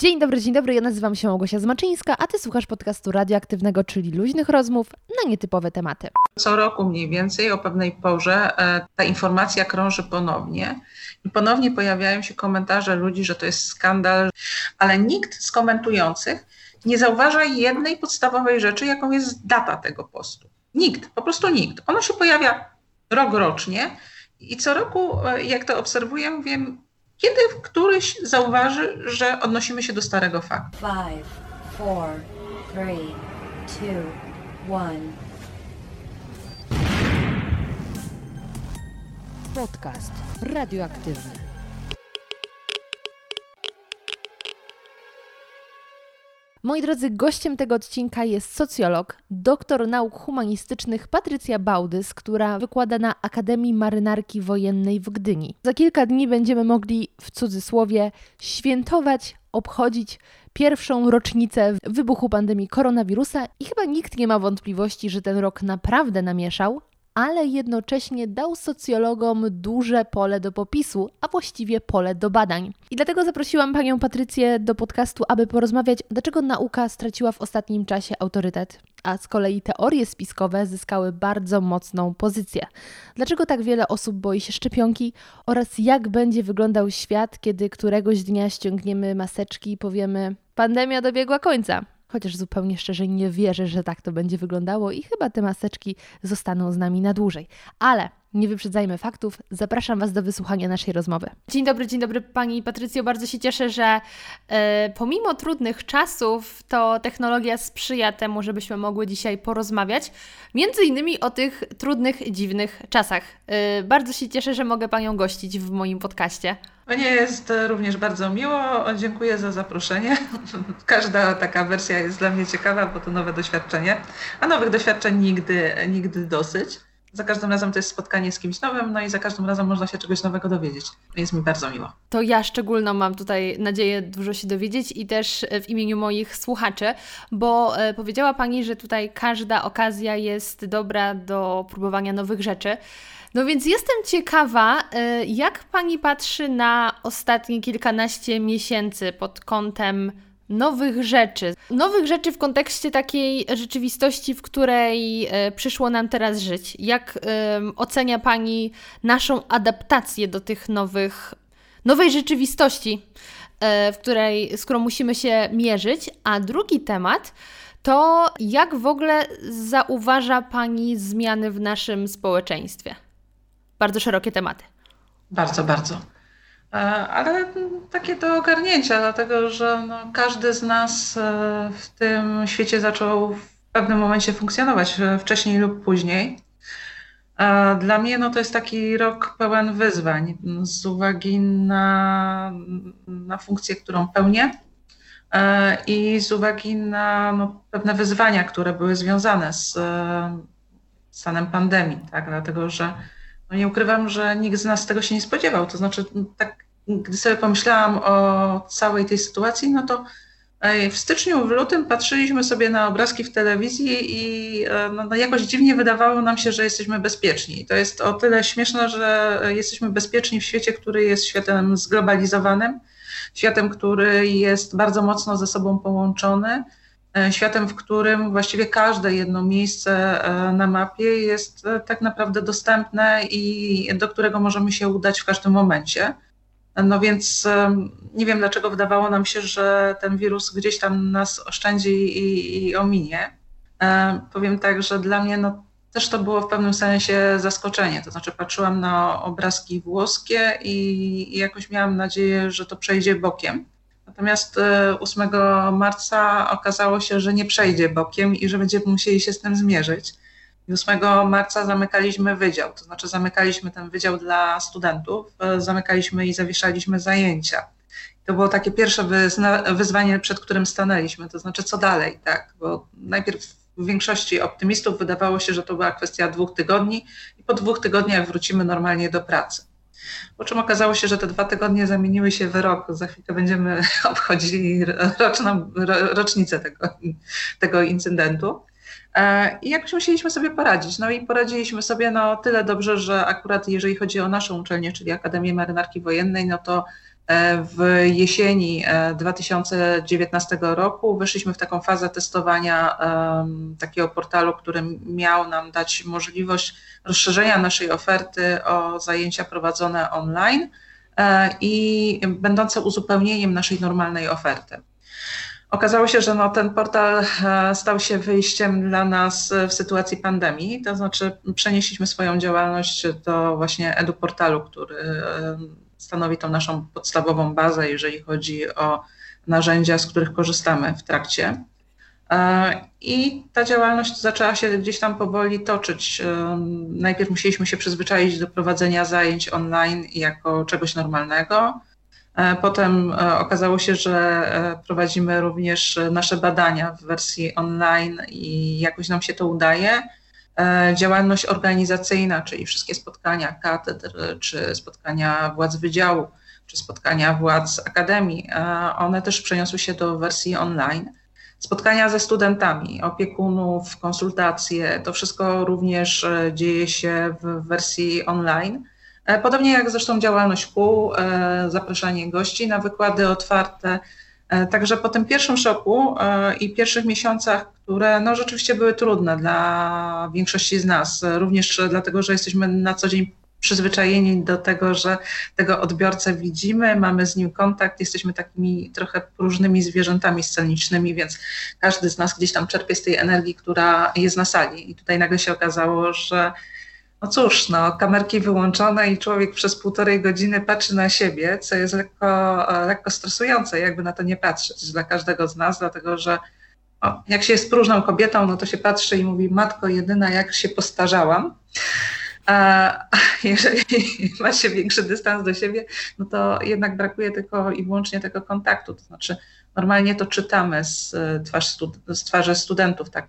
Dzień dobry, dzień dobry, ja nazywam się Małgosia Zmaczyńska, a Ty słuchasz podcastu radioaktywnego, czyli luźnych rozmów na nietypowe tematy. Co roku mniej więcej o pewnej porze e, ta informacja krąży ponownie i ponownie pojawiają się komentarze ludzi, że to jest skandal, ale nikt z komentujących nie zauważa jednej podstawowej rzeczy, jaką jest data tego postu. Nikt, po prostu nikt. Ono się pojawia rok rocznie i co roku, e, jak to obserwuję, wiem, kiedy któryś zauważy, że odnosimy się do starego faktu. Five, four, three, two, one. Podcast radioaktywny. Moi drodzy, gościem tego odcinka jest socjolog, doktor nauk humanistycznych Patrycja Bałdys, która wykłada na Akademii Marynarki Wojennej w Gdyni. Za kilka dni będziemy mogli w cudzysłowie świętować, obchodzić pierwszą rocznicę wybuchu pandemii koronawirusa i chyba nikt nie ma wątpliwości, że ten rok naprawdę namieszał, ale jednocześnie dał socjologom duże pole do popisu, a właściwie pole do badań. I dlatego zaprosiłam panią Patrycję do podcastu, aby porozmawiać, dlaczego nauka straciła w ostatnim czasie autorytet, a z kolei teorie spiskowe zyskały bardzo mocną pozycję. Dlaczego tak wiele osób boi się szczepionki oraz jak będzie wyglądał świat, kiedy któregoś dnia ściągniemy maseczki i powiemy: Pandemia dobiegła końca chociaż zupełnie szczerze nie wierzę, że tak to będzie wyglądało i chyba te maseczki zostaną z nami na dłużej. Ale nie wyprzedzajmy faktów, zapraszam Was do wysłuchania naszej rozmowy. Dzień dobry, dzień dobry Pani Patrycjo. Bardzo się cieszę, że e, pomimo trudnych czasów, to technologia sprzyja temu, żebyśmy mogły dzisiaj porozmawiać, między innymi o tych trudnych, dziwnych czasach. E, bardzo się cieszę, że mogę Panią gościć w moim podcaście. Mnie jest również bardzo miło. Dziękuję za zaproszenie. Każda taka wersja jest dla mnie ciekawa, bo to nowe doświadczenie, a nowych doświadczeń nigdy, nigdy dosyć. Za każdym razem to jest spotkanie z kimś nowym, no i za każdym razem można się czegoś nowego dowiedzieć. Jest mi bardzo miło. To ja szczególną mam tutaj nadzieję dużo się dowiedzieć i też w imieniu moich słuchaczy, bo e, powiedziała Pani, że tutaj każda okazja jest dobra do próbowania nowych rzeczy. No więc jestem ciekawa, e, jak Pani patrzy na ostatnie kilkanaście miesięcy pod kątem nowych rzeczy. Nowych rzeczy w kontekście takiej rzeczywistości, w której e, przyszło nam teraz żyć. Jak ocenia Pani naszą adaptację do tych nowych, nowej rzeczywistości, e, w której, z którą musimy się mierzyć? A drugi temat to jak w ogóle zauważa Pani zmiany w naszym społeczeństwie? Bardzo szerokie tematy. Bardzo, bardzo. E, ale takie do ogarnięcia, dlatego że no, każdy z nas e, w tym świecie zaczął w pewnym momencie funkcjonować, e, wcześniej lub później. Dla mnie no, to jest taki rok pełen wyzwań z uwagi na, na funkcję, którą pełnię i z uwagi na no, pewne wyzwania, które były związane z stanem pandemii, tak? dlatego że no nie ukrywam, że nikt z nas tego się nie spodziewał. To znaczy, tak, gdy sobie pomyślałam o całej tej sytuacji, no to w styczniu, w lutym patrzyliśmy sobie na obrazki w telewizji i e, no, no jakoś dziwnie wydawało nam się, że jesteśmy bezpieczni. To jest o tyle śmieszne, że jesteśmy bezpieczni w świecie, który jest światem zglobalizowanym, światem, który jest bardzo mocno ze sobą połączony światem, w którym właściwie każde jedno miejsce e, na mapie jest e, tak naprawdę dostępne i do którego możemy się udać w każdym momencie. No więc nie wiem, dlaczego wydawało nam się, że ten wirus gdzieś tam nas oszczędzi i, i ominie. Powiem tak, że dla mnie no, też to było w pewnym sensie zaskoczenie. To znaczy, patrzyłam na obrazki włoskie i, i jakoś miałam nadzieję, że to przejdzie bokiem. Natomiast 8 e, marca okazało się, że nie przejdzie bokiem i że będziemy musieli się z tym zmierzyć. 8 marca zamykaliśmy wydział, to znaczy zamykaliśmy ten wydział dla studentów, e, zamykaliśmy i zawieszaliśmy zajęcia. To było takie pierwsze wyzwanie, przed którym stanęliśmy, to znaczy co dalej, tak? Bo najpierw w większości optymistów wydawało się, że to była kwestia dwóch tygodni i po dwóch tygodniach wrócimy normalnie do pracy. Po czym okazało się, że te dwa tygodnie zamieniły się w rok. Za chwilkę będziemy obchodzili roczną, rocznicę tego, tego incydentu. E, I jakoś musieliśmy sobie poradzić. No i poradziliśmy sobie no, tyle dobrze, że akurat jeżeli chodzi o naszą uczelnię, czyli Akademię Marynarki Wojennej, no to w jesieni 2019 roku weszliśmy w taką fazę testowania takiego portalu, który miał nam dać możliwość rozszerzenia naszej oferty o zajęcia prowadzone online i będące uzupełnieniem naszej normalnej oferty. Okazało się, że no, ten portal e, stał się wyjściem dla nas w sytuacji pandemii, to znaczy przenieśliśmy swoją działalność do właśnie EduPortalu, który e, stanowi tą naszą podstawową bazę, jeżeli chodzi o narzędzia, z których korzystamy w trakcie. E, I ta działalność zaczęła się gdzieś tam powoli toczyć. Najpierw musieliśmy się przyzwyczaić do prowadzenia zajęć online jako czegoś normalnego. E, potem e, okazało się, że e, prowadzimy również nasze badania w wersji online i jakoś nam się to udaje. Działalność organizacyjna, czyli wszystkie spotkania katedr, czy spotkania władz wydziału, czy spotkania władz akademii, one też przeniosły się do wersji online. Spotkania ze studentami, opiekunów, konsultacje, to wszystko również dzieje się w wersji online. E, podobnie jak zresztą działalność kół, e, zapraszanie gości na wykłady otwarte. E, także po tym pierwszym szoku i pierwszych miesiącach, które no rzeczywiście były trudne dla większości z nas, również dlatego, że jesteśmy na co dzień przyzwyczajeni do tego, że tego odbiorcę widzimy, mamy z nim kontakt, jesteśmy takimi trochę próżnymi zwierzętami scenicznymi, więc każdy z nas gdzieś tam czerpie z tej energii, która jest na sali. I tutaj nagle się okazało, że no cóż, no, kamerki wyłączone i człowiek przez półtorej godziny patrzy na siebie, co jest lekko, lekko stresujące, jakby na to nie patrzeć dla każdego z nas, dlatego że o, jak się jest próżną kobietą, no to się patrzy i mówi, matko jedyna, jak się postarzałam. A jeżeli ma się większy dystans do siebie, no to jednak brakuje tylko i wyłącznie tego kontaktu. To znaczy, normalnie to czytamy z, twarz, z twarzy studentów. Tak,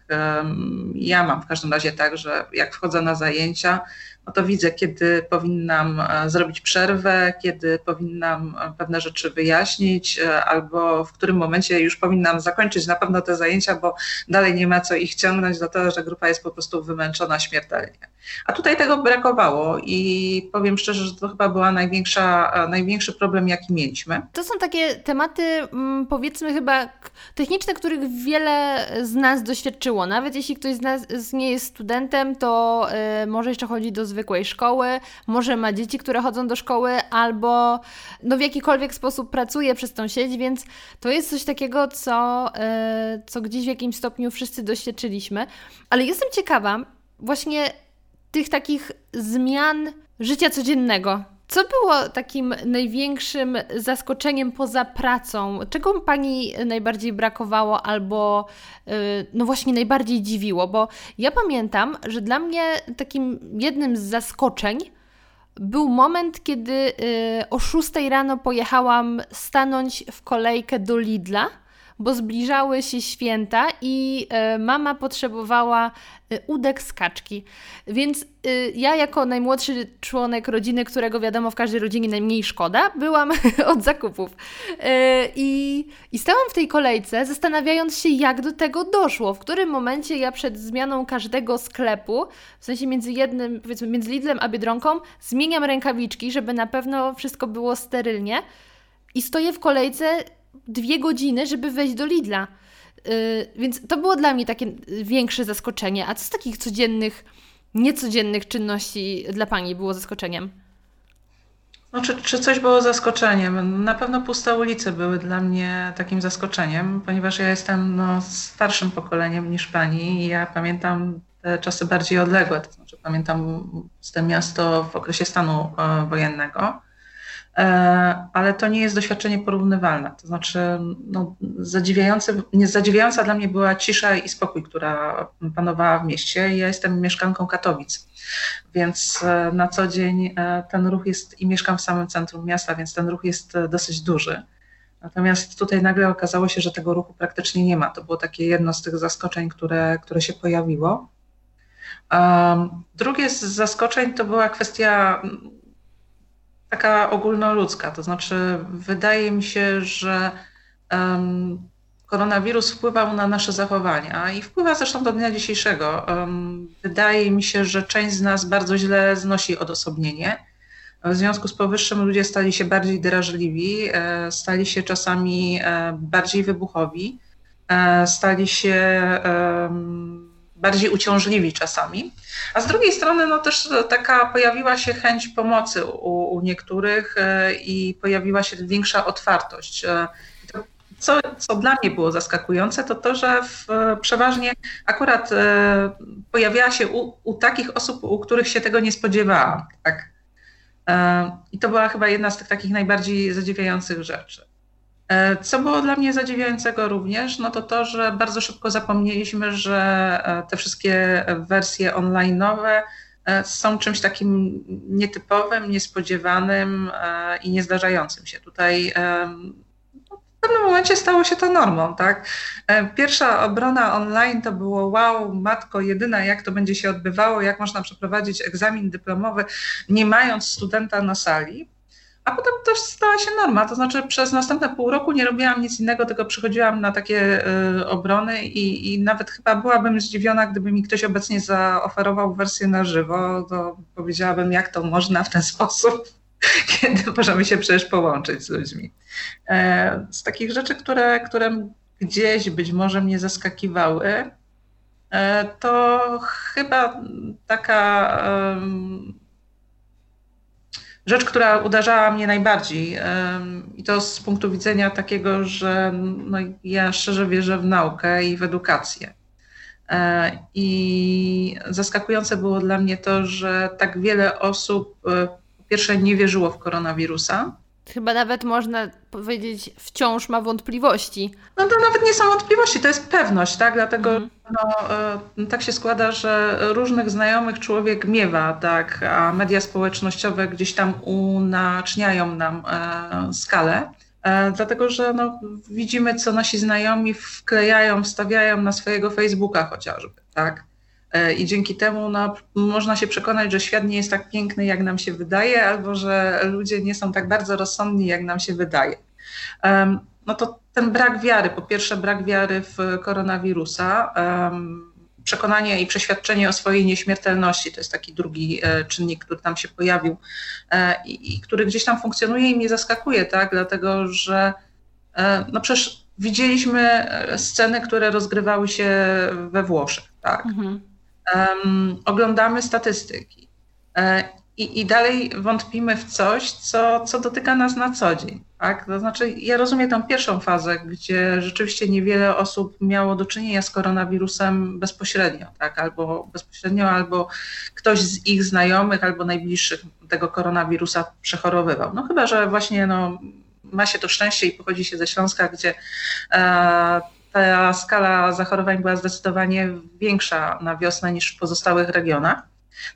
ja mam w każdym razie tak, że jak wchodzę na zajęcia, no to widzę, kiedy powinnam e, zrobić przerwę, kiedy powinnam e, pewne rzeczy wyjaśnić, e, albo w którym momencie już powinnam zakończyć na pewno te zajęcia, bo dalej nie ma co ich ciągnąć, dlatego że grupa jest po prostu wymęczona śmiertelnie. A tutaj tego brakowało i powiem szczerze, że to chyba była największa, największy problem, jaki mieliśmy. To są takie tematy, mm, powiedzmy chyba techniczne, których wiele z nas doświadczyło. Nawet jeśli ktoś z nas nie jest studentem, to może jeszcze chodzi do zwykłej szkoły, może ma dzieci, które chodzą do szkoły, albo no w jakikolwiek sposób pracuje przez tą sieć, więc to jest coś takiego, co, yy, co gdzieś w jakimś stopniu wszyscy doświadczyliśmy. Ale jestem ciekawa właśnie tych takich zmian życia codziennego. Co było takim największym zaskoczeniem poza pracą? Czego Pani najbardziej brakowało albo y, no właśnie najbardziej dziwiło? Bo ja pamiętam, że dla mnie takim jednym z zaskoczeń był moment, kiedy y, o 6 rano pojechałam stanąć w kolejkę do Lidla bo zbliżały się święta i e, mama potrzebowała e, udek z kaczki. Więc e, ja, jako najmłodszy członek rodziny, którego wiadomo w każdej rodzinie najmniej szkoda, byłam od zakupów. I, I stałam w tej kolejce, zastanawiając się, jak do tego doszło. W którym momencie ja przed zmianą każdego sklepu, w sensie między jednym, powiedzmy, między Lidlem a Biedronką, zmieniam rękawiczki, żeby na pewno wszystko było sterylnie. I stoję w kolejce dwie godziny, żeby wejść do Lidla. Yy, więc to było dla mnie takie większe zaskoczenie. A co z takich codziennych, niecodziennych czynności dla Pani było zaskoczeniem? No, czy, czy coś było zaskoczeniem? Na pewno puste ulice były dla mnie takim zaskoczeniem, ponieważ ja jestem no, starszym pokoleniem niż pani i ja pamiętam te czasy bardziej odległe. To znaczy, pamiętam to miasto w okresie stanu e, wojennego. E, ale to nie jest doświadczenie porównywalne. To znaczy, no, zadziwiające, nie, zadziwiająca dla mnie była cisza i spokój, która panowała w mieście. Ja jestem mieszkanką Katowic, więc e, na co dzień e, ten ruch jest i mieszkam w samym centrum miasta, więc ten ruch jest dosyć duży. Natomiast tutaj nagle okazało się, że tego ruchu praktycznie nie ma. To było takie jedno z tych zaskoczeń, które, które się pojawiło. Drugie z zaskoczeń to była kwestia taka ogólnoludzka. To znaczy, wydaje mi się, że um, koronawirus wpływał na nasze zachowania i wpływa zresztą do dnia dzisiejszego. Um, wydaje mi się, że część z nas bardzo źle znosi odosobnienie. W związku z powyższym ludzie stali się bardziej drażliwi, stali się czasami bardziej wybuchowi, stali się bardziej uciążliwi czasami. A z drugiej strony no też taka pojawiła się chęć pomocy u, u niektórych e, i pojawiła się większa otwartość. E, co, co dla mnie było zaskakujące, to to, że w, przeważnie akurat e, pojawiała się u, u, takich osób, u których się tego nie spodziewałam. Tak? I to była chyba jedna z tych takich najbardziej zadziwiających rzeczy. E, co było dla mnie zadziwiającego również, no to to, że bardzo szybko zapomnieliśmy, że e, te wszystkie wersje online'owe e, są czymś takim nietypowym, niespodziewanym i niezdarzającym się. Tutaj w pewnym momencie stało się to normą, tak? Pierwsza obrona online to było wow, matko jedyna, jak to będzie się odbywało, jak można przeprowadzić egzamin dyplomowy, nie mając studenta na sali. A potem to stała się norma, to znaczy przez następne pół roku nie robiłam nic innego, tylko przychodziłam na takie y, obrony i, i nawet chyba byłabym zdziwiona, gdyby mi ktoś obecnie zaoferował wersję na żywo, to powiedziałabym, jak to można w ten sposób, kiedy możemy się przecież połączyć z ludźmi. E, z takich rzeczy, które, które gdzieś być może mnie zaskakiwały, e, to chyba taka rzecz, która uderzała mnie najbardziej i to z punktu widzenia takiego, że no, ja szczerze wierzę w naukę i w edukację. E, I zaskakujące było dla mnie to, że tak wiele osób e, po pierwsze nie wierzyło w koronawirusa, Chyba nawet można powiedzieć, wciąż ma wątpliwości. No to nawet nie są wątpliwości, to jest pewność, tak? Dlatego mm. no, e, tak się składa, że różnych znajomych człowiek miewa, tak? A media społecznościowe gdzieś tam unaczniają nam e, skalę. E, dlatego, że no, widzimy, co nasi znajomi wklejają, wstawiają na swojego Facebooka chociażby, tak? E, I dzięki temu no, można się przekonać, że świat nie jest tak piękny, jak nam się wydaje, albo że ludzie nie są tak bardzo rozsądni, jak nam się wydaje. No to ten brak wiary, po pierwsze brak wiary w koronawirusa, przekonanie i przeświadczenie o swojej nieśmiertelności, to jest taki drugi e, czynnik, który tam się pojawił e, i, i który gdzieś tam funkcjonuje i mnie zaskakuje, tak, dlatego że no przecież widzieliśmy sceny, które rozgrywały się we Włoszech, tak. Mhm um, oglądamy statystyki e, i, i dalej wątpimy w coś, co, co dotyka nas na co dzień. Tak? To znaczy, ja rozumiem tą pierwszą fazę, gdzie rzeczywiście niewiele osób miało do czynienia z koronawirusem bezpośrednio, tak? albo bezpośrednio, albo ktoś z ich znajomych, albo najbliższych tego koronawirusa przechorowywał. No chyba, że właśnie no, ma się to szczęście i pochodzi się ze Śląska, gdzie e, ta skala zachorowań była zdecydowanie większa na wiosnę niż w pozostałych regionach.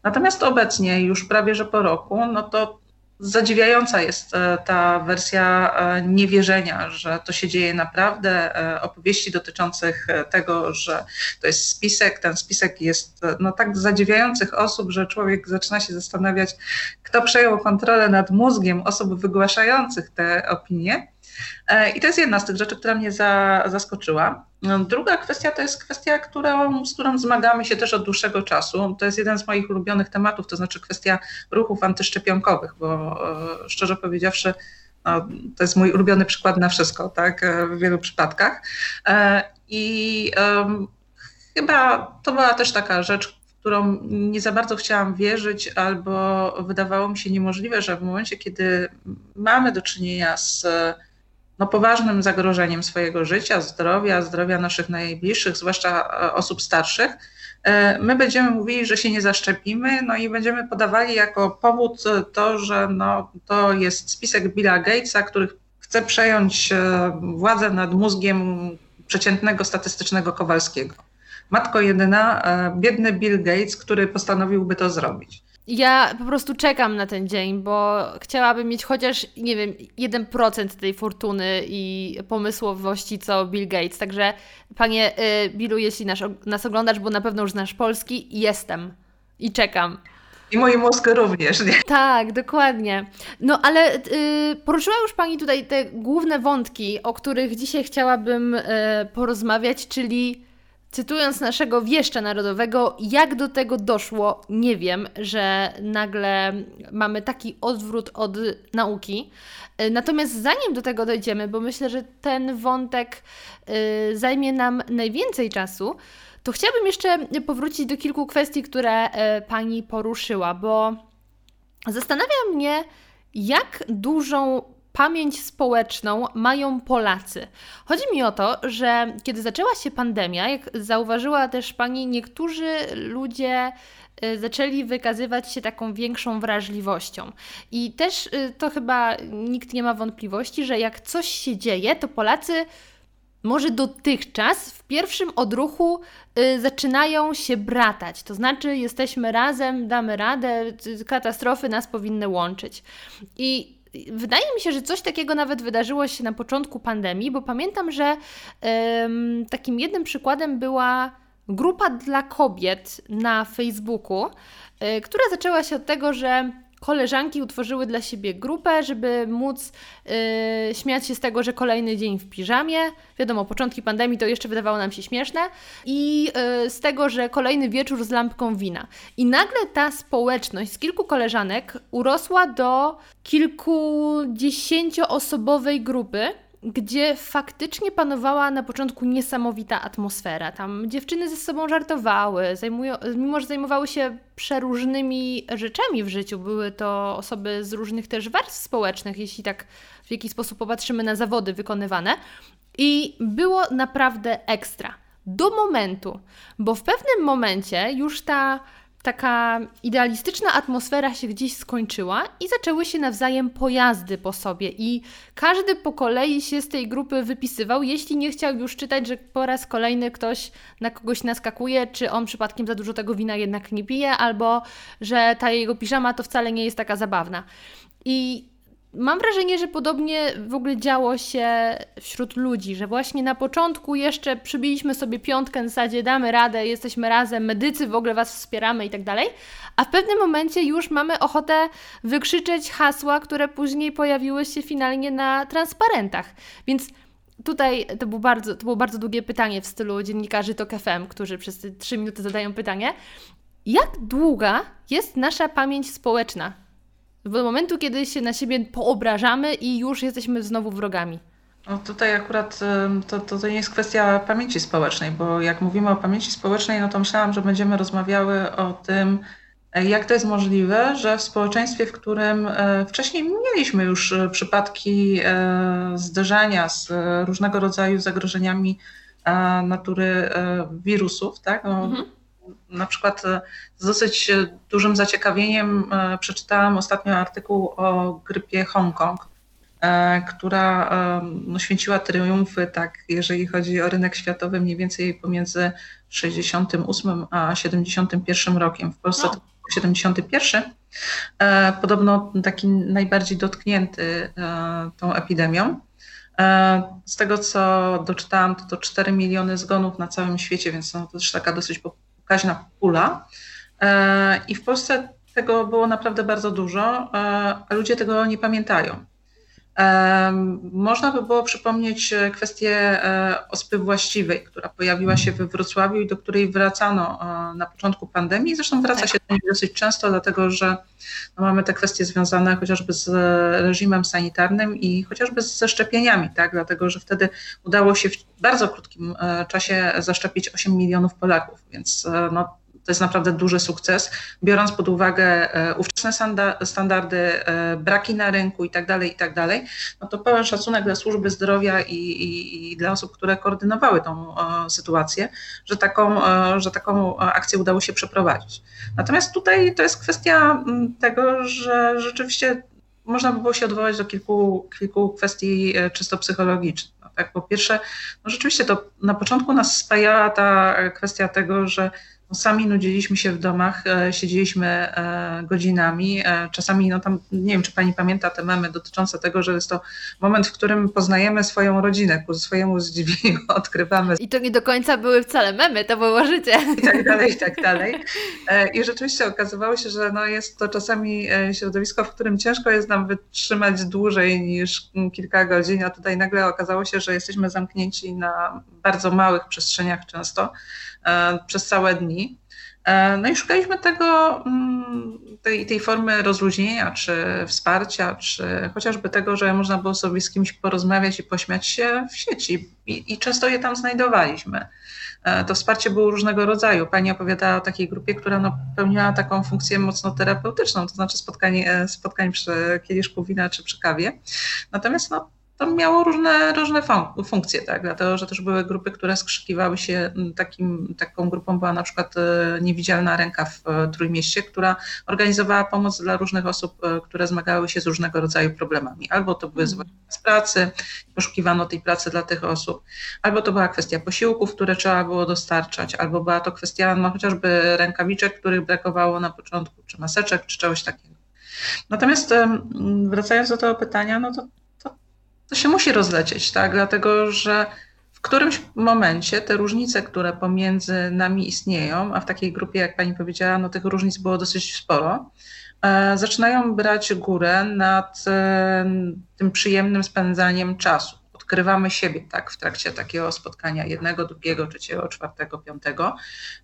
Natomiast obecnie, już prawie że po roku, no to zadziwiająca jest e, ta wersja e, niewierzenia, że to się dzieje naprawdę, e, opowieści dotyczących tego, że to jest spisek, ten spisek jest no, tak zadziwiających osób, że człowiek zaczyna się zastanawiać, kto przejął kontrolę nad mózgiem osób wygłaszających te opinie. I to jest jedna z tych rzeczy, która mnie za, zaskoczyła. Druga kwestia to jest kwestia, którą, z którą zmagamy się też od dłuższego czasu. To jest jeden z moich ulubionych tematów, to znaczy kwestia ruchów antyszczepionkowych, bo e, szczerze powiedziawszy, no, to jest mój ulubiony przykład na wszystko, tak, e, w wielu przypadkach. I um, chyba to była też taka rzecz, w którą nie za bardzo chciałam wierzyć, albo wydawało mi się niemożliwe, że w momencie, kiedy mamy do czynienia z no, poważnym zagrożeniem swojego życia, zdrowia, zdrowia naszych najbliższych, zwłaszcza e, osób starszych, e, my będziemy mówili, że się nie zaszczepimy, no i będziemy podawali jako powód to, że no, to jest spisek Billa Gatesa, który chce przejąć e, władzę nad mózgiem przeciętnego statystycznego Kowalskiego. Matko jedyna, biedny Bill Gates, który postanowiłby to zrobić. Ja po prostu czekam na ten dzień, bo chciałabym mieć chociaż, nie wiem, 1% tej fortuny i pomysłowości co Bill Gates. Także, panie y, Billu, jeśli nas, nas oglądasz, bo na pewno już znasz polski, jestem i czekam. I mój mózg również, nie? Tak, dokładnie. No ale y, poruszyła już Pani tutaj te główne wątki, o których dzisiaj chciałabym y, porozmawiać, czyli cytując naszego wieszcza narodowego, jak do tego doszło, nie wiem, że nagle mamy taki odwrót od nauki. Natomiast zanim do tego dojdziemy, bo myślę, że ten wątek y, zajmie nam najwięcej czasu, to chciałabym jeszcze powrócić do kilku kwestii, które y, Pani poruszyła, bo zastanawia mnie, jak dużą pamięć społeczną mają Polacy. Chodzi mi o to, że kiedy zaczęła się pandemia, jak zauważyła też Pani, niektórzy ludzie y, zaczęli wykazywać się taką większą wrażliwością. I też y, to chyba nikt nie ma wątpliwości, że jak coś się dzieje, to Polacy może dotychczas w pierwszym odruchu y, zaczynają się bratać. To znaczy, jesteśmy razem, damy radę, katastrofy nas powinny łączyć. I Wydaje mi się, że coś takiego nawet wydarzyło się na początku pandemii, bo pamiętam, że takim jednym przykładem była grupa dla kobiet na Facebooku, yy, która zaczęła się od tego, że koleżanki utworzyły dla siebie grupę, żeby móc yy, śmiać się z tego, że kolejny dzień w piżamie. Wiadomo, początki pandemii to jeszcze wydawało nam się śmieszne. I yy, z tego, że kolejny wieczór z lampką wina. I nagle ta społeczność z kilku koleżanek urosła do kilkudziesięcioosobowej grupy gdzie faktycznie panowała na początku niesamowita atmosfera. Tam dziewczyny ze sobą żartowały, zajmują, mimo że zajmowały się przeróżnymi rzeczami w życiu. Były to osoby z różnych też warstw społecznych, jeśli tak w jakiś sposób popatrzymy na zawody wykonywane. I było naprawdę ekstra. Do momentu, bo w pewnym momencie już ta taka idealistyczna atmosfera się gdzieś skończyła i zaczęły się nawzajem pojazdy po sobie i każdy po kolei się z tej grupy wypisywał, jeśli nie chciał już czytać, że po raz kolejny ktoś na kogoś naskakuje, czy on przypadkiem za dużo tego wina jednak nie pije, albo że ta jego piżama to wcale nie jest taka zabawna. I Mam wrażenie, że podobnie w ogóle działo się wśród ludzi, że właśnie na początku jeszcze przybiliśmy sobie piątkę na zasadzie damy radę, jesteśmy razem, medycy w ogóle Was wspieramy i tak dalej, a w pewnym momencie już mamy ochotę wykrzyczeć hasła, które później pojawiły się finalnie na transparentach. Więc tutaj to było bardzo, to było bardzo długie pytanie w stylu dziennikarzy TOK FM, którzy przez te trzy minuty zadają pytanie. Jak długa jest nasza pamięć społeczna? Do momentu, kiedy się na siebie poobrażamy i już jesteśmy znowu wrogami. No tutaj akurat to, to, to nie jest kwestia pamięci społecznej, bo jak mówimy o pamięci społecznej, no to myślałam, że będziemy rozmawiały o tym, e, jak to jest możliwe, że w społeczeństwie, w którym e, wcześniej mieliśmy już e, przypadki zderzenia z różnego rodzaju zagrożeniami natury wirusów, tak? No, mhm na przykład e, z dosyć e, dużym zaciekawieniem e, przeczytałam ostatnio artykuł o grypie Hongkong, która no, święciła triumfy, tak, jeżeli chodzi o rynek światowy, mniej więcej pomiędzy 68 a 71 rokiem. W Polsce no. to 71. Podobno taki najbardziej dotknięty tą epidemią. Z tego, co doczytałam, to to 4 miliony zgonów na całym świecie, więc no, to też taka dosyć pokaźna pula. E, I w Polsce tego było naprawdę bardzo dużo, e, a ludzie tego nie pamiętają. E, można by było przypomnieć kwestię ospy właściwej, która pojawiła się we Wrocławiu i do której wracano na początku pandemii. Zresztą wraca tak. się do niej dosyć często, dlatego że no, mamy te kwestie związane chociażby z reżimem sanitarnym i chociażby ze szczepieniami, tak? dlatego że wtedy udało się w bardzo krótkim czasie zaszczepić 8 milionów Polaków, więc no, to jest naprawdę duży sukces, biorąc pod uwagę e, ówczesne standardy, e, braki na rynku i tak dalej, i tak no to pełen szacunek dla służby zdrowia i, i, i dla osób, które koordynowały tą e, sytuację, że taką, że taką akcję udało się przeprowadzić. Natomiast tutaj to jest kwestia tego, że rzeczywiście można by było się odwołać do kilku, kilku kwestii czysto psychologicznych. No tak, po pierwsze, no rzeczywiście to na początku nas spajała ta kwestia tego, że sami nudziliśmy się w domach, e, siedzieliśmy e, godzinami. E, czasami, no tam, nie wiem, czy pani pamięta te memy dotyczące tego, że jest to moment, w którym poznajemy swoją rodzinę, ku swojemu zdziwieniu odkrywamy. I to nie do końca były wcale memy, to było życie. I tak dalej, i tak dalej. I rzeczywiście okazywało się, że no jest to czasami środowisko, w którym ciężko jest nam wytrzymać dłużej niż kilka godzin, a tutaj nagle okazało się, że jesteśmy zamknięci na bardzo małych przestrzeniach często przez całe dni. No i szukaliśmy tego, mm, tej, tej formy rozluźnienia, czy wsparcia, czy chociażby tego, że można było sobie z kimś porozmawiać i pośmiać się w sieci. I, i często je tam znajdowaliśmy. E, to wsparcie było różnego rodzaju. Pani opowiadała o takiej grupie, która no, pełniła taką funkcję mocno terapeutyczną, to znaczy spotkanie, e, spotkań przy kieliszku wina czy przy kawie. Natomiast no, to miało różne, różne fun funkcje, tak? dlatego że też były grupy, które skrzykiwały się, takim, taką grupą była na przykład e, Niewidzialna Ręka w Trójmieście, która organizowała pomoc dla różnych osób, które zmagały się z różnego rodzaju problemami. Albo to były zwolnienia z pracy, poszukiwano tej pracy dla tych osób, albo to była kwestia posiłków, które trzeba było dostarczać, albo była to kwestia no, chociażby rękawiczek, których brakowało na początku, czy maseczek, czy czegoś takiego. Natomiast wracając do tego pytania, no to, to, się musi rozlecieć, tak? dlatego że w którymś momencie te różnice, które pomiędzy nami istnieją, a w takiej grupie, jak pani powiedziała, no tych różnic było dosyć sporo, E, zaczynają brać górę nad e, tym przyjemnym spędzaniem czasu. Odkrywamy siebie tak w trakcie takiego spotkania jednego, drugiego, trzeciego, czwartego, piątego.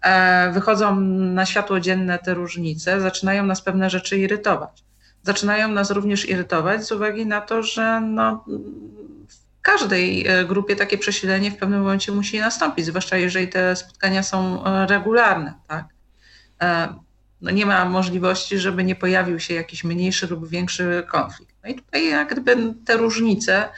E, wychodzą na światło dzienne te różnice, zaczynają nas pewne rzeczy irytować. Zaczynają nas również irytować z uwagi na to, że no, w każdej grupie takie przesilenie w pewnym momencie musi nastąpić, zwłaszcza jeżeli te spotkania są regularne. Tak? no nie ma możliwości, żeby nie pojawił się jakiś mniejszy lub większy konflikt. No i tutaj jak gdyby te różnice e,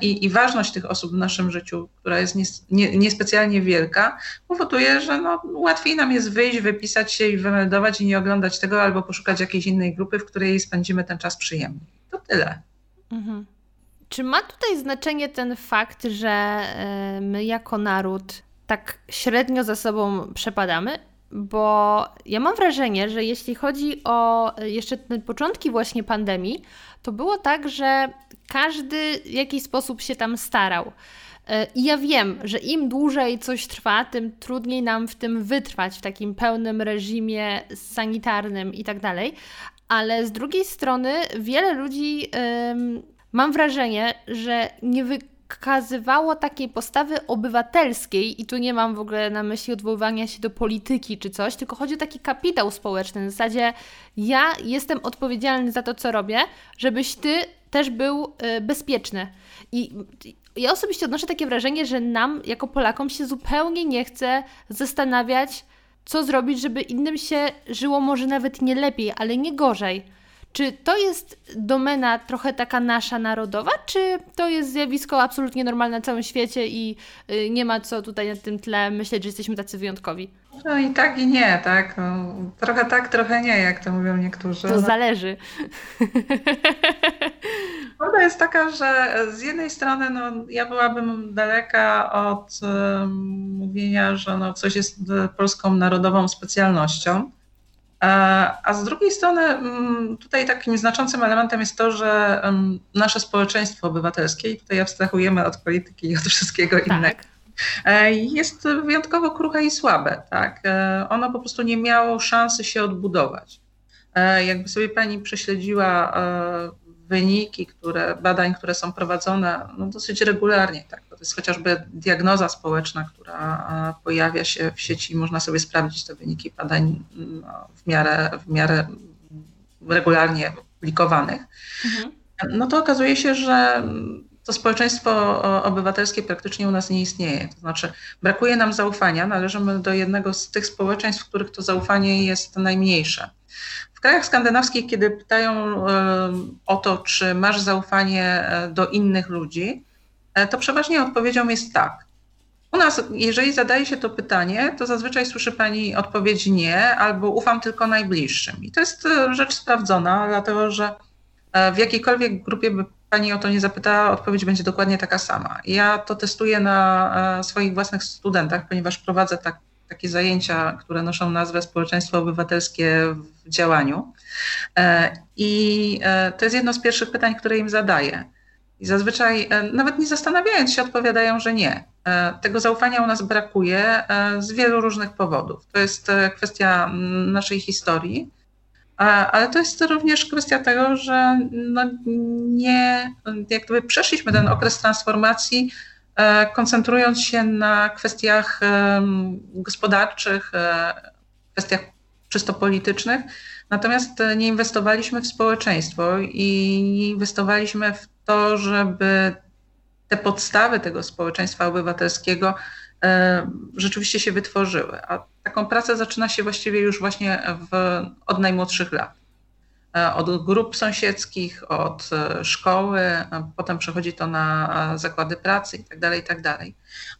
i, i ważność tych osób w naszym życiu, która jest niespecjalnie nie, nie wielka, powoduje, że no, łatwiej nam jest wyjść, wypisać się i wymeldować i nie oglądać tego, albo poszukać jakiejś innej grupy, w której spędzimy ten czas przyjemnie. To tyle. Mhm. Czy ma tutaj znaczenie ten fakt, że e, my jako naród tak średnio za sobą przepadamy? bo ja mam wrażenie, że jeśli chodzi o jeszcze te początki właśnie pandemii, to było tak, że każdy w jakiś sposób się tam starał. E, I ja wiem, że im dłużej coś trwa, tym trudniej nam w tym wytrwać, w takim pełnym reżimie sanitarnym i tak dalej. Ale z drugiej strony, wiele ludzi, mam wrażenie, że nie wykazywało takiej postawy obywatelskiej, i tu nie mam w ogóle na myśli odwoływania się do polityki czy coś, tylko chodzi o taki kapitał społeczny. W zasadzie ja jestem odpowiedzialny za to, co robię, żebyś ty też był y, bezpieczny. I ja osobiście odnoszę takie wrażenie, że nam, jako Polakom, się zupełnie nie chce zastanawiać, co zrobić, żeby innym się żyło może nawet nie lepiej, ale nie gorzej. Czy to jest domena trochę taka nasza narodowa, czy to jest zjawisko absolutnie normalne na całym świecie i y, nie ma co tutaj na tym tle myśleć, że jesteśmy tacy wyjątkowi? No i tak i nie, tak. No, trochę tak, trochę nie, jak to mówią niektórzy. To zależy. Prawda jest taka, że z jednej strony no, ja byłabym daleka od um, mówienia, że no, coś jest polską narodową specjalnością. A z drugiej strony, mm, tutaj takim znaczącym elementem jest to, że nasze społeczeństwo obywatelskie, i tutaj abstrahujemy od polityki i od wszystkiego tak. innego, e, jest wyjątkowo kruche i słabe. Tak? E, ono po prostu nie miało szansy się odbudować. E, jakby sobie pani prześledziła wyniki które, badań, które są prowadzone no, dosyć regularnie. Tak? To jest chociażby diagnoza społeczna, która pojawia się w sieci można sobie sprawdzić te wyniki badań no, w, miarę, w miarę regularnie publikowanych. Mhm. No to okazuje się, że to społeczeństwo obywatelskie praktycznie u nas nie istnieje. To znaczy, brakuje nam zaufania, należymy do jednego z tych społeczeństw, w których to zaufanie jest najmniejsze. W krajach skandynawskich, kiedy pytają e, o to, czy masz zaufanie e, do innych ludzi, e, to przeważnie odpowiedzią jest tak. U nas, jeżeli zadaje się to pytanie, to zazwyczaj słyszy Pani odpowiedź nie albo ufam tylko najbliższym. I to jest rzecz sprawdzona, dlatego że w jakiejkolwiek grupie by Pani o to nie zapytała, odpowiedź będzie dokładnie taka sama. Ja to testuję na swoich własnych studentach, ponieważ prowadzę tak, takie zajęcia, które noszą nazwę Społeczeństwo Obywatelskie w działaniu. E, I e, to jest jedno z pierwszych pytań, które im zadaję. I zazwyczaj, e, nawet nie zastanawiając się, odpowiadają, że nie. Tego zaufania u nas brakuje z wielu różnych powodów. To jest kwestia naszej historii, ale to jest również kwestia tego, że no nie, jak gdyby przeszliśmy ten okres transformacji koncentrując się na kwestiach gospodarczych, kwestiach czysto politycznych, natomiast nie inwestowaliśmy w społeczeństwo i nie inwestowaliśmy w to, żeby te podstawy tego społeczeństwa obywatelskiego e, rzeczywiście się wytworzyły. A taką pracę zaczyna się właściwie już właśnie w, od najmłodszych lat. E, od grup sąsiedzkich, od e, szkoły, potem przechodzi to na zakłady pracy itd. Tak itd. Tak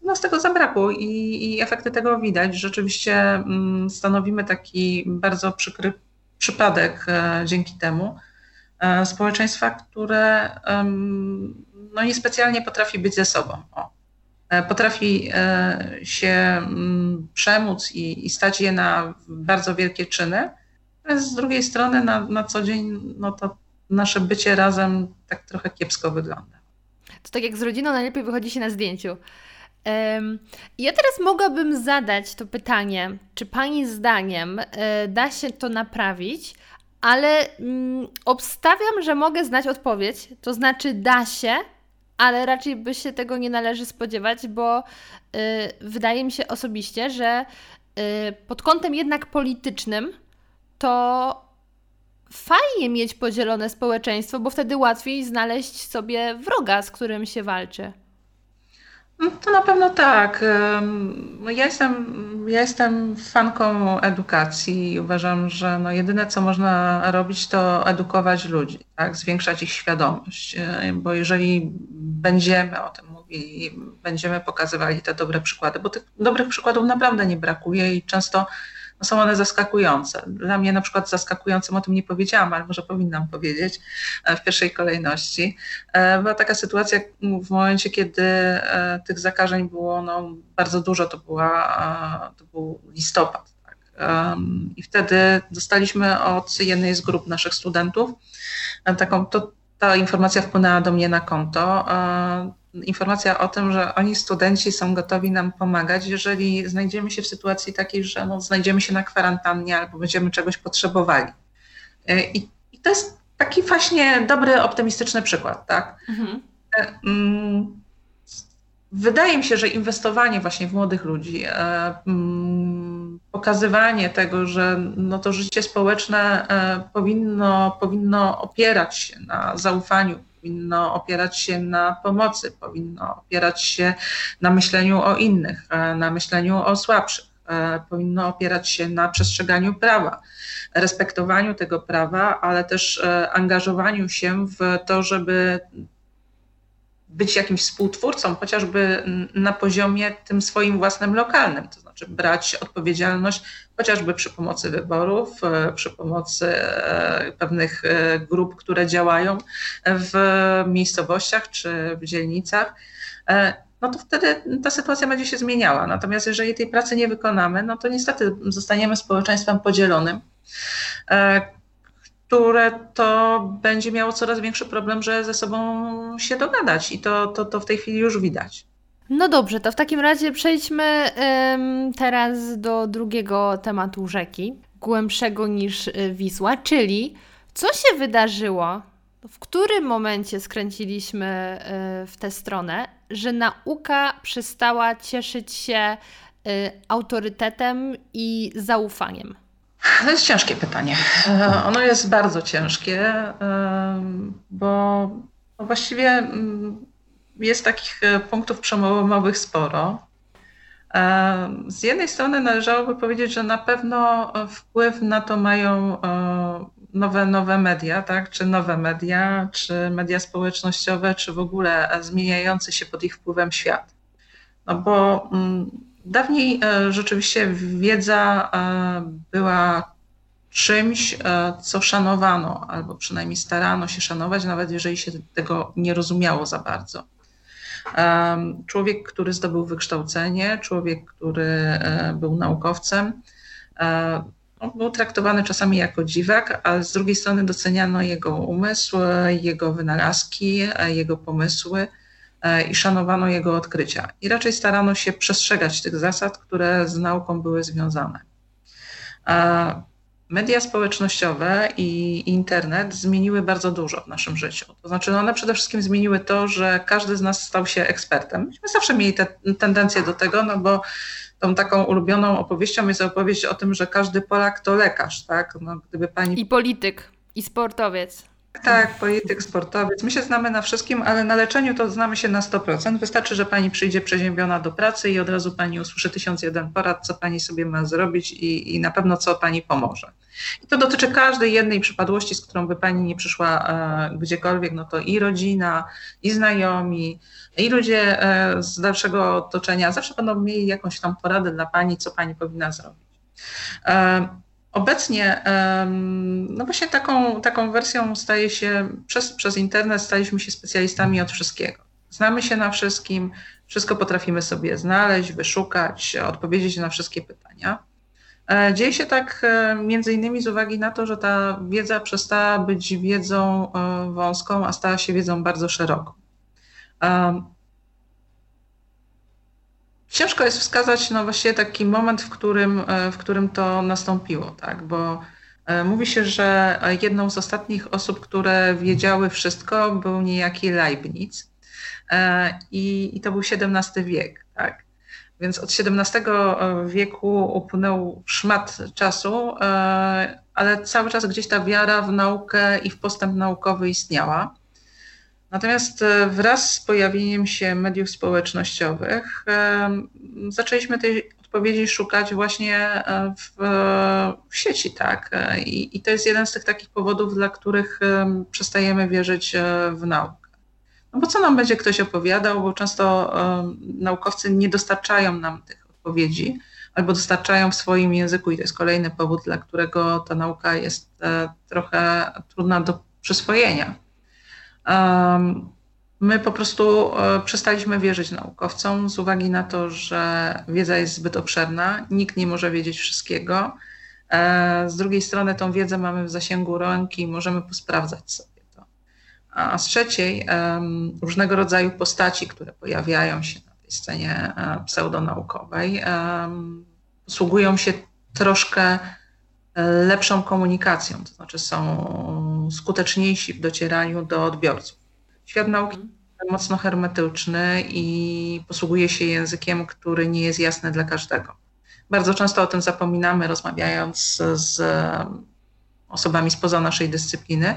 U nas tego zabrakło i, i efekty tego widać. Rzeczywiście mm, stanowimy taki bardzo przykry przypadek dzięki temu społeczeństwa, które no niespecjalnie potrafi być ze sobą. O. E, potrafi e, się mm, przemóc i, i stać je na bardzo wielkie czyny, ale z drugiej strony na, na co dzień no to nasze bycie razem tak trochę kiepsko wygląda. To tak jak z rodziną najlepiej wychodzi się na zdjęciu. Ja teraz mogłabym zadać to pytanie, czy Pani zdaniem y, da się to naprawić, ale mm, obstawiam, że mogę znać odpowiedź, to znaczy da się, ale raczej by się tego nie należy spodziewać, bo y, wydaje mi się osobiście, że y, pod kątem jednak politycznym to fajnie mieć podzielone społeczeństwo, bo wtedy łatwiej znaleźć sobie wroga, z którym się walczy. No to na pewno tak. Ja jestem, ja jestem fanką edukacji i uważam, że no jedyne co można robić to edukować ludzi, tak? zwiększać ich świadomość, e, bo jeżeli będziemy o tym mówili, będziemy pokazywali te dobre przykłady, bo tych dobrych przykładów naprawdę nie brakuje i często no są one zaskakujące. Dla mnie na przykład zaskakującym, o tym nie powiedziałam, ale może powinnam powiedzieć e, w pierwszej kolejności, e, była taka sytuacja w momencie, kiedy e, tych zakażeń było no, bardzo dużo, to, była, to był listopad. Tak. I wtedy dostaliśmy od jednej z grup naszych studentów taką, to, ta informacja wpłynęła do mnie na konto informacja o tym, że oni studenci są gotowi nam pomagać, jeżeli znajdziemy się w sytuacji takiej, że no, znajdziemy się na kwarantannie albo będziemy czegoś potrzebowali. E, I, i to jest taki właśnie dobry, optymistyczny przykład, tak? Mhm. E, mm, wydaje mi się, że inwestowanie właśnie w młodych ludzi, e, mm, pokazywanie tego, że no to życie społeczne powinno, powinno opierać się na zaufaniu powinno opierać się na pomocy, powinno opierać się na myśleniu o innych, e, na myśleniu o słabszych, e, powinno opierać się na przestrzeganiu prawa, respektowaniu tego prawa, ale też e, angażowaniu się w to, żeby być jakimś współtwórcą, chociażby na poziomie tym swoim własnym lokalnym, to brać odpowiedzialność chociażby przy pomocy wyborów, e, przy pomocy e, pewnych e, grup, które działają w miejscowościach czy w dzielnicach. No to wtedy ta sytuacja będzie się zmieniała. Natomiast jeżeli tej pracy nie wykonamy, no to niestety zostaniemy społeczeństwem podzielonym, które to będzie miało coraz większy problem, że ze sobą się dogadać i to, to, to w tej chwili już widać. No dobrze, to w takim razie przejdźmy ym, teraz do drugiego tematu rzeki, głębszego niż y, Wisła, czyli co się wydarzyło, w którym momencie skręciliśmy y, w tę stronę, że nauka przestała cieszyć się y, autorytetem i zaufaniem? To jest ciężkie pytanie. E, ono jest bardzo ciężkie, bo właściwie mm, jest takich e, punktów przełomowych sporo. E, z jednej strony należałoby powiedzieć, że na pewno wpływ na to mają nowe, nowe media, tak? czy nowe media, czy media społecznościowe, czy w ogóle zmieniający się pod ich wpływem świat. No bo mm, Dawniej e, rzeczywiście wiedza e, była czymś, e, co szanowano, albo przynajmniej starano się szanować, nawet jeżeli się tego nie rozumiało za bardzo. Człowiek, który zdobył wykształcenie, człowiek, który był naukowcem, był traktowany czasami jako dziwak, ale z drugiej strony doceniano jego umysł, jego wynalazki, jego pomysły E, i szanowano jego odkrycia. I raczej starano się przestrzegać tych zasad, które z nauką były związane. Media społecznościowe i internet zmieniły bardzo dużo w naszym życiu. To znaczy, one przede wszystkim zmieniły to, że każdy z nas stał się ekspertem. Myśmy zawsze mieli te tendencję do tego, no bo tą taką ulubioną opowieścią jest opowieść o tym, że każdy Polak to lekarz, tak? No, gdyby pani... I polityk, i sportowiec. Tak, polityk, sportowiec. My się znamy na wszystkim, ale na leczeniu to znamy się na 100%. Wystarczy, że pani przyjdzie przeziębiona do pracy i od razu pani usłyszy tysiąc jeden porad, co pani sobie ma zrobić i, i na pewno co pani pomoże. I to dotyczy każdej jednej przypadłości, z którą by pani nie przyszła e, gdziekolwiek, no to i rodzina, i znajomi, i ludzie e, z dalszego otoczenia zawsze będą mieli jakąś tam poradę dla pani, co pani powinna zrobić. E, Obecnie, no właśnie taką, taką wersją staje się, przez, przez internet staliśmy się specjalistami od wszystkiego. Znamy się na wszystkim, wszystko potrafimy sobie znaleźć, wyszukać, odpowiedzieć na wszystkie pytania. E, dzieje się tak e, między innymi z uwagi na to, że ta wiedza przestała być wiedzą e, wąską, a stała się wiedzą bardzo szeroką. Ciężko jest wskazać no właśnie taki moment, w którym, e, w którym to nastąpiło, tak? bo e, mówi się, że jedną z ostatnich osób, które wiedziały wszystko, był niejaki Leibniz e, i, i to był XVII wiek. Tak? Więc od XVII wieku upłynął szmat czasu, ale cały czas gdzieś ta wiara w naukę i w postęp naukowy istniała. Natomiast e, wraz z pojawieniem się mediów społecznościowych e, zaczęliśmy tej odpowiedzi szukać właśnie e, w, w sieci, tak. I, I, to jest jeden z tych takich powodów, dla których przestajemy wierzyć w naukę. No bo co nam będzie ktoś opowiadał, bo często naukowcy nie dostarczają nam tych odpowiedzi, albo dostarczają w swoim języku, i to jest kolejny powód, dla którego ta nauka jest trochę trudna do przyswojenia. My po prostu e, przestaliśmy wierzyć naukowcom z uwagi na to, że wiedza jest zbyt obszerna, nikt nie może wiedzieć wszystkiego. E, z drugiej strony tą wiedzę mamy w zasięgu ręki i możemy posprawdzać sobie to. A z trzeciej różnego rodzaju postaci, które pojawiają się na tej scenie e, pseudonaukowej, posługują się troszkę lepszą komunikacją, to znaczy są skuteczniejsi w docieraniu do odbiorców. Świat nauki jest mocno hermetyczny i posługuje się językiem, który nie jest jasny dla każdego. Bardzo często o tym zapominamy, rozmawiając z osobami spoza naszej dyscypliny,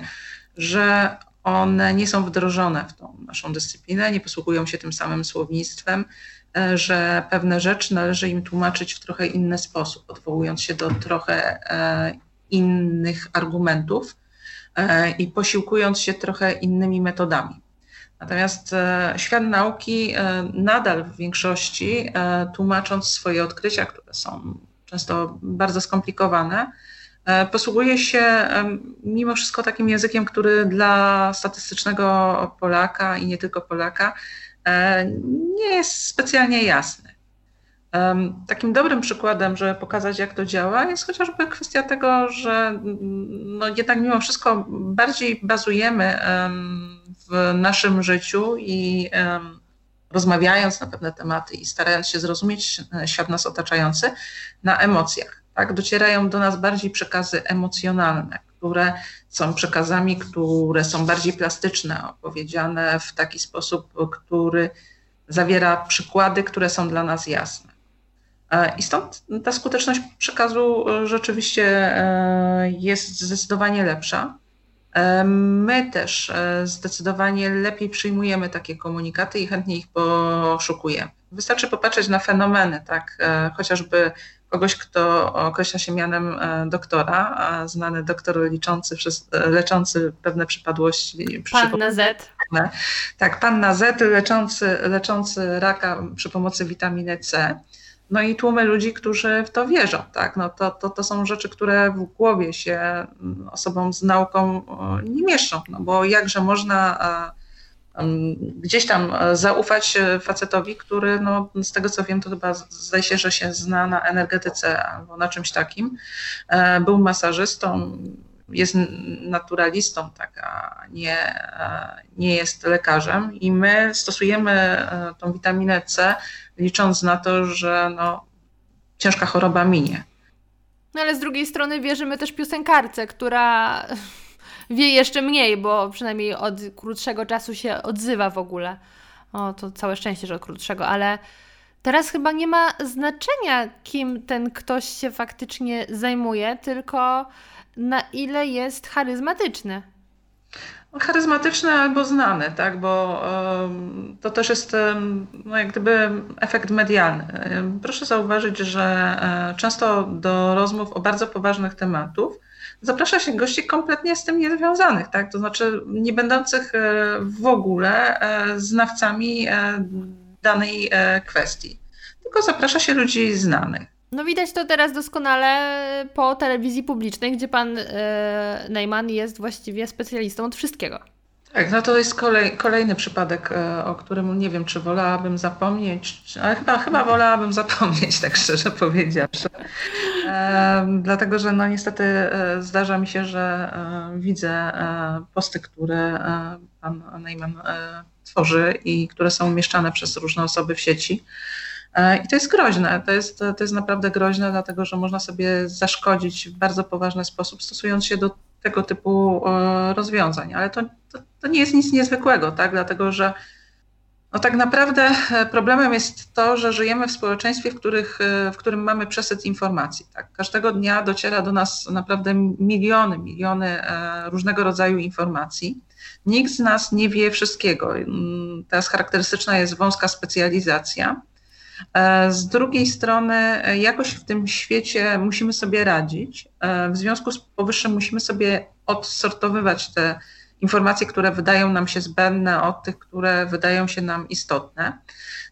że one nie są wdrożone w tą naszą dyscyplinę, nie posługują się tym samym słownictwem, że pewne rzeczy należy im tłumaczyć w trochę inny sposób, odwołując się do trochę e, innych argumentów e, i posiłkując się trochę innymi metodami. Natomiast świat nauki nadal w większości, tłumacząc swoje odkrycia, które są często bardzo skomplikowane, posługuje się mimo wszystko takim językiem, który dla statystycznego Polaka i nie tylko Polaka E, nie jest specjalnie jasny. Takim dobrym przykładem, żeby pokazać, jak to działa, jest chociażby kwestia tego, że no jednak mimo wszystko bardziej bazujemy w naszym życiu i rozmawiając na pewne tematy i starając się zrozumieć e, świat nas otaczający na emocjach. Tak? Docierają do nas bardziej przekazy emocjonalne, które są przekazami, które są bardziej plastyczne, opowiedziane w taki sposób, który zawiera przykłady, które są dla nas jasne. E, I stąd ta skuteczność przekazu e, rzeczywiście e, jest zdecydowanie lepsza. My też zdecydowanie lepiej przyjmujemy takie komunikaty i chętnie ich poszukujemy. Wystarczy popatrzeć na fenomeny, tak, chociażby kogoś, kto określa się mianem e, doktora, znany doktor liczący, e, leczący pewne przypadłości. Pan na Z. Tak, pan na Z, leczący, leczący raka przy pomocy witaminy C. No i tłumy ludzi, którzy w to wierzą. Tak? No to, to, to są rzeczy, które w głowie się mm, osobom z nauką nie mieszczą, no bo jakże można gdzieś tam e, zaufać e, facetowi, który no, z tego co wiem, to chyba zdaje się, że się zna na energetyce albo na czymś takim. E, był masażystą, jest naturalistą, tak, a nie, nie jest lekarzem i my stosujemy tą witaminę C, licząc na to, że no, ciężka choroba minie. No ale z drugiej strony wierzymy też piosenkarce, która wie jeszcze mniej, bo przynajmniej od krótszego czasu się odzywa w ogóle. O, to całe szczęście, że od krótszego, ale teraz chyba nie ma znaczenia, kim ten ktoś się faktycznie zajmuje, tylko na ile jest charyzmatyczny. Charyzmatyczny albo znany, tak? bo to też jest no, jak gdyby efekt medialny. Proszę zauważyć, że e, często do rozmów o bardzo poważnych tematów zaprasza się gości kompletnie z tym niezwiązanych, tak? to znaczy nie będących e, w ogóle e, znawcami danej kwestii, tylko zaprasza się ludzi znanych. No widać to teraz doskonale po telewizji publicznej, gdzie pan e, Neyman jest właściwie specjalistą od wszystkiego. Tak, no to jest kolej, kolejny przypadek, e, o którym nie wiem, czy wolałabym zapomnieć, ale chyba, chyba wolałabym zapomnieć, tak szczerze powiedziawszy. E, dlatego, że no niestety e, zdarza mi się, że e, widzę posty, które pan Neyman tworzy i które są umieszczane przez różne osoby w sieci. I to jest groźne, to jest, to jest naprawdę groźne, dlatego że można sobie zaszkodzić w bardzo poważny sposób, stosując się do tego typu e, rozwiązań. Ale to, to, to nie jest nic niezwykłego, tak? dlatego że no tak naprawdę e, problemem jest to, że żyjemy w społeczeństwie, w, których, w którym mamy przesyt informacji. Tak? Każdego dnia dociera do nas naprawdę miliony, miliony różnego rodzaju informacji. Nikt z nas nie wie wszystkiego. Mm, teraz charakterystyczna jest wąska specjalizacja. E, z drugiej strony, e, jakoś w tym świecie musimy sobie radzić. E, w związku z powyższym musimy sobie odsortowywać te informacje, które wydają nam się zbędne, od tych, które wydają się nam istotne.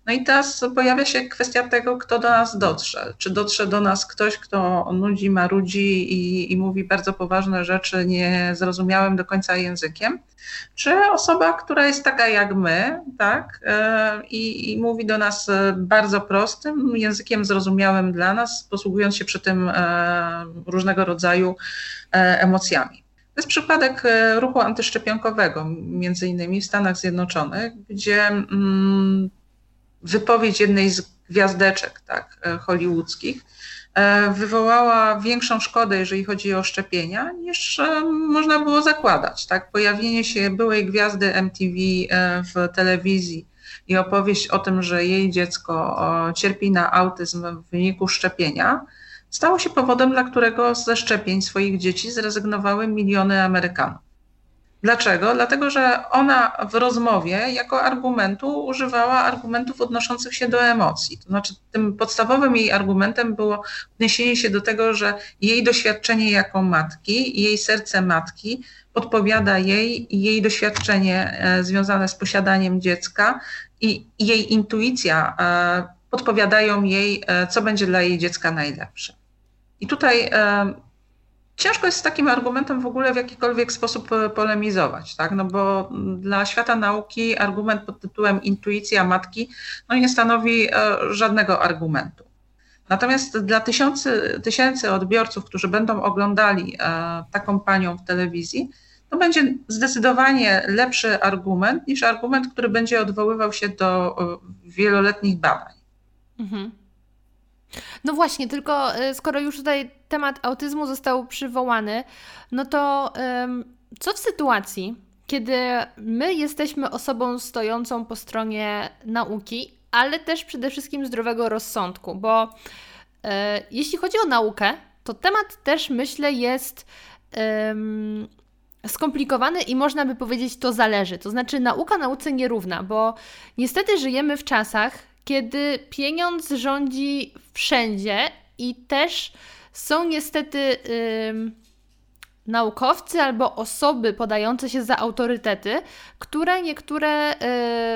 No i teraz pojawia się kwestia tego, kto do nas dotrze. Czy dotrze do nas ktoś, kto nudzi, marudzi i, i mówi bardzo poważne rzeczy niezrozumiałym do końca językiem, czy osoba, która jest taka jak my, tak, e, i, i mówi do nas bardzo prostym językiem zrozumiałym dla nas, posługując się przy tym e, różnego rodzaju e, emocjami. To jest przypadek ruchu antyszczepionkowego, między innymi w Stanach Zjednoczonych, gdzie mm, wypowiedź jednej z gwiazdeczek tak, e, hollywoodzkich e, wywołała większą szkodę, jeżeli chodzi o szczepienia, niż e, można było zakładać. Tak? Pojawienie się byłej gwiazdy MTV w telewizji i opowieść o tym, że jej dziecko cierpi na autyzm w wyniku szczepienia, stało się powodem, dla którego ze szczepień swoich dzieci zrezygnowały miliony Amerykanów. Dlaczego? Dlatego, że ona w rozmowie jako argumentu używała argumentów odnoszących się do emocji. To znaczy, tym podstawowym jej argumentem było odniesienie się do tego, że jej doświadczenie jako matki, jej serce matki podpowiada jej jej doświadczenie e, związane z posiadaniem dziecka i jej intuicja e, podpowiadają jej, e, co będzie dla jej dziecka najlepsze. I tutaj ciężko jest z takim argumentem w ogóle w jakikolwiek sposób e, polemizować, tak? No bo dla świata nauki argument pod tytułem intuicja matki no nie stanowi e, żadnego argumentu. Natomiast dla tysiący, tysięcy odbiorców, którzy będą oglądali e, taką panią w telewizji, to będzie zdecydowanie lepszy argument niż argument, który będzie odwoływał się do wieloletnich badań. Mhm. No właśnie, tylko y, skoro już tutaj temat autyzmu został przywołany, no to co w sytuacji, kiedy my jesteśmy osobą stojącą po stronie nauki, ale też przede wszystkim zdrowego rozsądku, bo e, jeśli chodzi o naukę, to temat też myślę jest skomplikowany i można by powiedzieć to zależy. To znaczy nauka nauce nierówna, bo niestety żyjemy w czasach, kiedy pieniądz rządzi wszędzie i też są niestety yy, naukowcy albo osoby podające się za autorytety, które niektóre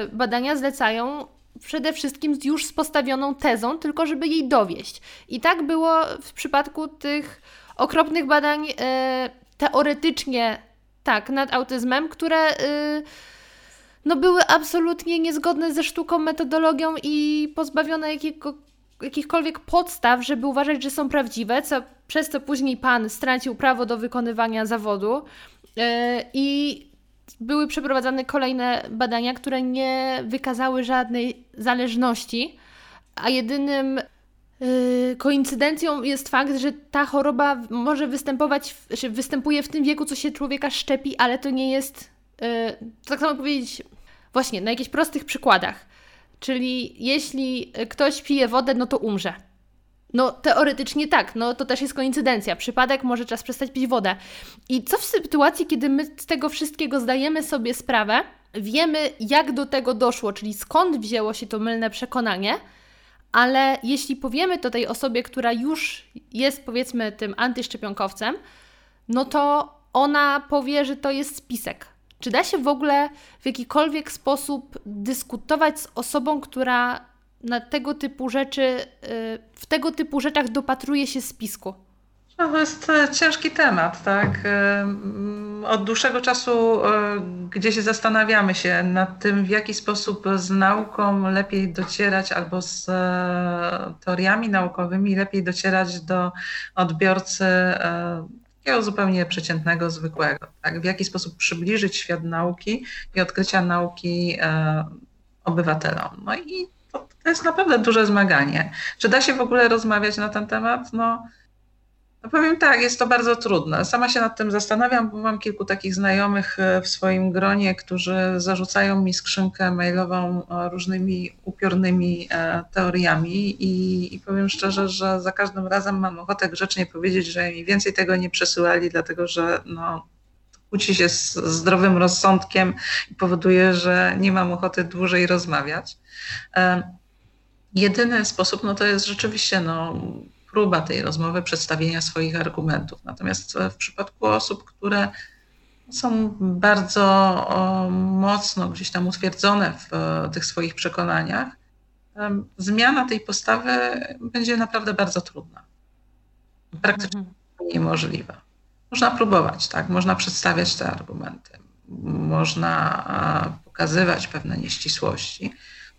yy, badania zlecają przede wszystkim już z postawioną tezą, tylko żeby jej dowieść. I tak było w przypadku tych okropnych badań yy, teoretycznie tak, nad autyzmem, które yy, no były absolutnie niezgodne ze sztuką, metodologią i pozbawione jakiego, jakichkolwiek podstaw, żeby uważać, że są prawdziwe, co, przez co później pan stracił prawo do wykonywania zawodu. Yy, I były przeprowadzane kolejne badania, które nie wykazały żadnej zależności, a jedynym yy, koincydencją jest fakt, że ta choroba może występować, że występuje w tym wieku, co się człowieka szczepi, ale to nie jest, yy, tak samo powiedzieć, właśnie na jakichś prostych przykładach. Czyli jeśli ktoś pije wodę, no to umrze. No teoretycznie tak, no to też jest koincydencja. Przypadek może czas przestać pić wodę. I co w sytuacji, kiedy my z tego wszystkiego zdajemy sobie sprawę, wiemy jak do tego doszło, czyli skąd wzięło się to mylne przekonanie, ale jeśli powiemy to tej osobie, która już jest powiedzmy tym antyszczepionkowcem, no to ona powie, że to jest spisek. Czy da się w ogóle w jakikolwiek sposób dyskutować z osobą, która na tego typu rzeczy, y, w tego typu rzeczach dopatruje się spisku? No, to jest e, ciężki temat, tak? E, mm, od dłuższego czasu e, gdzieś zastanawiamy się nad tym, w jaki sposób z nauką lepiej docierać albo z teoriami naukowymi lepiej docierać do odbiorcy takiego zupełnie przeciętnego, zwykłego. Tak? W jaki sposób przybliżyć świat nauki i odkrycia nauki obywatelom. No i to, to jest naprawdę duże zmaganie. Czy da się w ogóle rozmawiać na ten temat? No, no powiem tak, jest to bardzo trudne. Sama się nad tym zastanawiam, bo mam kilku takich znajomych e, w swoim gronie, którzy zarzucają mi skrzynkę mailową e, różnymi upiornymi e, teoriami i, i powiem szczerze, że za każdym razem mam ochotę grzecznie powiedzieć, że mi więcej tego nie przesyłali, dlatego że no, kłóci się z zdrowym rozsądkiem i powoduje, że nie mam ochoty dłużej rozmawiać. Jedyny sposób no to jest rzeczywiście no, próba tej rozmowy, przedstawienia swoich argumentów. Natomiast w przypadku osób, które są bardzo mocno gdzieś tam utwierdzone w o, tych swoich przekonaniach, zmiana tej postawy będzie naprawdę bardzo trudna. Praktycznie mhm. niemożliwa. Można próbować, tak? Można przedstawiać te argumenty, można pokazywać pewne nieścisłości.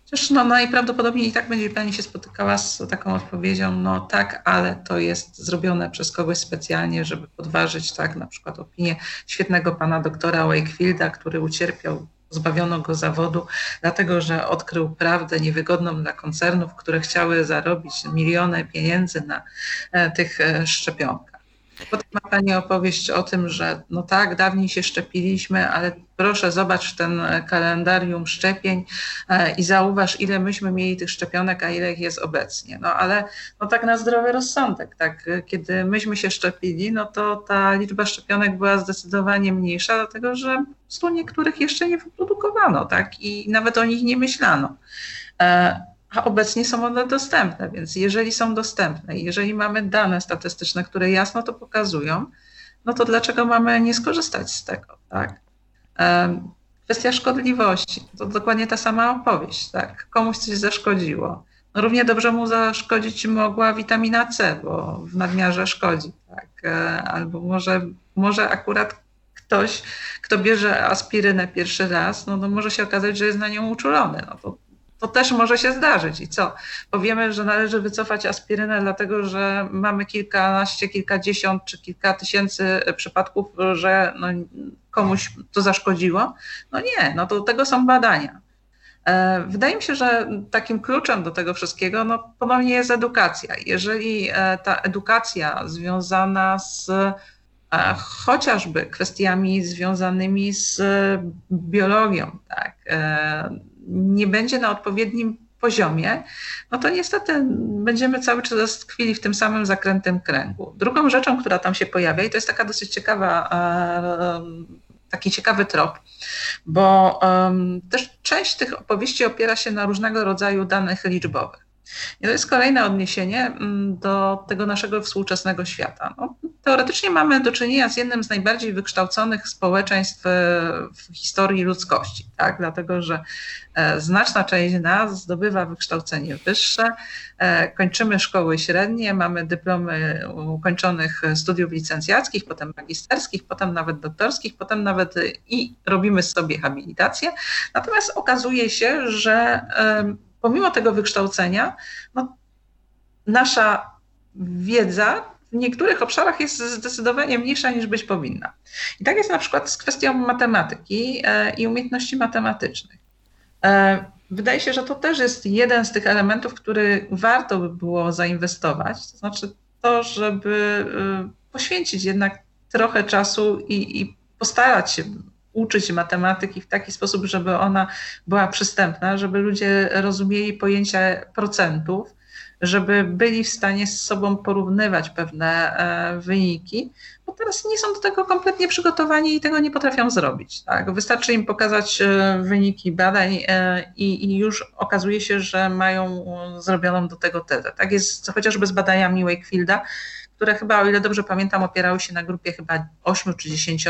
Chociaż no, najprawdopodobniej i tak będzie Pani się spotykała z taką odpowiedzią, no tak, ale to jest zrobione przez kogoś specjalnie, żeby podważyć tak na przykład opinię świetnego pana doktora Wakefielda, który ucierpiał Zbawiono go zawodu, dlatego że odkrył prawdę niewygodną dla koncernów, które chciały zarobić miliony pieniędzy na e, tych e, szczepionkach. Potem ma Pani opowieść o tym, że no tak, dawniej się szczepiliśmy, ale proszę zobacz ten kalendarium szczepień e, i zauważ, ile myśmy mieli tych szczepionek, a ile ich jest obecnie. No ale no tak na zdrowy rozsądek, tak, kiedy myśmy się szczepili, no to ta liczba szczepionek była zdecydowanie mniejsza, dlatego że stu niektórych jeszcze nie wyprodukowano, tak, i nawet o nich nie myślano. A obecnie są one dostępne, więc jeżeli są dostępne, jeżeli mamy dane statystyczne, które jasno to pokazują, no to dlaczego mamy nie skorzystać z tego, tak? Kwestia szkodliwości, to dokładnie ta sama opowieść, tak? Komuś coś zaszkodziło. No równie dobrze mu zaszkodzić mogła witamina C, bo w nadmiarze szkodzi, tak? E, albo może, może akurat ktoś, kto bierze aspirynę pierwszy raz, no to może się okazać, że jest na nią uczulony. No to to też może się zdarzyć. I co? Powiemy, że należy wycofać aspirynę, dlatego że mamy kilkanaście, kilkadziesiąt czy kilka tysięcy przypadków, że no, komuś to zaszkodziło. No nie, no to tego są badania. E, wydaje mi się, że takim kluczem do tego wszystkiego no, ponownie jest edukacja. Jeżeli e, ta edukacja związana z e, chociażby kwestiami związanymi z biologią, tak, nie będzie na odpowiednim poziomie, no to niestety będziemy cały czas tkwili w tym samym zakrętym kręgu. Drugą rzeczą, która tam się pojawia, i to jest taka dosyć ciekawa, e, taki ciekawy trop, bo też część tych opowieści opiera się na różnego rodzaju danych liczbowych. I to jest kolejne odniesienie mm, do tego naszego współczesnego świata. No, teoretycznie mamy do czynienia z jednym z najbardziej wykształconych społeczeństw e, w historii ludzkości, tak? dlatego że e, znaczna część nas zdobywa wykształcenie wyższe, e, kończymy szkoły średnie, mamy dyplomy ukończonych studiów licencjackich, potem magisterskich, potem nawet doktorskich, potem nawet i robimy sobie habilitację. Natomiast okazuje się, że pomimo tego wykształcenia, no, nasza wiedza w niektórych obszarach jest zdecydowanie mniejsza niż być powinna. I tak jest na przykład z kwestią matematyki e, i umiejętności matematycznych. E, wydaje się, że to też jest jeden z tych elementów, który warto by było zainwestować. To znaczy to, żeby y, poświęcić jednak trochę czasu i, i postarać się uczyć matematyki w taki sposób, żeby ona była przystępna, żeby ludzie rozumieli pojęcia procentów, żeby byli w stanie z sobą porównywać pewne e, wyniki, bo teraz nie są do tego kompletnie przygotowani i tego nie potrafią zrobić. Tak? Wystarczy im pokazać e, wyniki badań e, i, i już okazuje się, że mają zrobioną do tego tezę. Tak jest chociażby z badaniami Wakefielda, które chyba, o ile dobrze pamiętam, opierały się na grupie chyba 8 czy 10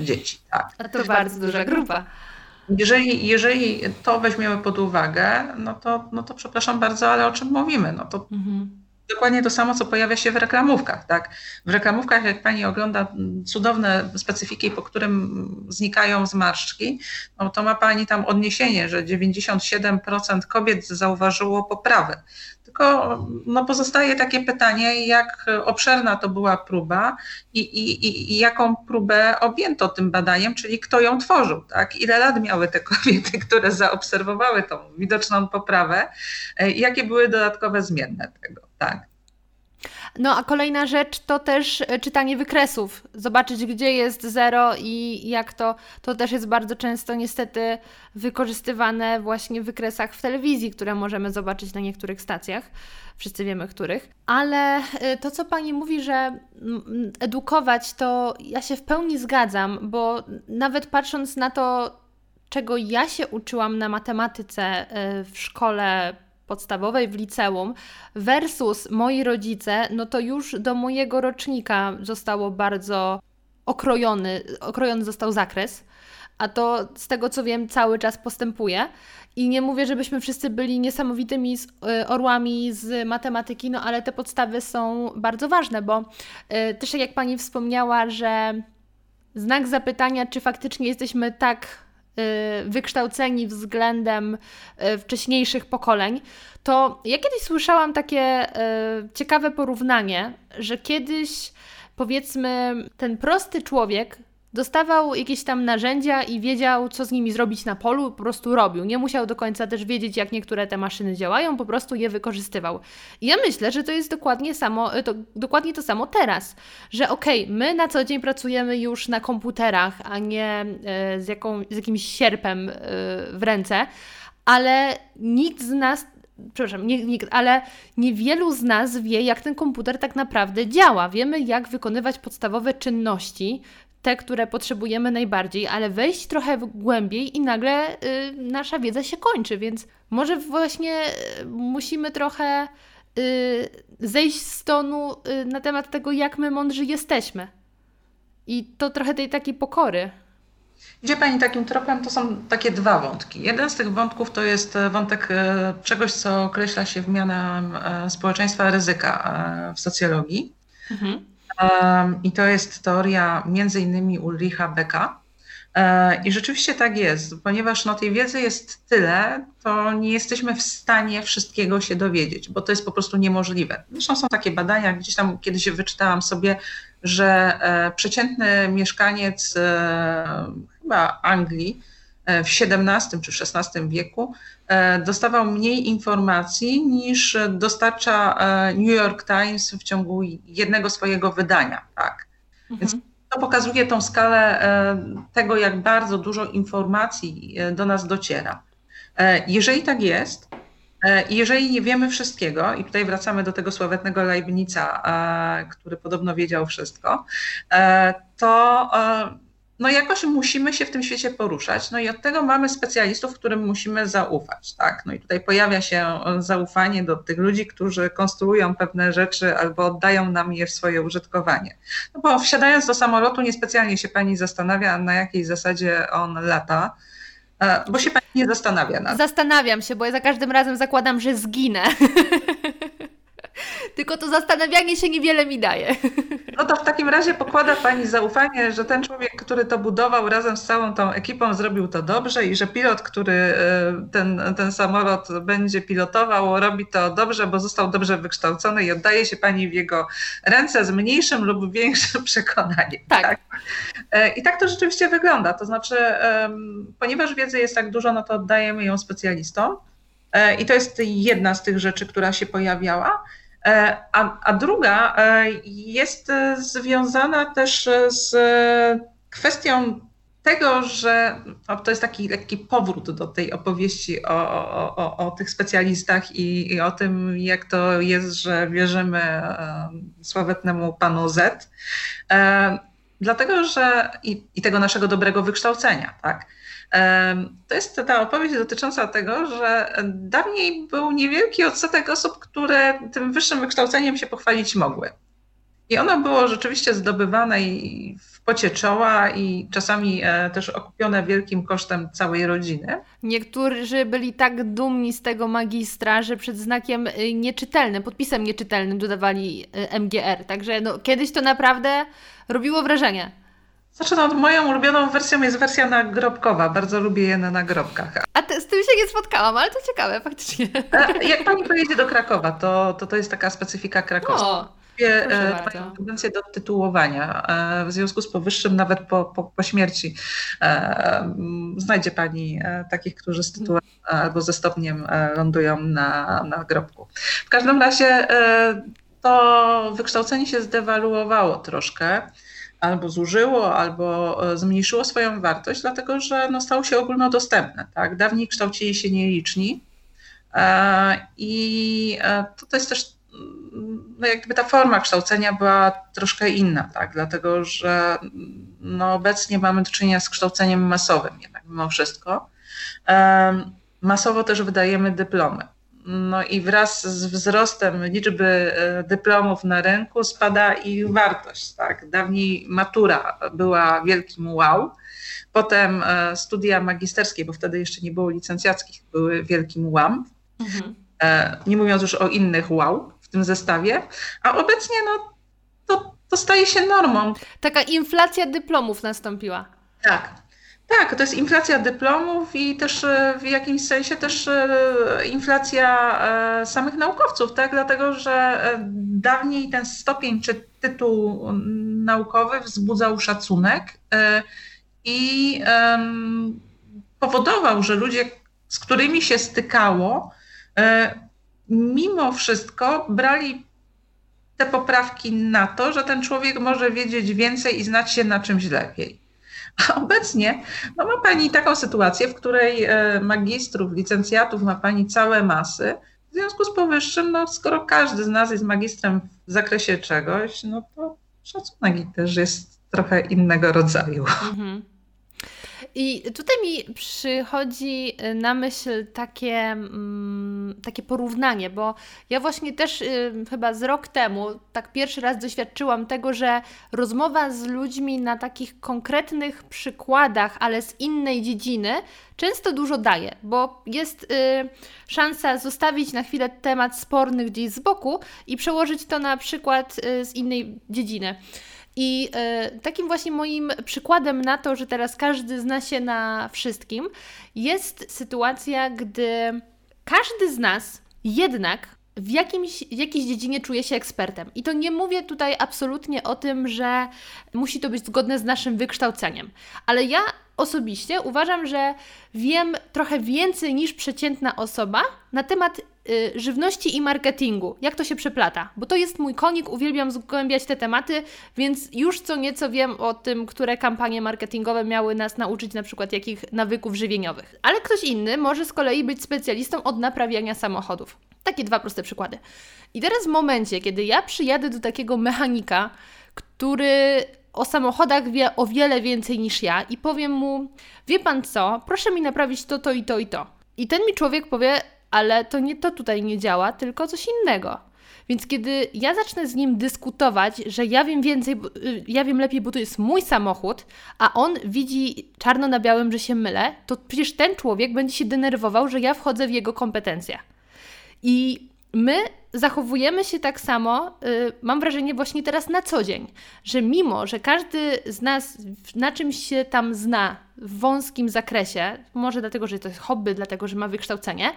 dzieci. Tak. A to bardzo duża grupa. Jeżeli, jeżeli to weźmiemy pod uwagę, no to, no to przepraszam bardzo, ale o czym mówimy? No to mhm. dokładnie to samo, co pojawia się w reklamówkach. Tak? W reklamówkach, jak pani ogląda cudowne specyfiki, po którym znikają zmarszczki, no to ma pani tam odniesienie, że 97% kobiet zauważyło poprawę. Tylko no, pozostaje takie pytanie, jak obszerna to była próba i, i, i jaką próbę objęto tym badaniem, czyli kto ją tworzył, tak? ile lat miały te kobiety, które zaobserwowały tą widoczną poprawę, e, jakie były dodatkowe zmienne tego. Tak? No a kolejna rzecz to też e, czytanie wykresów. Zobaczyć, gdzie jest zero i jak to. To też jest bardzo często niestety wykorzystywane właśnie w wykresach w telewizji, które możemy zobaczyć na niektórych stacjach. Wszyscy wiemy, których. Ale e, to, co pani mówi, że edukować, to ja się w pełni zgadzam, bo nawet patrząc na to, czego ja się uczyłam na matematyce e, w szkole podstawowej w liceum versus moi rodzice, no to już do mojego rocznika zostało bardzo okrojony, okrojony został zakres, a to z tego co wiem cały czas postępuje. I nie mówię, żebyśmy wszyscy byli niesamowitymi y, orłami z matematyki, no ale te podstawy są bardzo ważne, bo y, też jak Pani wspomniała, że znak zapytania, czy faktycznie jesteśmy tak wykształceni względem y, wcześniejszych pokoleń, to ja kiedyś słyszałam takie y, ciekawe porównanie, że kiedyś powiedzmy ten prosty człowiek Dostawał jakieś tam narzędzia i wiedział, co z nimi zrobić na polu, po prostu robił. Nie musiał do końca też wiedzieć, jak niektóre te maszyny działają, po prostu je wykorzystywał. I ja myślę, że to jest dokładnie, samo, to, dokładnie to samo teraz, że okej, okay, my na co dzień pracujemy już na komputerach, a nie e, z, jaką, z jakimś sierpem e, w ręce, ale nikt z nas przepraszam, nie, nie, ale niewielu z nas wie, jak ten komputer tak naprawdę działa. Wiemy, jak wykonywać podstawowe czynności, te, które potrzebujemy najbardziej, ale wejść trochę głębiej i nagle y, nasza wiedza się kończy, więc może właśnie y, musimy trochę y, zejść z tonu y, na temat tego, jak my mądrzy jesteśmy. I to trochę tej takiej pokory. Idzie Pani takim tropem, to są takie dwa wątki. Jeden z tych wątków to jest e, wątek e, czegoś, co określa się w mianem e, społeczeństwa ryzyka w socjologii. Mhm. I to jest teoria między innymi Ulricha Becka. E, I rzeczywiście tak jest, ponieważ no, tej wiedzy jest tyle, to nie jesteśmy w stanie wszystkiego się dowiedzieć, bo to jest po prostu niemożliwe. Zresztą są takie badania, gdzieś tam kiedyś wyczytałam sobie, że e, przeciętny mieszkaniec e, chyba Anglii w XVII czy XVI wieku e, dostawał mniej informacji niż dostarcza e, New York Times w ciągu jednego swojego wydania. Tak? Mhm. Więc to pokazuje tą skalę tego, jak bardzo dużo informacji do nas dociera. Jeżeli tak jest, jeżeli nie wiemy wszystkiego, i tutaj wracamy do tego sławetnego Leibnica, który podobno wiedział wszystko, to no jakoś musimy się w tym świecie poruszać. No i od tego mamy specjalistów, którym musimy zaufać. Tak? No i tutaj pojawia się zaufanie do tych ludzi, którzy konstruują pewne rzeczy albo oddają nam je w swoje użytkowanie. No bo wsiadając do samolotu, niespecjalnie się pani zastanawia, na jakiej zasadzie on lata. E, bo się pani nie zastanawia nad Zastanawiam się, bo ja za każdym razem zakładam, że zginę. Tylko to zastanawianie się niewiele mi daje. No to w takim razie pokłada Pani zaufanie, że ten człowiek, który to budował razem z całą tą ekipą, zrobił to dobrze i że pilot, który e, ten, ten samolot będzie pilotował, robi to dobrze, bo został dobrze wykształcony i oddaje się Pani w jego ręce z mniejszym lub większym przekonaniem. Tak. tak? E, I tak to rzeczywiście wygląda. To znaczy, ponieważ wiedzy jest tak dużo, no to oddajemy ją specjalistom. E, I to jest jedna z tych rzeczy, która się pojawiała. E, a, a druga e, jest związana też z kwestią tego, że to jest taki lekki powrót do tej opowieści o, o, o, o tych specjalistach i, i, o tym, jak to jest, że wierzymy sławetnemu panu Z. Dlatego, że i, i tego naszego dobrego wykształcenia, tak? To jest ta opowieść dotycząca tego, że dawniej był niewielki odsetek osób, które tym wyższym wykształceniem się pochwalić mogły. I ono było rzeczywiście zdobywane i w pocie czoła i czasami e, też okupione wielkim kosztem całej rodziny. Niektórzy byli tak dumni z tego magistra, że przed znakiem y, nieczytelnym, podpisem nieczytelnym dodawali y, MGR. Także no, kiedyś to naprawdę robiło wrażenie. Znaczy, no, moją ulubioną wersją jest wersja nagrobkowa. Bardzo lubię je na nagrobkach. A te, z tym się nie spotkałam, ale to ciekawe, faktycznie. E, jak pani pojedzie do Krakowa, to to, to jest taka specyfika krakowska. E, mają tendencję do tytułowania. E, w związku z powyższym, nawet po, po, po śmierci, znajdzie Pani takich, którzy z tytułem albo ze stopniem lądują na, na grobku. W każdym razie to wykształcenie się zdewaluowało troszkę albo zużyło, albo e, zmniejszyło swoją wartość, dlatego że no, stało się ogólnodostępne. Tak? Dawniej kształcili się nieliczni e, i e, to, jest też no jakby ta forma kształcenia była troszkę inna, tak? dlatego że no obecnie mamy do czynienia z kształceniem masowym jednak mimo wszystko. Masowo też wydajemy dyplomy. No i wraz z wzrostem liczby e, dyplomów na rynku spada ich wartość. Tak? Dawniej matura była wielkim wow, potem e, studia magisterskie, bo wtedy jeszcze nie było licencjackich, były wielkim łam. Mhm. E, nie mówiąc już o innych wow w tym zestawie, a obecnie no, to, to staje się normą. Taka inflacja dyplomów nastąpiła. Tak, tak, to jest inflacja dyplomów i też e, w jakimś sensie też e, inflacja e, samych naukowców, tak? Dlatego, że dawniej ten stopień czy tytuł naukowy wzbudzał szacunek i powodował, że ludzie, z którymi się stykało, mimo wszystko brali te poprawki na to, że ten człowiek może wiedzieć więcej i znać się na czymś lepiej. A obecnie no ma Pani taką sytuację, w której e, magistrów, licencjatów ma Pani całe masy. W związku z powyższym, no, skoro każdy z nas jest magistrem w zakresie czegoś, no to szacunek też jest trochę innego rodzaju. Mhm. I tutaj mi przychodzi y, na myśl takie, mm, takie porównanie, bo ja właśnie też y, chyba z rok temu tak pierwszy raz doświadczyłam tego, że rozmowa z ludźmi na takich konkretnych przykładach, ale z innej dziedziny, często dużo daje, bo jest y, szansa zostawić na chwilę temat sporny gdzieś z boku i przełożyć to na przykład z innej dziedziny. I e, takim właśnie moim przykładem na to, że teraz każdy zna się na wszystkim, jest sytuacja, gdy każdy z nas jednak w jakimś, w jakiejś dziedzinie czuje się ekspertem. I to nie mówię tutaj absolutnie o tym, że musi to być zgodne z naszym wykształceniem, ale ja osobiście uważam, że wiem trochę więcej niż przeciętna osoba na temat y, żywności i marketingu. Jak to się przeplata? Bo to jest mój konik, uwielbiam zgłębiać te tematy, więc już co nieco wiem o tym, które kampanie marketingowe miały nas nauczyć na przykład jakich nawyków żywieniowych. Ale ktoś inny może z kolei być specjalistą od naprawiania samochodów. Takie dwa proste przykłady. I teraz w momencie, kiedy ja przyjadę do takiego mechanika, który o samochodach wie o wiele więcej niż ja i powiem mu, wie pan co, proszę mi naprawić to, to i to i to. I ten mi człowiek powie, ale to nie to tutaj nie działa, tylko coś innego. Więc kiedy ja zacznę z nim dyskutować, że ja wiem więcej, y, ja wiem lepiej, bo to jest mój samochód, a on widzi czarno na białym, że się mylę, to przecież ten człowiek będzie się denerwował, że ja wchodzę w jego kompetencje. I my zachowujemy się tak samo, yy, mam wrażenie, właśnie teraz na co dzień, że mimo, że każdy z nas na czymś się tam zna w wąskim zakresie, może dlatego, że to jest hobby, dlatego, że ma wykształcenie,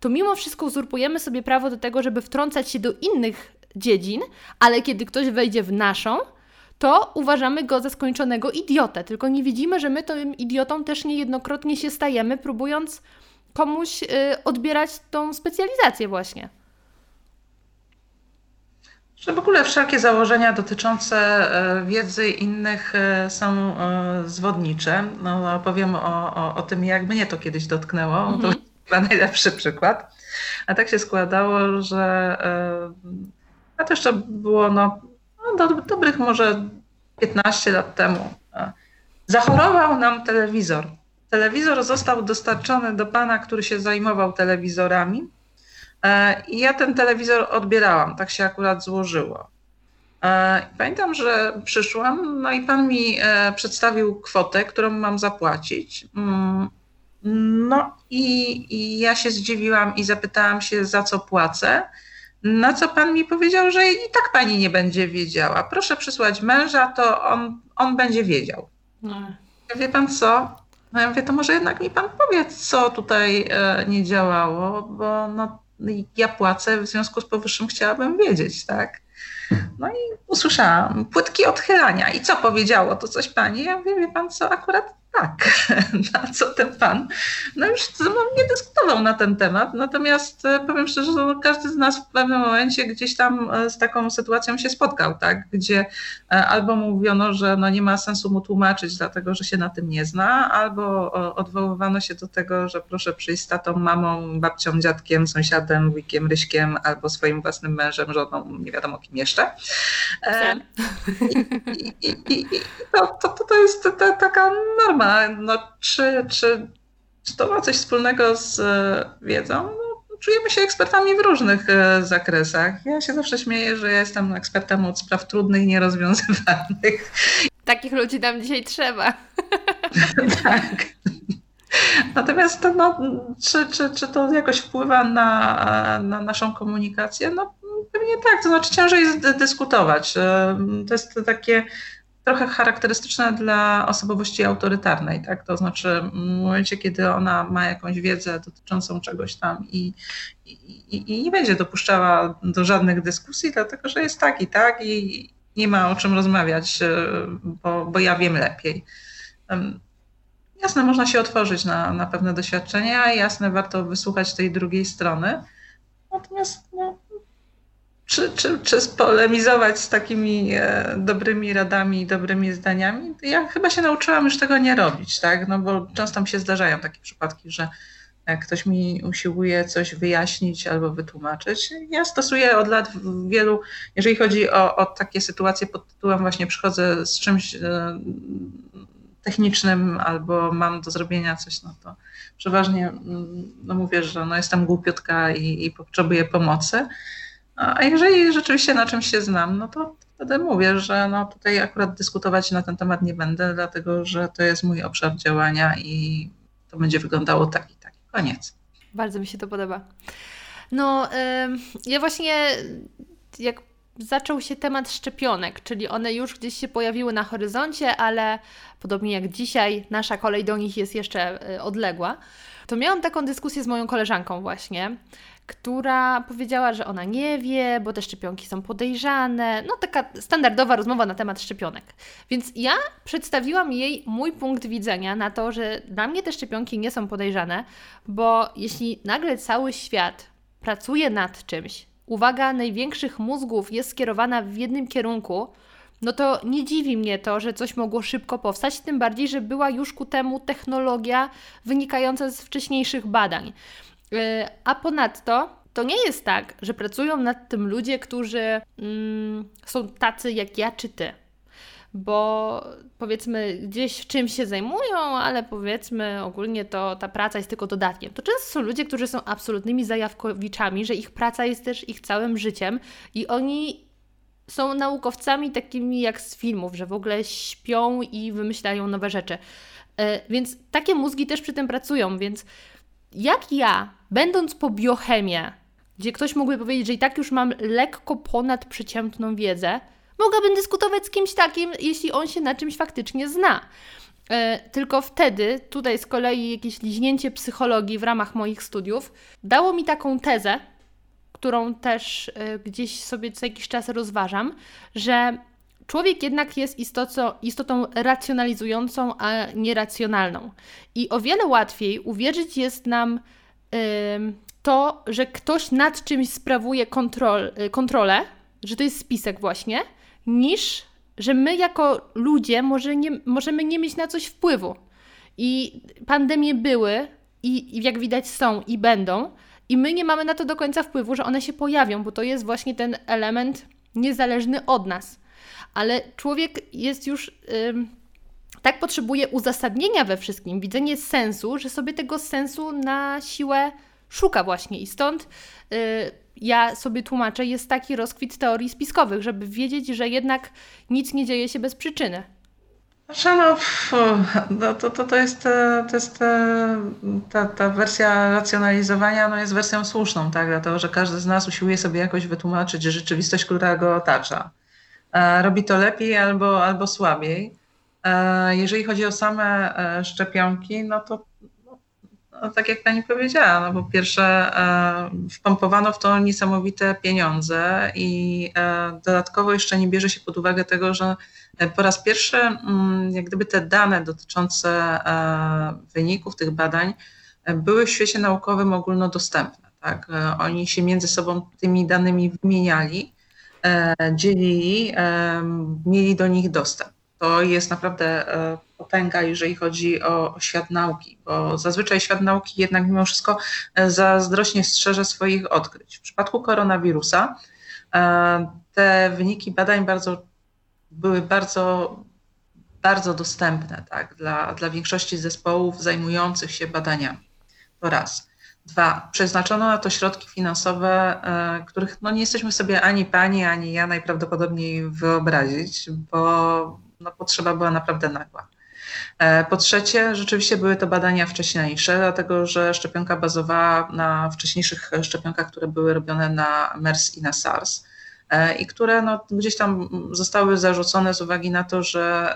to mimo wszystko uzurpujemy sobie prawo do tego, żeby wtrącać się do innych dziedzin, ale kiedy ktoś wejdzie w naszą, to uważamy go za skończonego idiotę. Tylko nie widzimy, że my tym idiotą też niejednokrotnie się stajemy, próbując komuś y, odbierać tą specjalizację właśnie. Że w ogóle wszelkie założenia dotyczące e, wiedzy innych e, są e, zwodnicze. No, powiem o, o, o tym, jak mnie to kiedyś dotknęło. Mhm. To chyba najlepszy przykład. A tak się składało, że a to jeszcze było no, no do, dobrych może 15 lat temu. Zachorował nam telewizor. Telewizor został dostarczony do pana, który się zajmował telewizorami I ja ten telewizor odbierałam, tak się akurat złożyło. E, pamiętam, że przyszłam, no i pan mi e, przedstawił kwotę, którą mam zapłacić. Mm, no i, i ja się zdziwiłam i zapytałam się, za co płacę. Na co pan mi powiedział, że i tak pani nie będzie wiedziała. Proszę przysłać męża, to on, on będzie wiedział. No. Wie pan co? No ja mówię, to może jednak mi pan powie, co tutaj nie działało, bo no, ja płacę, w związku z powyższym chciałabym wiedzieć, tak? No i usłyszałam płytki odchylania. I co powiedziało to coś pani? Ja mówię, wie pan co, akurat tak, na co ten pan, no już ze mną nie dyskutował na ten temat, natomiast e, powiem szczerze, że każdy z nas w pewnym momencie gdzieś tam e, z taką sytuacją się spotkał, tak, gdzie e, albo mówiono, że no nie ma sensu mu tłumaczyć, dlatego że się na tym nie zna, albo odwoływano się do tego, że proszę przyjść z tatą, mamą, babcią, dziadkiem, sąsiadem, wujkiem, ryśkiem, albo swoim własnym mężem, żoną, nie wiadomo kim jeszcze. I, i, i, i to, to, to jest taka norma no, czy, czy, czy to ma coś wspólnego z e, wiedzą? No, czujemy się ekspertami w różnych e, zakresach. Ja się zawsze śmieję, że ja jestem ekspertem od spraw trudnych, nierozwiązywanych. Takich ludzi nam dzisiaj trzeba. tak. Natomiast no, czy, czy, czy to jakoś wpływa na, na naszą komunikację? No pewnie tak, to znaczy ciężej jest dyskutować. E, to jest takie trochę charakterystyczne dla osobowości autorytarnej, tak? To znaczy w momencie, kiedy ona ma jakąś wiedzę dotyczącą czegoś tam i, i, i nie będzie dopuszczała do żadnych dyskusji, dlatego że jest tak i tak i nie ma o czym rozmawiać, e, bo, bo ja wiem lepiej. Jasne, można się otworzyć na, na pewne doświadczenia, jasne, warto wysłuchać tej drugiej strony. Natomiast no, czy, czy, czy z takimi e, dobrymi radami, dobrymi zdaniami. Ja chyba się nauczyłam już tego nie robić, tak? No bo często mi się zdarzają takie przypadki, że ktoś mi usiłuje coś wyjaśnić albo wytłumaczyć. Ja stosuję od lat wielu, jeżeli chodzi o, o takie sytuacje pod tytułem właśnie przychodzę z czymś e, technicznym albo mam do zrobienia coś, no to przeważnie mm, no mówię, że no jestem głupiutka i, i potrzebuję pomocy. A jeżeli rzeczywiście na czymś się znam, no to wtedy mówię, że no tutaj akurat dyskutować na ten temat nie będę, dlatego że to jest mój obszar działania i to będzie wyglądało tak i tak. Koniec. Bardzo mi się to podoba. No, ja właśnie jak zaczął się temat szczepionek, czyli one już gdzieś się pojawiły na horyzoncie, ale podobnie jak dzisiaj, nasza kolej do nich jest jeszcze y, odległa, to miałam taką dyskusję z moją koleżanką właśnie, która powiedziała, że ona nie wie, bo te szczepionki są podejrzane. No, taka standardowa rozmowa na temat szczepionek. Więc ja przedstawiłam jej mój punkt widzenia na to, że dla mnie te szczepionki nie są podejrzane, bo jeśli nagle cały świat pracuje nad czymś, uwaga największych mózgów jest skierowana w jednym kierunku, no to nie dziwi mnie to, że coś mogło szybko powstać, tym bardziej, że była już ku temu technologia wynikająca z wcześniejszych badań. Y, a ponadto to nie jest tak, że pracują nad tym ludzie, którzy mm, są tacy jak ja czy ty. Bo powiedzmy, gdzieś czymś się zajmują, ale powiedzmy ogólnie to ta praca jest tylko dodatkiem. To często są ludzie, którzy są absolutnymi zajawkowiczami, że ich praca jest też ich całym życiem i oni są naukowcami takimi jak z filmów, że w ogóle śpią i wymyślają nowe rzeczy. Y, więc takie mózgi też przy tym pracują, więc jak ja, będąc po biochemię, gdzie ktoś mógłby powiedzieć, że i tak już mam lekko ponad przeciętną wiedzę, mogłabym dyskutować z kimś takim, jeśli on się na czymś faktycznie zna. E, tylko wtedy, tutaj z kolei jakieś liźnięcie psychologii w ramach moich studiów, dało mi taką tezę, którą też e, gdzieś sobie co jakiś czas rozważam, że człowiek jednak jest istotą, racjonalizującą, a nieracjonalną. I o wiele łatwiej uwierzyć jest nam to, że ktoś nad czymś sprawuje kontrol, y, kontrolę, że to jest spisek właśnie, niż że my jako ludzie może nie, możemy nie mieć na coś wpływu. I pandemie były, i, i jak widać są i będą, i my nie mamy na to do końca wpływu, że one się pojawią, bo to jest właśnie ten element niezależny od nas. Ale człowiek jest już. Yy, tak potrzebuje uzasadnienia we wszystkim, widzenie sensu, że sobie tego sensu na siłę szuka właśnie. I stąd yy, ja sobie tłumaczę, jest taki rozkwit teorii spiskowych, żeby wiedzieć, że jednak nic nie dzieje się bez przyczyny. No, no to, to, to jest, e, to jest e, ta, ta wersja racjonalizowania no jest wersją słuszną, tak? dlatego że każdy z nas usiłuje sobie jakoś wytłumaczyć rzeczywistość, która go otacza. E, robi to lepiej albo, albo słabiej. Jeżeli chodzi o same szczepionki, no to no, tak jak pani powiedziała, no bo pierwsze e, wpompowano w to niesamowite pieniądze i e, dodatkowo jeszcze nie bierze się pod uwagę tego, że po raz pierwszy mm, jak gdyby te dane dotyczące e, wyników tych badań były w świecie naukowym ogólnodostępne. Tak? Oni się między sobą tymi danymi wymieniali, dzielili, mieli do nich dostęp. To jest naprawdę potęga, jeżeli chodzi o, o świat nauki, bo zazwyczaj świat nauki jednak mimo wszystko e, zazdrośnie strzeże swoich odkryć. W przypadku koronawirusa e, te wyniki badań bardzo, były bardzo, bardzo dostępne tak, dla, dla większości zespołów zajmujących się badaniami. To raz. Dwa, przeznaczono na to środki finansowe, e, których no, nie jesteśmy sobie ani pani, ani ja najprawdopodobniej wyobrazić, bo no, potrzeba była naprawdę nagła. E, po trzecie, rzeczywiście były to badania wcześniejsze, dlatego że szczepionka bazowała na wcześniejszych szczepionkach, które były robione na MERS i na SARS e, i które no, gdzieś tam zostały zarzucone z uwagi na to, że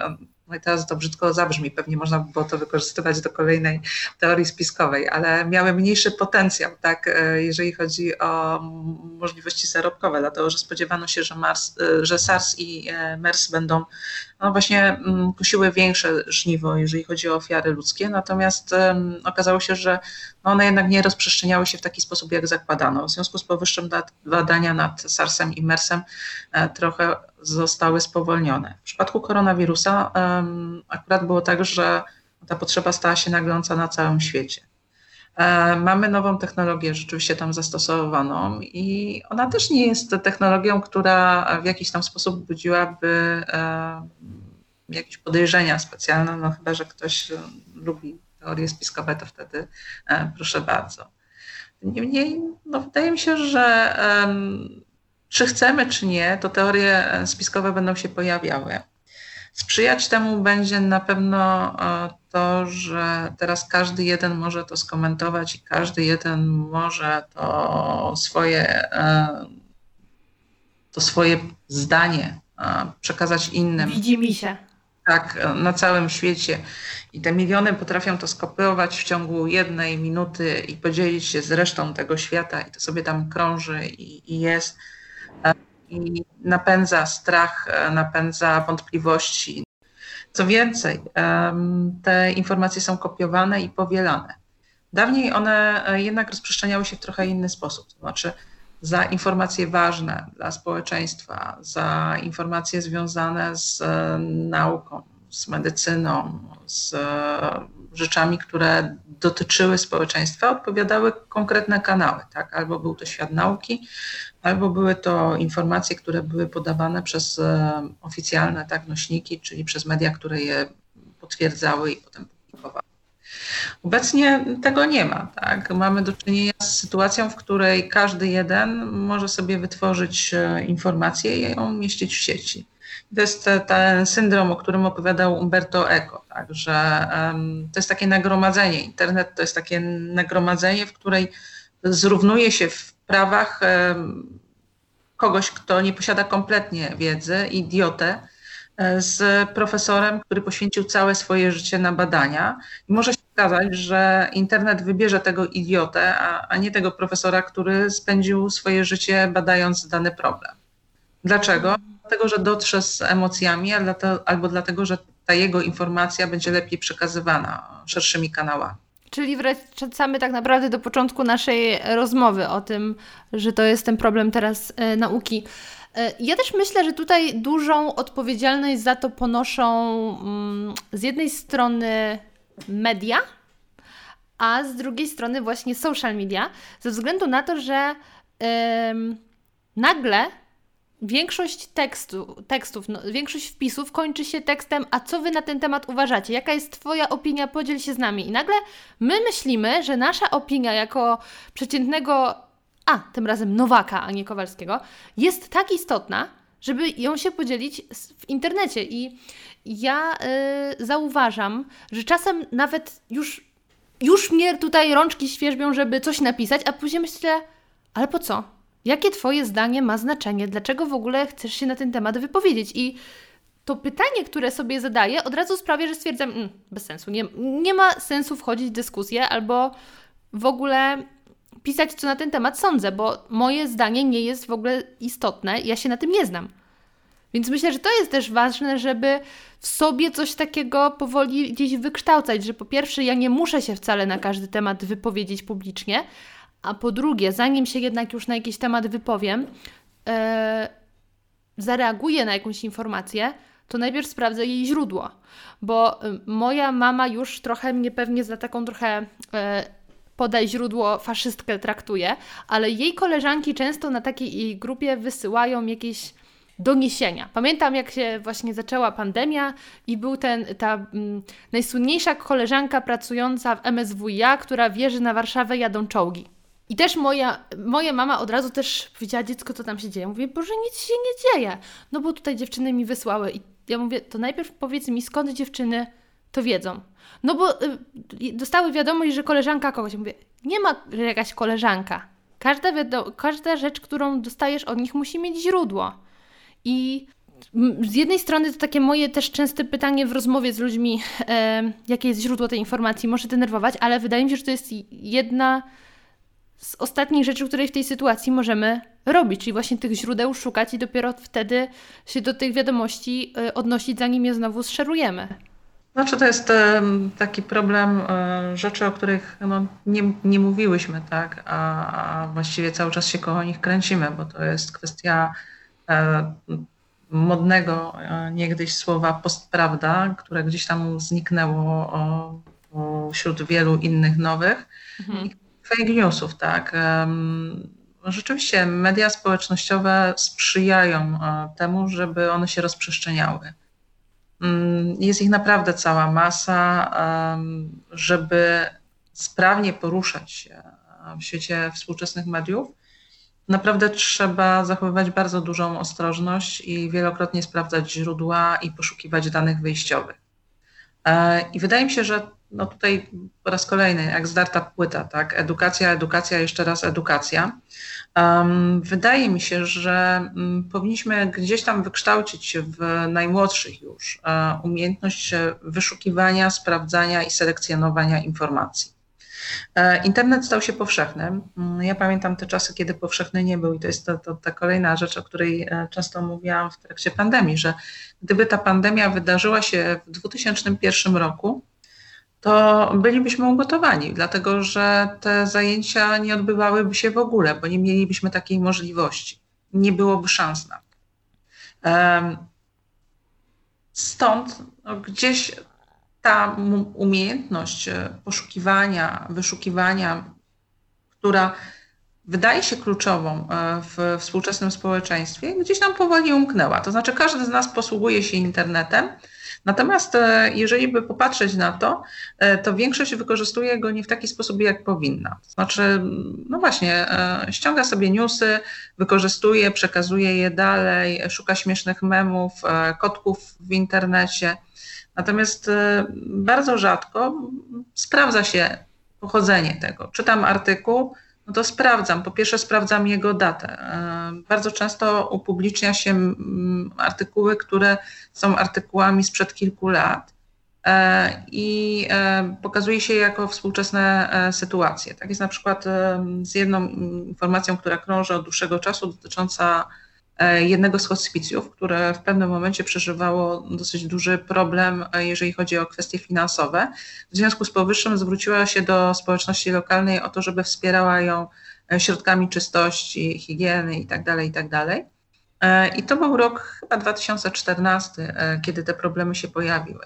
no i teraz to brzydko zabrzmi, pewnie można by było to wykorzystywać do kolejnej teorii spiskowej, ale miały mniejszy potencjał, tak, e, jeżeli chodzi o możliwości zarobkowe, dlatego że spodziewano się, że, Mars, że SARS i MERS będą no właśnie mm, kusiły większe żniwo, jeżeli chodzi o ofiary ludzkie, natomiast okazało się, że no one jednak nie rozprzestrzeniały się w taki sposób, jak zakładano. W związku z powyższym badania nad SARS-em i MERS-em e, trochę zostały spowolnione. W przypadku koronawirusa akurat było tak, że ta potrzeba stała się nagląca na całym świecie. E, mamy nową technologię rzeczywiście tam zastosowaną i ona też nie jest technologią, która w jakiś tam sposób budziłaby e, jakieś podejrzenia specjalne, no chyba, że ktoś lubi teorie spiskowe, to wtedy e, proszę bardzo. Niemniej no wydaje mi się, że czy chcemy, czy nie, to teorie spiskowe będą się pojawiały. Sprzyjać temu będzie na pewno e, to, że teraz każdy jeden może to skomentować i każdy jeden może to swoje, e, to swoje zdanie e, przekazać innym. Widzi mi się. Tak, na całym świecie. I te miliony potrafią to skopiować w ciągu jednej minuty i podzielić się z resztą tego świata, i to sobie tam krąży i, i jest i napędza strach, e, napędza wątpliwości. Co więcej, te informacje są kopiowane i powielane. Dawniej one e, jednak rozprzestrzeniały się w trochę inny sposób, to znaczy za informacje ważne dla społeczeństwa, za informacje związane z e, nauką, z medycyną, z rzeczami, które dotyczyły społeczeństwa, odpowiadały konkretne kanały. Tak? Albo był to świat nauki, albo były to informacje, które były podawane przez e, oficjalne tak, nośniki, czyli przez media, które je potwierdzały i potem publikowały. Obecnie tego nie ma. Tak? Mamy do czynienia z sytuacją, w której każdy jeden może sobie wytworzyć e, informację i ją umieścić w sieci. To jest ten syndrom, o którym opowiadał Umberto Eco, tak, że um, to jest takie nagromadzenie. Internet to jest takie nagromadzenie, w której zrównuje się w prawach kogoś, kto nie posiada kompletnie wiedzy, idiotę, z profesorem, który poświęcił całe swoje życie na badania. I może się okazać, że internet wybierze tego idiotę, a, a nie tego profesora, który spędził swoje życie badając dany problem. Dlaczego? Dlatego, że dotrze z emocjami, albo dlatego, że ta jego informacja będzie lepiej przekazywana szerszymi kanałami. Czyli wracamy tak naprawdę do początku naszej rozmowy o tym, że to jest ten problem teraz e, nauki. E, ja też myślę, że tutaj dużą odpowiedzialność za to ponoszą mm, z jednej strony media, a z drugiej strony właśnie social media, ze względu na to, że nagle większość tekstu, tekstów, no, większość wpisów kończy się tekstem, a co wy na ten temat uważacie? Jaka jest twoja opinia? Podziel się z nami. I nagle my myślimy, że nasza opinia jako przeciętnego, a tym razem Nowaka, a nie Kowalskiego, jest tak istotna, żeby ją się podzielić w internecie. I ja y, zauważam, że czasem nawet już, już mnie tutaj rączki świeżbią, żeby coś napisać, a później myślę, ale po co? Jakie Twoje zdanie ma znaczenie? Dlaczego w ogóle chcesz się na ten temat wypowiedzieć? I to pytanie, które sobie zadaję, od razu sprawia, że stwierdzam, mm, bez sensu. Nie, nie ma sensu wchodzić w dyskusję albo w ogóle pisać, co na ten temat sądzę, bo moje zdanie nie jest w ogóle istotne, ja się na tym nie znam. Więc myślę, że to jest też ważne, żeby w sobie coś takiego powoli gdzieś wykształcać, że po pierwsze, ja nie muszę się wcale na każdy temat wypowiedzieć publicznie, a po drugie, zanim się jednak już na jakiś temat wypowiem, e, zareaguję na jakąś informację, to najpierw sprawdzę jej źródło, bo e, moja mama już trochę mnie pewnie za taką trochę e, podaj źródło faszystkę traktuje, ale jej koleżanki często na takiej grupie wysyłają jakieś doniesienia. Pamiętam, jak się właśnie zaczęła pandemia i był ten, ta mm, najsłynniejsza koleżanka pracująca w MSWiA, która wierzy na Warszawę jadą czołgi. I też moja, moja mama od razu też powiedziała, dziecko, co tam się dzieje. Mówię, Boże, nic się nie dzieje. No bo tutaj dziewczyny mi wysłały. I ja mówię, to najpierw powiedz mi, skąd dziewczyny to wiedzą. No bo y, dostały wiadomość, że koleżanka kogoś. Mówię, nie ma jakaś koleżanka. Każda, każda rzecz, którą dostajesz od nich, musi mieć źródło. I z jednej strony to takie moje też częste pytanie w rozmowie z ludźmi, e, jakie jest źródło tej informacji, może denerwować, ale wydaje mi się, że to jest jedna z ostatnich rzeczy, które w tej sytuacji możemy robić, czyli właśnie tych źródeł szukać i dopiero wtedy się do tych wiadomości e, odnosić, zanim je znowu zszerujemy. Znaczy to jest taki problem e, rzeczy, o których no, nie, nie mówiłyśmy, tak, a, właściwie cały czas się koło nich kręcimy, bo to jest kwestia e, modnego niegdyś słowa postprawda, które gdzieś tam zniknęło wśród wielu innych nowych. Mhm fake newsów, tak. Rzeczywiście media społecznościowe sprzyjają e, temu, żeby one się rozprzestrzeniały. Mm, jest ich naprawdę cała masa, żeby sprawnie poruszać się w świecie współczesnych mediów. Naprawdę trzeba zachowywać bardzo dużą ostrożność i wielokrotnie sprawdzać źródła i poszukiwać danych wyjściowych. E, I wydaje mi się, że no tutaj po raz kolejny, jak zdarta płyta, tak? Edukacja, edukacja, jeszcze raz edukacja. Um, wydaje mi się, że um, powinniśmy gdzieś tam wykształcić w najmłodszych już um, umiejętność wyszukiwania, sprawdzania i selekcjonowania informacji. E, internet stał się powszechny. Mm, ja pamiętam te czasy, kiedy powszechny nie był, i to jest to, to, ta kolejna rzecz, o której e, często mówiłam w trakcie pandemii, że gdyby ta pandemia wydarzyła się w 2001 roku, to bylibyśmy ugotowani, dlatego że te zajęcia nie odbywałyby się w ogóle, bo nie mielibyśmy takiej możliwości. Nie byłoby szans na to. Stąd no, gdzieś ta umiejętność e, poszukiwania, wyszukiwania, która wydaje się kluczową e, w współczesnym społeczeństwie, gdzieś nam powoli umknęła. To znaczy, każdy z nas posługuje się internetem, Natomiast e, jeżeli by popatrzeć na to, to większość wykorzystuje go nie w taki sposób, jak powinna. To znaczy, no właśnie, ściąga sobie newsy, wykorzystuje, przekazuje je dalej, szuka śmiesznych memów, kotków w internecie. Natomiast bardzo rzadko sprawdza się pochodzenie tego. Czytam artykuł, no to sprawdzam. Po pierwsze sprawdzam jego datę. Bardzo często upublicznia się artykuły, które są artykułami sprzed kilku lat e, i e, pokazuje się jako współczesne e, sytuacje. Tak jest na przykład z jedną informacją, która krąży od dłuższego czasu dotycząca jednego z hospicjów, które w pewnym momencie przeżywało dosyć duży problem, jeżeli chodzi o kwestie finansowe. W związku z powyższym zwróciła się do społeczności lokalnej o to, żeby wspierała ją środkami czystości, higieny itd. Tak itd. Tak I to był rok chyba 2014, kiedy te problemy się pojawiły.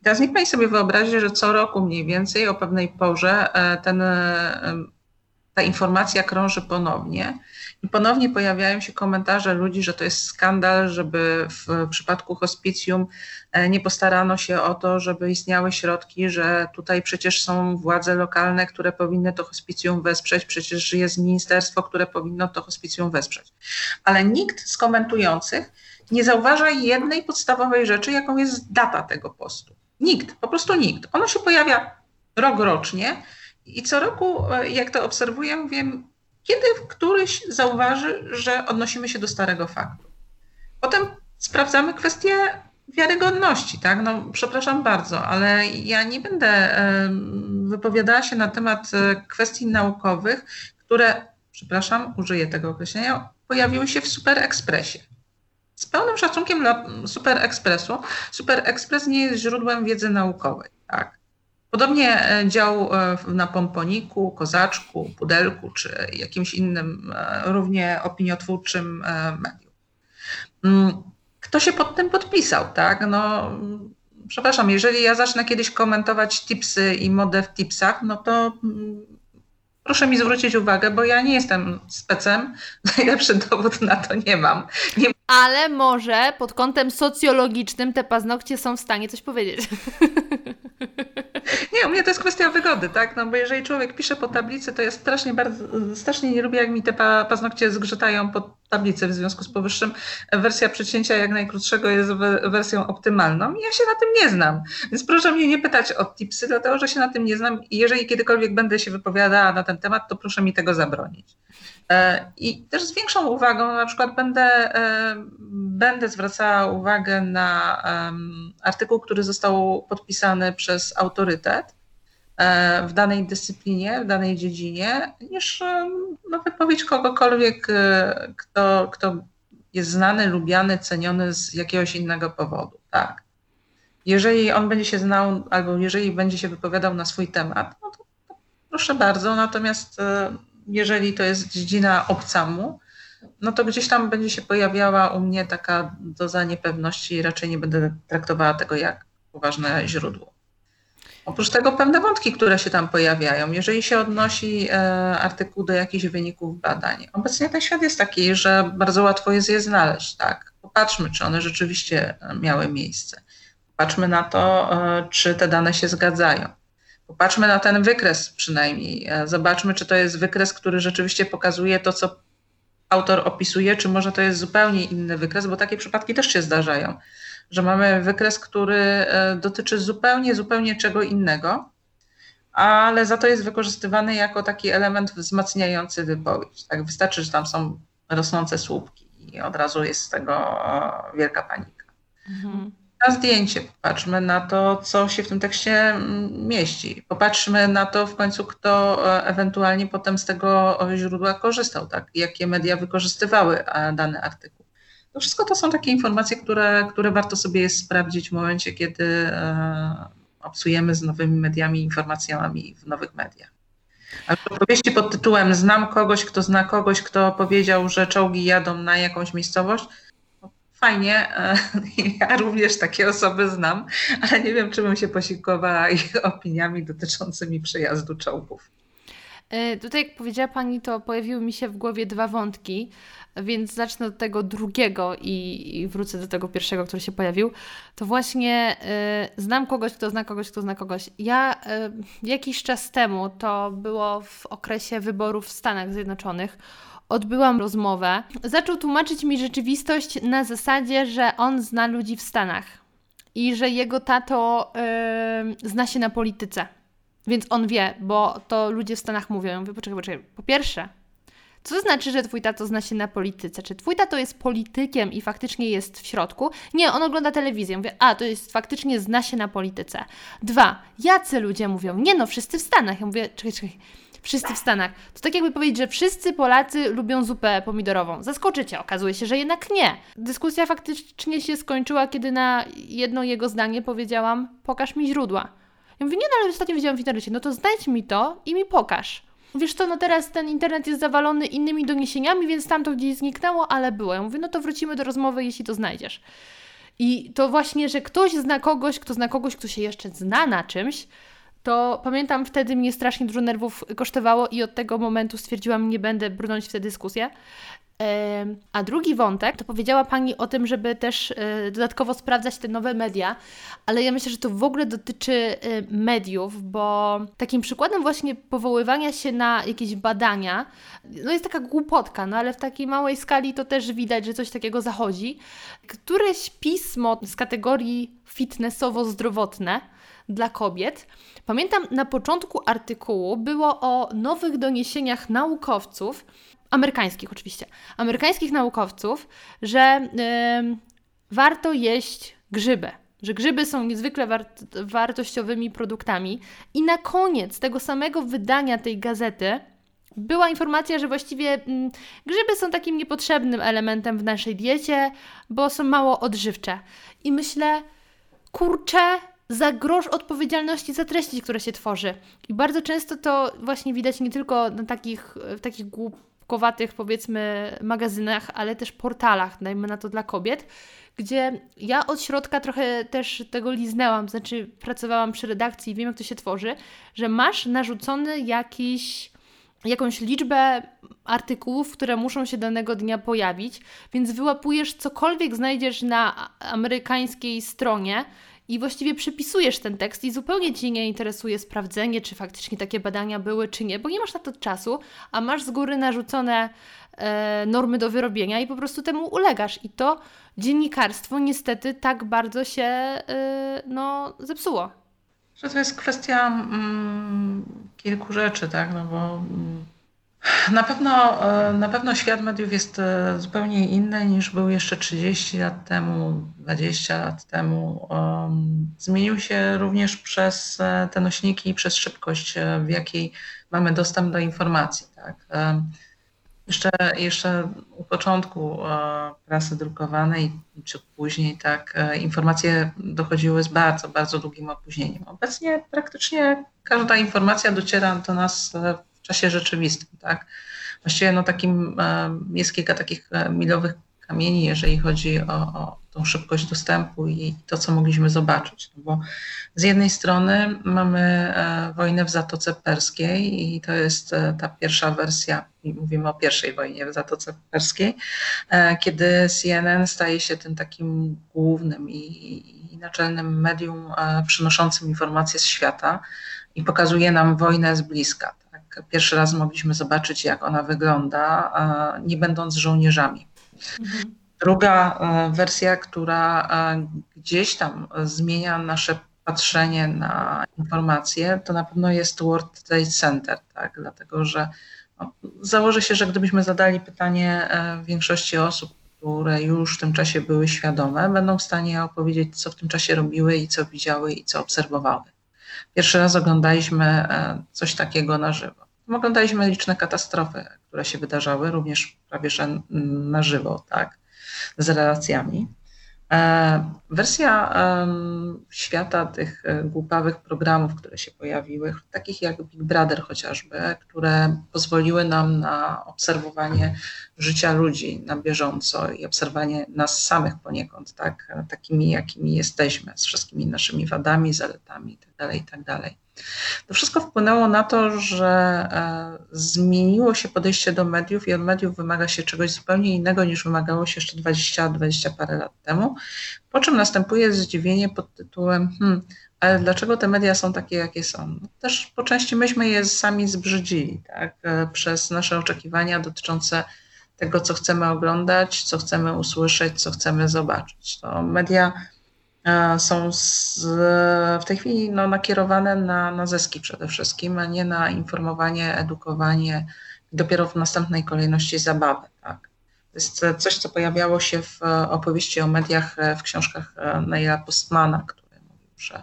I teraz niech Pani sobie wyobrazi, że co roku mniej więcej o pewnej porze ten, ta informacja krąży ponownie i ponownie pojawiają się komentarze ludzi, że to jest skandal, żeby w przypadku hospicjum e, nie postarano się o to, żeby istniały środki, że tutaj przecież są władze lokalne, które powinny to hospicjum wesprzeć, przecież jest ministerstwo, które powinno to hospicjum wesprzeć. Ale nikt z komentujących nie zauważa jednej podstawowej rzeczy, jaką jest data tego postu. Nikt, po prostu nikt. Ono się pojawia rok rocznie i co roku, e, jak to obserwuję, wiem, kiedy któryś zauważy, że odnosimy się do starego faktu. Potem sprawdzamy kwestię wiarygodności, tak? No, przepraszam bardzo, ale ja nie będę wypowiadała się na temat e, kwestii naukowych, które, przepraszam, użyję tego określenia, pojawiły się w Super Expressie. Z pełnym szacunkiem dla Super Expressu, Super Express nie jest źródłem wiedzy naukowej, tak? Podobnie e, dział e, na Pomponiku, Kozaczku, Pudelku czy jakimś innym e, równie opiniotwórczym medium. Mm, kto się pod tym podpisał, tak? No, przepraszam, jeżeli ja zacznę kiedyś komentować tipsy i modę w tipsach, no to mm, proszę mi zwrócić uwagę, bo ja nie jestem specem, najlepszy dowód na to nie mam. Nie... Ale może pod kątem socjologicznym te paznokcie są w stanie coś powiedzieć. Nie, u mnie to jest kwestia wygody, tak? No bo jeżeli człowiek pisze po tablicy, to ja strasznie bardzo, strasznie nie lubię, jak mi te paznokcie zgrzytają po tablicy. W związku z powyższym wersja przecięcia jak najkrótszego jest wersją optymalną i ja się na tym nie znam. Więc proszę mnie nie pytać o tipsy, dlatego że się na tym nie znam i jeżeli kiedykolwiek będę się wypowiadała na ten temat, to proszę mi tego zabronić. E, I też z większą uwagą na przykład będę, e, będę zwracała uwagę na artykuł, który został podpisany przez autorytet e, w danej dyscyplinie, w danej dziedzinie, niż no, wypowiedź kogokolwiek, kto, kto jest znany, lubiany, ceniony z jakiegoś innego powodu. Tak. Jeżeli on będzie się znał, albo jeżeli będzie się wypowiadał na swój temat, no to, to proszę bardzo. Natomiast jeżeli to jest dziedzina obca mu, no to gdzieś tam będzie się pojawiała u mnie taka doza niepewności i raczej nie będę traktowała tego jak poważne źródło. Oprócz tego pewne wątki, które się tam pojawiają. Jeżeli się odnosi e, artykuł do jakichś wyników badań, obecnie ten świat jest taki, że bardzo łatwo jest je znaleźć. Tak? Popatrzmy, czy one rzeczywiście miały miejsce. Popatrzmy na to, e, czy te dane się zgadzają. Popatrzmy na ten wykres przynajmniej. E, zobaczmy, czy to jest wykres, który rzeczywiście pokazuje to, co autor opisuje, czy może to jest zupełnie inny wykres, bo takie przypadki też się zdarzają, że mamy wykres, który e, dotyczy zupełnie, zupełnie czego innego, ale za to jest wykorzystywany jako taki element wzmacniający wypowiedź. Tak, wystarczy, że tam są rosnące słupki i od razu jest z tego e, wielka panika. Mhm na zdjęcie, popatrzmy na to, co się w tym tekście mm, mieści. Popatrzmy na to w końcu, kto e, ewentualnie potem z tego źródła korzystał, tak? jakie media wykorzystywały e, dany artykuł. To wszystko to są takie informacje, które, które warto sobie sprawdzić w momencie, kiedy e, obsujemy z nowymi mediami, informacjami w nowych mediach. A opowieści pod tytułem Znam kogoś, kto zna kogoś, kto powiedział, że czołgi jadą na jakąś miejscowość, fajnie, e, ja również takie osoby znam, ale nie wiem, czy bym się posiłkowała ich opiniami dotyczącymi przejazdu czołgów. E, tutaj, jak powiedziała Pani, to pojawiły mi się w głowie dwa wątki, więc zacznę od tego drugiego i, wrócę do tego pierwszego, który się pojawił. To właśnie y, znam kogoś, kto zna kogoś, kto zna kogoś. Ja y, jakiś czas temu, to było w okresie wyborów w Stanach Zjednoczonych, odbyłam rozmowę, zaczął tłumaczyć mi rzeczywistość na zasadzie, że on zna ludzi w Stanach i że jego tato yy, zna się na polityce. Więc on wie, bo to ludzie w Stanach mówią. Ja mówię, poczekaj, poczekaj. Po pierwsze, co to znaczy, że twój tato zna się na polityce? Czy twój tato jest politykiem i faktycznie jest w środku? Nie, on ogląda telewizję. Mówię, a, to jest faktycznie zna się na polityce. Dwa, jacy ludzie mówią? Nie no, wszyscy w Stanach. Ja mówię, czekaj, czekaj. Wszyscy w Stanach. To tak jakby powiedzieć, że wszyscy Polacy lubią zupę pomidorową. Zaskoczycie, okazuje się, że jednak nie. Dyskusja faktycznie się skończyła, kiedy na jedno jego zdanie powiedziałam: Pokaż mi źródła. Ja mówię, nie, no ale ostatnio widziałam w internecie, no to znajdź mi to i mi pokaż. Wiesz co, no teraz ten internet jest zawalony innymi doniesieniami, więc tam to gdzieś zniknęło, ale było. Ja mówię, no to wrócimy do rozmowy, jeśli to znajdziesz. I to właśnie, że ktoś zna kogoś, kto zna kogoś, kto się jeszcze zna na czymś, to pamiętam wtedy mnie strasznie dużo nerwów kosztowało i od tego momentu stwierdziłam, nie będę brnąć w tę dyskusję. A drugi wątek, to powiedziała Pani o tym, żeby też e, dodatkowo sprawdzać te nowe media, ale ja myślę, że to w ogóle dotyczy e, mediów, bo takim przykładem właśnie powoływania się na jakieś badania, no jest taka głupotka, no ale w takiej małej skali to też widać, że coś takiego zachodzi. Któreś pismo z kategorii fitnessowo-zdrowotne dla kobiet. Pamiętam na początku artykułu było o nowych doniesieniach naukowców, amerykańskich oczywiście, amerykańskich naukowców, że warto jeść grzyby, że grzyby są niezwykle wart wartościowymi produktami. I na koniec tego samego wydania tej gazety była informacja, że właściwie grzyby są takim niepotrzebnym elementem w naszej diecie, bo są mało odżywcze. I myślę, kurczę, za grosz odpowiedzialności za treści, które się tworzy. I bardzo często to właśnie widać nie tylko na takich, w takich głupkowatych, powiedzmy, magazynach, ale też portalach, dajmy na to dla kobiet, gdzie ja od środka trochę też tego liznęłam, znaczy pracowałam przy redakcji i wiem, jak to się tworzy, że masz narzucony jakiś jakąś liczbę artykułów, które muszą się danego dnia pojawić, więc wyłapujesz cokolwiek znajdziesz na amerykańskiej stronie, i właściwie przypisujesz ten tekst i zupełnie Ci nie interesuje sprawdzenie, czy faktycznie takie badania były, czy nie, bo nie masz na to czasu, a masz z góry narzucone e, normy do wyrobienia i po prostu temu ulegasz. I to dziennikarstwo niestety tak bardzo się e, no, zepsuło. Że to jest kwestia mm, kilku rzeczy, tak? No bo mm, na pewno, e, na pewno świat mediów jest e, zupełnie inny niż był jeszcze 30 lat temu, 20 lat temu. Zmienił się również przez e, te nośniki i przez szybkość, w jakiej mamy dostęp do informacji. Tak? Jeszcze, jeszcze u początku prasy drukowanej, czy później, tak, informacje dochodziły z bardzo, bardzo długim opóźnieniem. Obecnie praktycznie każda informacja dociera do nas czasie rzeczywistym, tak? Właściwie no takim, e, jest kilka takich e, milowych kamieni, jeżeli chodzi o, o tą szybkość dostępu i to, co mogliśmy zobaczyć. No bo z jednej strony mamy e, wojnę w Zatoce Perskiej i to jest ta pierwsza wersja, mówimy o pierwszej wojnie w Zatoce Perskiej, kiedy CNN staje się tym takim głównym i, i naczelnym medium przynoszącym informacje z świata i pokazuje nam wojnę z bliska pierwszy raz mogliśmy zobaczyć, jak ona wygląda, nie będąc żołnierzami. Mhm. Druga e, wersja, która e, gdzieś tam zmienia nasze patrzenie na informacje, to na pewno jest World Trade Center, tak? dlatego że no, założę się, że gdybyśmy zadali pytanie e, większości osób, które już w tym czasie były świadome, będą w stanie opowiedzieć, co w tym czasie robiły i co widziały i co obserwowały. Pierwszy raz oglądaliśmy e, coś takiego na żywo. Oglądaliśmy liczne katastrofy, które się wydarzały, również prawie że na żywo, tak, z relacjami. E, wersja świata tych e, głupawych programów, które się pojawiły, takich jak Big Brother chociażby, które pozwoliły nam na obserwowanie życia ludzi na bieżąco i obserwowanie nas samych poniekąd, tak, takimi jakimi jesteśmy, z wszystkimi naszymi wadami, zaletami itd. Tak itd. Tak to wszystko wpłynęło na to, że e, zmieniło się podejście do mediów i od mediów wymaga się czegoś zupełnie innego niż wymagało się jeszcze 20-20 parę lat temu. Po czym następuje zdziwienie pod tytułem, hmm, ale dlaczego te media są takie, jakie są? No też po części myśmy je sami zbrzydzili, tak? E, przez nasze oczekiwania dotyczące tego, co chcemy oglądać, co chcemy usłyszeć, co chcemy zobaczyć. To media są z, w tej chwili no, nakierowane na, na zyski przede wszystkim, a nie na informowanie, edukowanie, dopiero w następnej kolejności zabawę. Tak? To jest coś, co pojawiało się w opowieści o mediach w książkach Neila Postmana, który mówił, że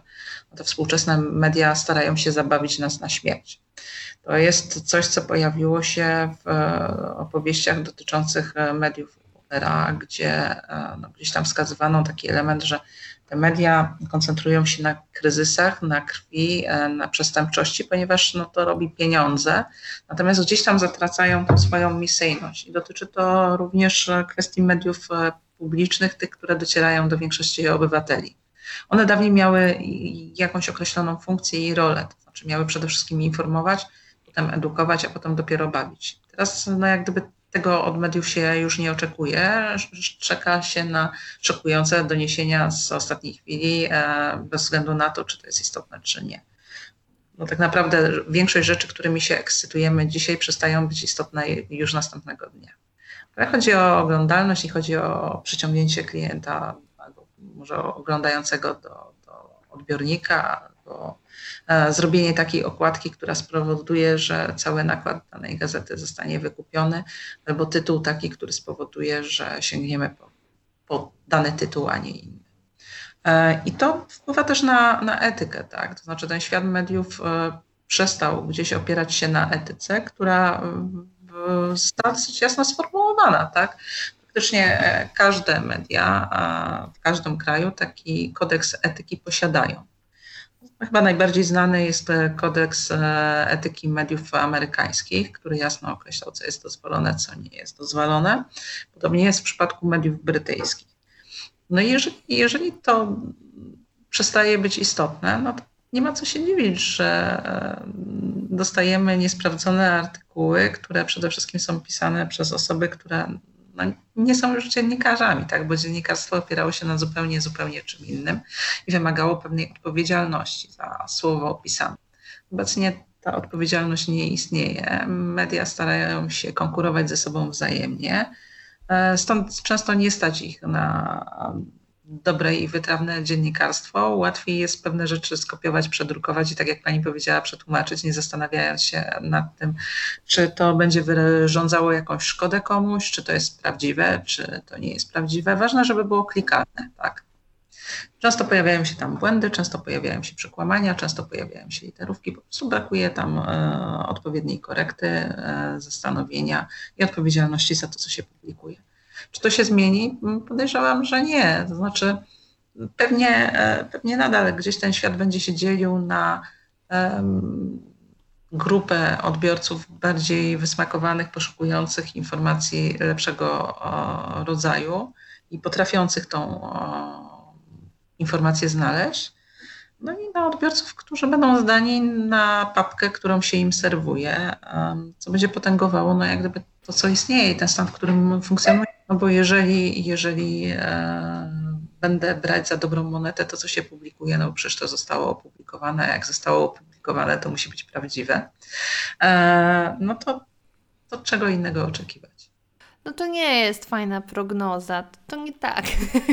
te współczesne media starają się zabawić nas na śmierć. To jest coś, co pojawiło się w opowieściach dotyczących mediów opera, gdzie no, gdzieś tam wskazywano taki element, że te media koncentrują się na kryzysach, na krwi, e, na przestępczości, ponieważ no, to robi pieniądze, natomiast gdzieś tam zatracają tą swoją misyjność. I dotyczy to również kwestii mediów e, publicznych, tych, które docierają do większości obywateli. One dawniej miały jakąś określoną funkcję i rolę, to znaczy miały przede wszystkim informować, edukować, a potem dopiero bawić. Teraz no, jak gdyby tego od mediów się już nie oczekuje. Czeka się na szokujące doniesienia z ostatniej chwili, e, bez względu na to, czy to jest istotne, czy nie. No tak naprawdę większość rzeczy, którymi się ekscytujemy dzisiaj, przestają być istotne już następnego dnia. Ale chodzi o oglądalność i chodzi o przyciągnięcie klienta, albo może oglądającego do, do odbiornika, albo zrobienie takiej okładki, która spowoduje, że cały nakład danej gazety zostanie wykupiony, albo tytuł taki, który spowoduje, że sięgniemy po, po dany tytuł, a nie inny. E, I to wpływa też na, na etykę, tak? To znaczy ten świat mediów e, przestał gdzieś opierać się na etyce, która została dosyć jasno sformułowana, tak? Praktycznie każde media w każdym kraju taki kodeks etyki posiadają. Chyba najbardziej znany jest e, kodeks e, etyki mediów amerykańskich, który jasno określał, co jest dozwolone, co nie jest dozwolone. Podobnie jest w przypadku mediów brytyjskich. No i jeżeli, jeżeli to przestaje być istotne, no to nie ma co się dziwić, że e, dostajemy niesprawdzone artykuły, które przede wszystkim są pisane przez osoby, które no, nie są już dziennikarzami, tak? bo dziennikarstwo opierało się na zupełnie, zupełnie czym innym i wymagało pewnej odpowiedzialności za słowo opisane. Obecnie ta odpowiedzialność nie istnieje. Media starają się konkurować ze sobą wzajemnie. E, stąd często nie stać ich na dobre i wytrawne dziennikarstwo. Łatwiej jest pewne rzeczy skopiować, przedrukować i tak jak pani powiedziała, przetłumaczyć, nie zastanawiając się nad tym, czy to będzie wyrządzało jakąś szkodę komuś, czy to jest prawdziwe, czy to nie jest prawdziwe. Ważne, żeby było klikalne, tak. Często pojawiają się tam błędy, często pojawiają się przekłamania, często pojawiają się literówki. Po prostu brakuje tam e, odpowiedniej korekty, e, zastanowienia i odpowiedzialności za to, co się publikuje. Czy to się zmieni? Podejrzewam, że nie. To znaczy, pewnie, e, pewnie nadal gdzieś ten świat będzie się dzielił na um, grupę odbiorców bardziej wysmakowanych, poszukujących informacji lepszego o, rodzaju i potrafiących tą o, informację znaleźć. No i na odbiorców, którzy będą zdani na papkę, którą się im serwuje, co będzie potęgowało no jak gdyby to, co istnieje i ten stan, w którym funkcjonuje no bo jeżeli, jeżeli e, będę brać za dobrą monetę to, co się publikuje, no przecież to zostało opublikowane, jak zostało opublikowane, to musi być prawdziwe, e, no to, to czego innego oczekiwać? No to nie jest fajna prognoza, to nie tak.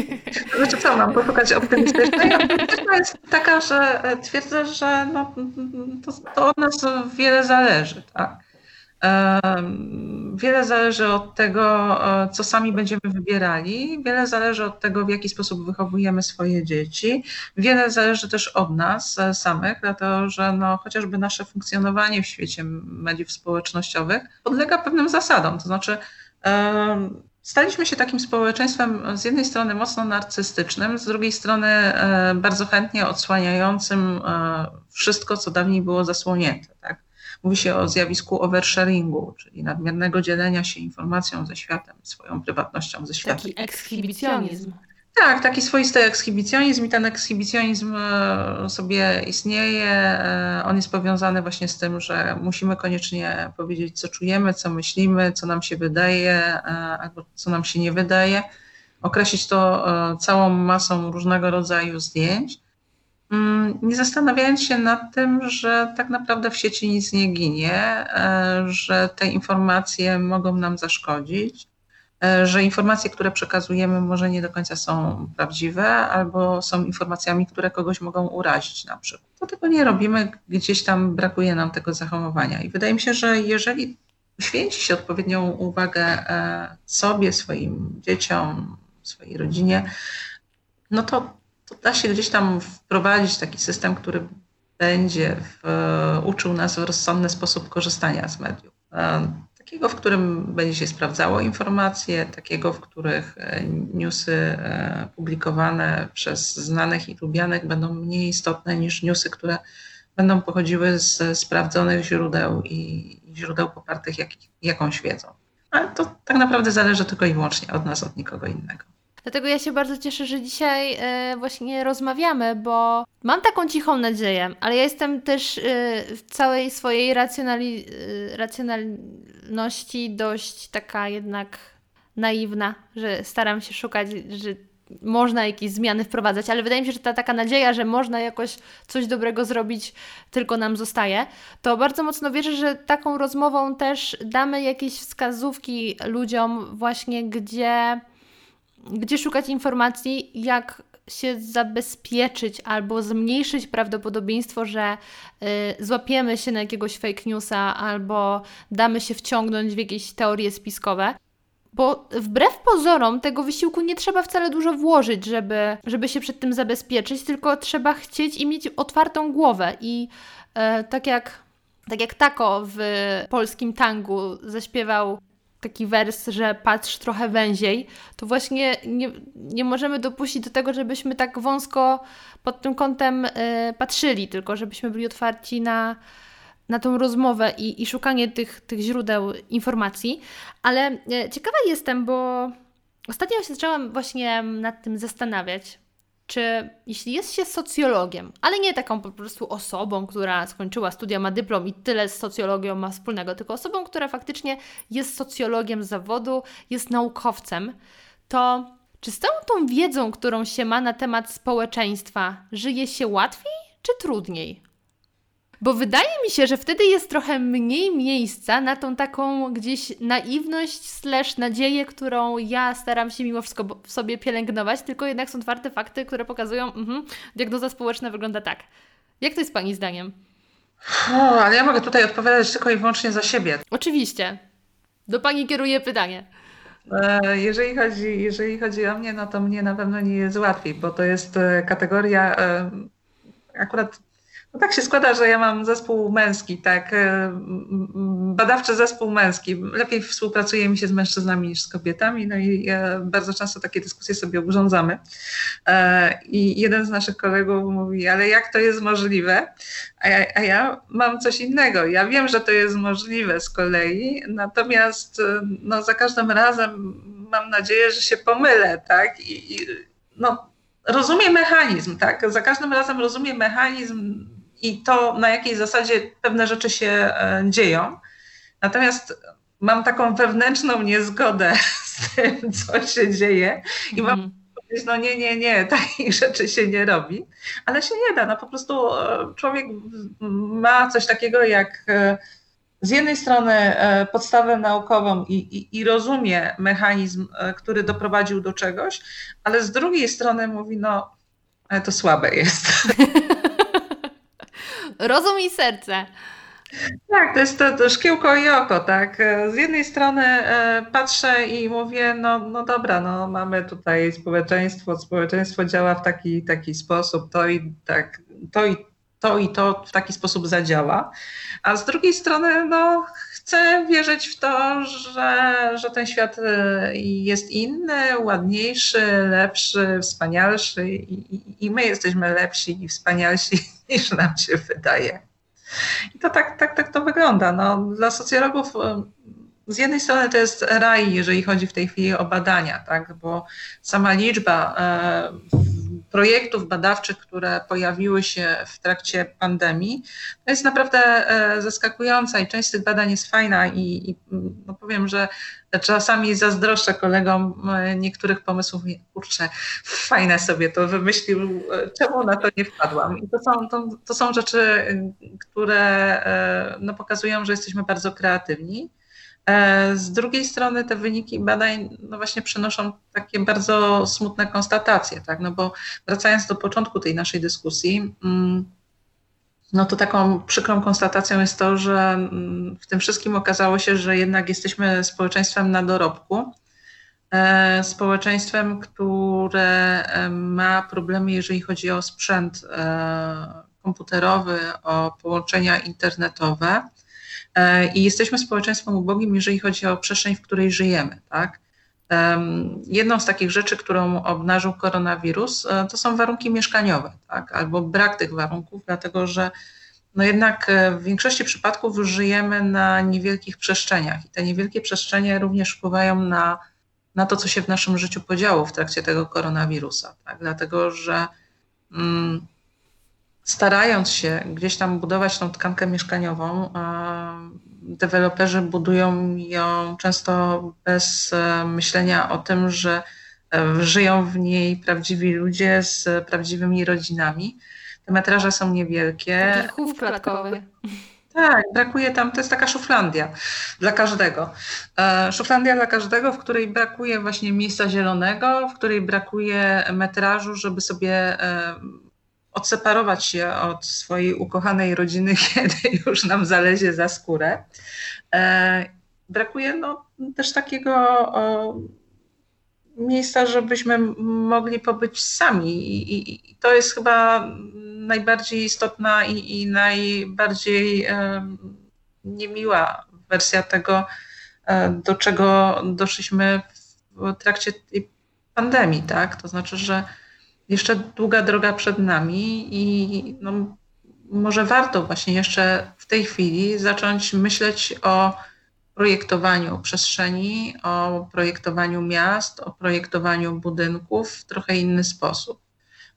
Znaczy co, mam poszukać optymistycznej? Optymistyczna jest taka, że twierdzę, że no, to, to od nas wiele zależy. Tak? Wiele zależy od tego, e, co sami będziemy wybierali, wiele zależy od tego, w jaki sposób wychowujemy swoje dzieci, wiele zależy też od nas e, samych, dlatego że no, chociażby nasze funkcjonowanie w świecie mediów społecznościowych podlega pewnym zasadom. To znaczy, staliśmy się takim społeczeństwem z jednej strony mocno narcystycznym, z drugiej strony e, bardzo chętnie odsłaniającym wszystko, co dawniej było zasłonięte. Tak? Mówi się o zjawisku oversharingu, czyli nadmiernego dzielenia się informacją ze światem, swoją prywatnością ze światem. Taki ekshibicjonizm. Tak, taki swoisty ekshibicjonizm i ten ekshibicjonizm e, sobie istnieje. E, on jest powiązany właśnie z tym, że musimy koniecznie powiedzieć, co czujemy, co myślimy, co nam się wydaje, e, albo co nam się nie wydaje. Określić to całą masą różnego rodzaju zdjęć nie zastanawiając się nad tym, że tak naprawdę w sieci nic nie ginie, e, że te informacje mogą nam zaszkodzić, e, że informacje, które przekazujemy, może nie do końca są prawdziwe, albo są informacjami, które kogoś mogą urazić na przykład. To tego nie robimy, gdzieś tam brakuje nam tego zahamowania. I wydaje mi się, że jeżeli poświęci się odpowiednią uwagę e, sobie, swoim dzieciom, swojej rodzinie, no to, to da się gdzieś tam wprowadzić taki system, który będzie w, uczył nas w rozsądny sposób korzystania z mediów. E, takiego, w którym będzie się sprawdzało informacje, takiego, w których e, newsy e, publikowane przez znanych i lubianych będą mniej istotne niż newsy, które będą pochodziły z sprawdzonych źródeł i źródeł popartych jak, jakąś wiedzą. Ale to tak naprawdę zależy tylko i wyłącznie od nas, od nikogo innego. Dlatego ja się bardzo cieszę, że dzisiaj y, właśnie rozmawiamy, bo mam taką cichą nadzieję, ale ja jestem też y, w całej swojej racjonali, y, racjonalności dość taka jednak naiwna, że staram się szukać, że można jakieś zmiany wprowadzać, ale wydaje mi się, że ta taka nadzieja, że można jakoś coś dobrego zrobić, tylko nam zostaje. To bardzo mocno wierzę, że taką rozmową też damy jakieś wskazówki ludziom, właśnie gdzie gdzie szukać informacji, jak się zabezpieczyć albo zmniejszyć prawdopodobieństwo, że y, złapiemy się na jakiegoś fake newsa albo damy się wciągnąć w jakieś teorie spiskowe. Bo wbrew pozorom tego wysiłku nie trzeba wcale dużo włożyć, żeby, żeby się przed tym zabezpieczyć, tylko trzeba chcieć i mieć otwartą głowę. I y, tak jak tak jak Tako w polskim tangu zaśpiewał taki wers, że patrz trochę węziej, to właśnie nie, nie możemy dopuścić do tego, żebyśmy tak wąsko pod tym kątem y, patrzyli, tylko żebyśmy byli otwarci na, na tą rozmowę i, i szukanie tych, tych źródeł informacji. Ale y, ciekawa jestem, bo ostatnio się zaczęłam właśnie nad tym zastanawiać, czy jeśli jest się socjologiem, ale nie taką po prostu osobą, która skończyła studia, ma dyplom i tyle z socjologią ma wspólnego, tylko osobą, która faktycznie jest socjologiem z zawodu, jest naukowcem, to czy z całą tą wiedzą, którą się ma na temat społeczeństwa, żyje się łatwiej czy trudniej? Bo wydaje mi się, że wtedy jest trochę mniej miejsca na tą taką gdzieś naiwność slash nadzieję, którą ja staram się mimo wszystko w sobie pielęgnować, tylko jednak są twarde fakty, które pokazują, mhm, diagnoza społeczna wygląda tak. Jak to jest Pani zdaniem? O, ale ja mogę tutaj odpowiadać tylko i wyłącznie za siebie. Oczywiście. Do Pani kieruję pytanie. E, jeżeli chodzi, jeżeli chodzi o mnie, no to mnie na pewno nie jest łatwiej, bo to jest e, kategoria e, akurat no tak się składa, że ja mam zespół męski, tak, e, badawczy zespół męski. Lepiej współpracuje mi się z mężczyznami niż z kobietami, no i bardzo często takie dyskusje sobie urządzamy. E, I jeden z naszych kolegów mówi, ale jak to jest możliwe? A ja, a ja mam coś innego. Ja wiem, że to jest możliwe z kolei, natomiast e, no, za każdym razem mam nadzieję, że się pomylę, tak? I, i no, rozumiem mechanizm, tak? Za każdym razem rozumiem mechanizm i to, na jakiej zasadzie pewne rzeczy się e, dzieją. Natomiast mam taką wewnętrzną niezgodę z tym, co się dzieje i mam mm. powiedzieć, no nie, nie, nie, takich rzeczy się nie robi, ale się nie da. No po prostu e, człowiek ma coś takiego jak e, z jednej strony podstawę naukową i, i, i, rozumie mechanizm, który doprowadził do czegoś, ale z drugiej strony mówi, no to słabe jest. Rozum i serce. Tak, to jest to, to szkiełko i oko, tak. Z jednej strony e, patrzę i mówię, no, no dobra, no mamy tutaj społeczeństwo, społeczeństwo działa w taki, taki sposób, to i tak, to i to i to w taki sposób zadziała. A z drugiej strony, no, chcę wierzyć w to, że, że ten świat e, jest inny, ładniejszy, lepszy, wspanialszy i, i, my jesteśmy lepsi i wspanialsi niż nam się wydaje. I to tak, tak, tak to wygląda. No, dla socjologów e, z jednej strony to jest raj, jeżeli chodzi w tej chwili o badania, tak? bo sama liczba e, projektów badawczych, które pojawiły się w trakcie pandemii, to jest naprawdę e, zaskakująca i część z tych badań jest fajna i, i no powiem, że czasami zazdroszczę kolegom e, niektórych pomysłów, kurczę, fajne sobie to wymyślił, e, czemu na to nie wpadłam. I to są, to, to są rzeczy, które no, pokazują, że jesteśmy bardzo kreatywni z drugiej strony te wyniki badań no właśnie przynoszą takie bardzo smutne konstatacje, tak? no bo wracając do początku tej naszej dyskusji, mm, no to taką przykrą konstatacją jest to, że mm, w tym wszystkim okazało się, że jednak jesteśmy społeczeństwem na dorobku, e, społeczeństwem, które e, ma problemy, jeżeli chodzi o sprzęt komputerowy, o połączenia internetowe. I jesteśmy społeczeństwem ubogim, jeżeli chodzi o przestrzeń, w której żyjemy. Tak? Jedną z takich rzeczy, którą obnażył koronawirus, e, to są warunki mieszkaniowe, tak? albo brak tych warunków, dlatego że no jednak e, w większości przypadków żyjemy na niewielkich przestrzeniach i te niewielkie przestrzenie również wpływają na, na to, co się w naszym życiu podziało w trakcie tego koronawirusa. Tak? Dlatego, że mm, starając się gdzieś tam budować tą tkankę mieszkaniową, deweloperzy budują ją często bez e, myślenia o tym, że e, żyją w niej prawdziwi ludzie z prawdziwymi rodzinami. Te metraże są niewielkie. Chów klatkowy. Tak, brakuje tam, to jest taka szuflandia dla każdego. E, szuflandia dla każdego, w której brakuje właśnie miejsca zielonego, w której brakuje metrażu, żeby sobie odseparować się od swojej ukochanej rodziny, kiedy już nam zalezie za skórę. E, brakuje no, też takiego miejsca, żebyśmy mogli pobyć sami. I, to jest chyba najbardziej istotna i, najbardziej niemiła wersja tego, e, do czego doszliśmy w trakcie tej pandemii, tak? To znaczy, że jeszcze długa droga przed nami i no, może warto właśnie jeszcze w tej chwili zacząć myśleć o projektowaniu przestrzeni, o projektowaniu miast, o projektowaniu budynków w trochę inny sposób.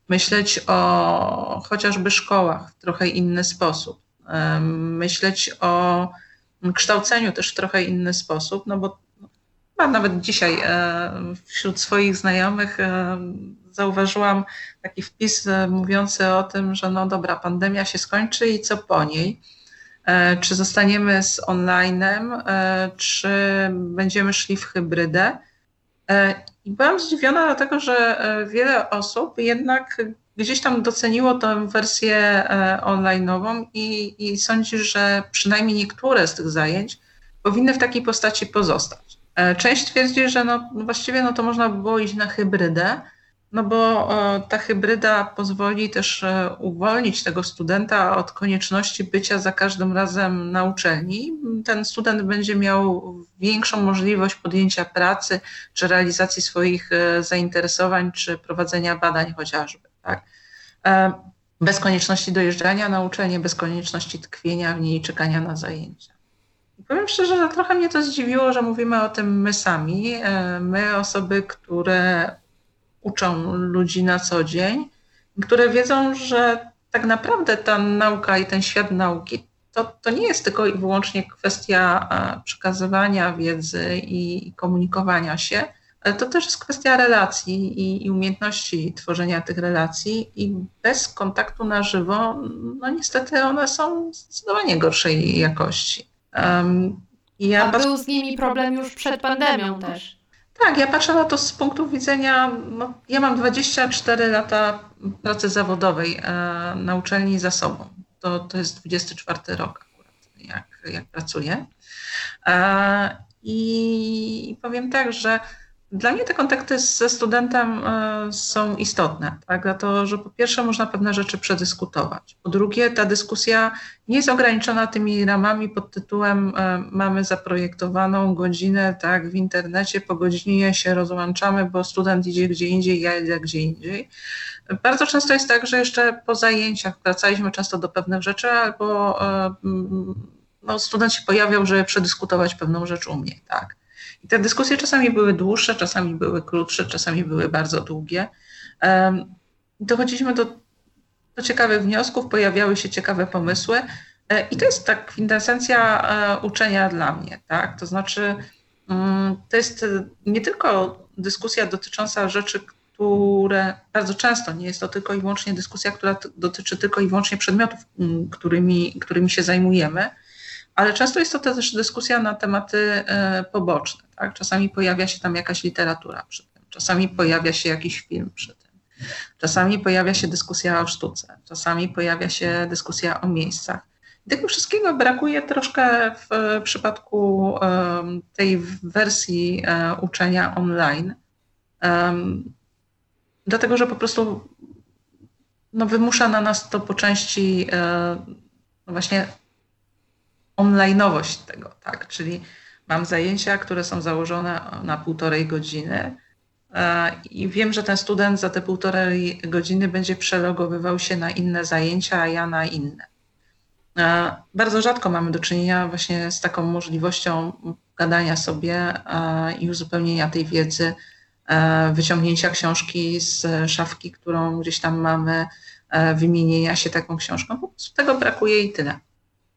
Myśleć o chociażby szkołach w trochę inny sposób. Myśleć o kształceniu też w trochę inny sposób, no bo Chyba nawet dzisiaj e, wśród swoich znajomych e, zauważyłam taki wpis e, mówiący o tym, że no dobra, pandemia się skończy i co po niej? Czy zostaniemy z online'em, czy będziemy szli w hybrydę? I byłam zdziwiona dlatego, że wiele osób jednak gdzieś tam doceniło tę wersję online'ową i, i sądzi, że przynajmniej niektóre z tych zajęć powinny w takiej postaci pozostać. E, część twierdzi, że no, no, właściwie no to można by było iść na hybrydę, no bo e, ta hybryda pozwoli też e, uwolnić tego studenta od konieczności bycia za każdym razem na uczelni. Ten student będzie miał większą możliwość podjęcia pracy, czy realizacji swoich zainteresowań, czy prowadzenia badań chociażby. Tak? Bez konieczności dojeżdżania na uczelnię, bez konieczności tkwienia w niej czekania na zajęcia. Powiem szczerze, że trochę mnie to zdziwiło, że mówimy o tym my sami, e, my osoby, które uczą ludzi na co dzień, które wiedzą, że tak naprawdę ta nauka i ten świat nauki to, to nie jest tylko i wyłącznie kwestia przekazywania wiedzy i komunikowania się, ale to też jest kwestia relacji i, i umiejętności tworzenia tych relacji i bez kontaktu na żywo, no niestety one są zdecydowanie gorszej jakości. Um, ja A był z nimi problem już przed pandemią też. Tak, ja patrzę na to z punktu widzenia, no, ja mam 24 lata pracy zawodowej e, na uczelni za sobą. To, to jest 24 rok akurat, jak, jak pracuję. E, I powiem tak, że dla mnie te kontakty ze studentem e, są istotne, tak? dlatego że po pierwsze można pewne rzeczy przedyskutować. Po drugie, ta dyskusja nie jest ograniczona tymi ramami pod tytułem e, mamy zaprojektowaną godzinę tak, w internecie, po godzinie się rozłączamy, bo student idzie gdzie indziej, ja idę gdzie indziej. Bardzo często jest tak, że jeszcze po zajęciach wracaliśmy często do pewnych rzeczy, albo e, no, student się pojawiał, żeby przedyskutować pewną rzecz u mnie. Tak? I te dyskusje czasami były dłuższe, czasami były krótsze, czasami były bardzo długie. Dochodziliśmy do, do ciekawych wniosków, pojawiały się ciekawe pomysły. E, I to jest tak kwintesencja e, uczenia dla mnie, tak? To znaczy, mm, to jest nie tylko dyskusja dotycząca rzeczy, które bardzo często nie jest to tylko i wyłącznie dyskusja, która dotyczy tylko i wyłącznie przedmiotów, którymi, którymi się zajmujemy, ale często jest to też dyskusja na tematy poboczne. Tak? Czasami pojawia się tam jakaś literatura przy tym, czasami pojawia się jakiś film przy tym. Czasami pojawia się dyskusja o sztuce, czasami pojawia się dyskusja o miejscach. Tego wszystkiego brakuje troszkę w przypadku tej wersji e, uczenia online, dlatego że po prostu no, wymusza na nas to po części e, no właśnie onlineowość tego, tak? Czyli mam zajęcia, które są założone na półtorej godziny e, i wiem, że ten student za te półtorej godziny będzie przelogowywał się na inne zajęcia, a ja na inne. E, bardzo rzadko mamy do czynienia właśnie z taką możliwością gadania sobie i uzupełnienia tej wiedzy, wyciągnięcia książki z szafki, którą gdzieś tam mamy, wymienienia się taką książką. Tego brakuje i tyle.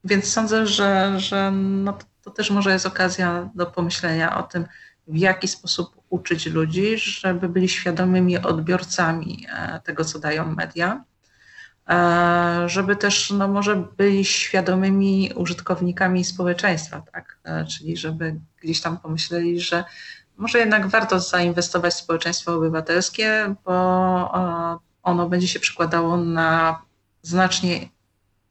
Więc sądzę, że, że no to, też może jest okazja do pomyślenia o tym, w jaki sposób uczyć ludzi, żeby byli świadomymi odbiorcami e, tego, co dają media, e, żeby też no, może byli świadomymi użytkownikami społeczeństwa, tak? E, czyli żeby gdzieś tam pomyśleli, że może jednak warto zainwestować w społeczeństwo obywatelskie, bo ono będzie się przekładało na znacznie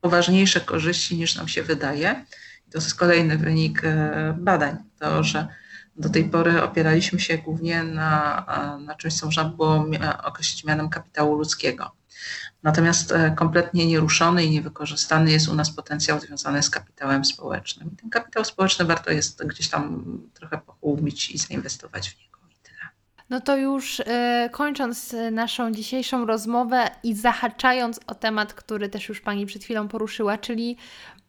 poważniejsze korzyści niż nam się wydaje. To jest kolejny wynik e, badań, to, że do tej pory opieraliśmy się głównie na, na czymś, co można było określić mianem kapitału ludzkiego. Natomiast e, kompletnie nieruszony i niewykorzystany jest u nas potencjał związany z kapitałem społecznym. I ten kapitał społeczny warto jest gdzieś tam trochę pochłubić i zainwestować w niego. No to już y, kończąc naszą dzisiejszą rozmowę i zahaczając o temat, który też już Pani przed chwilą poruszyła, czyli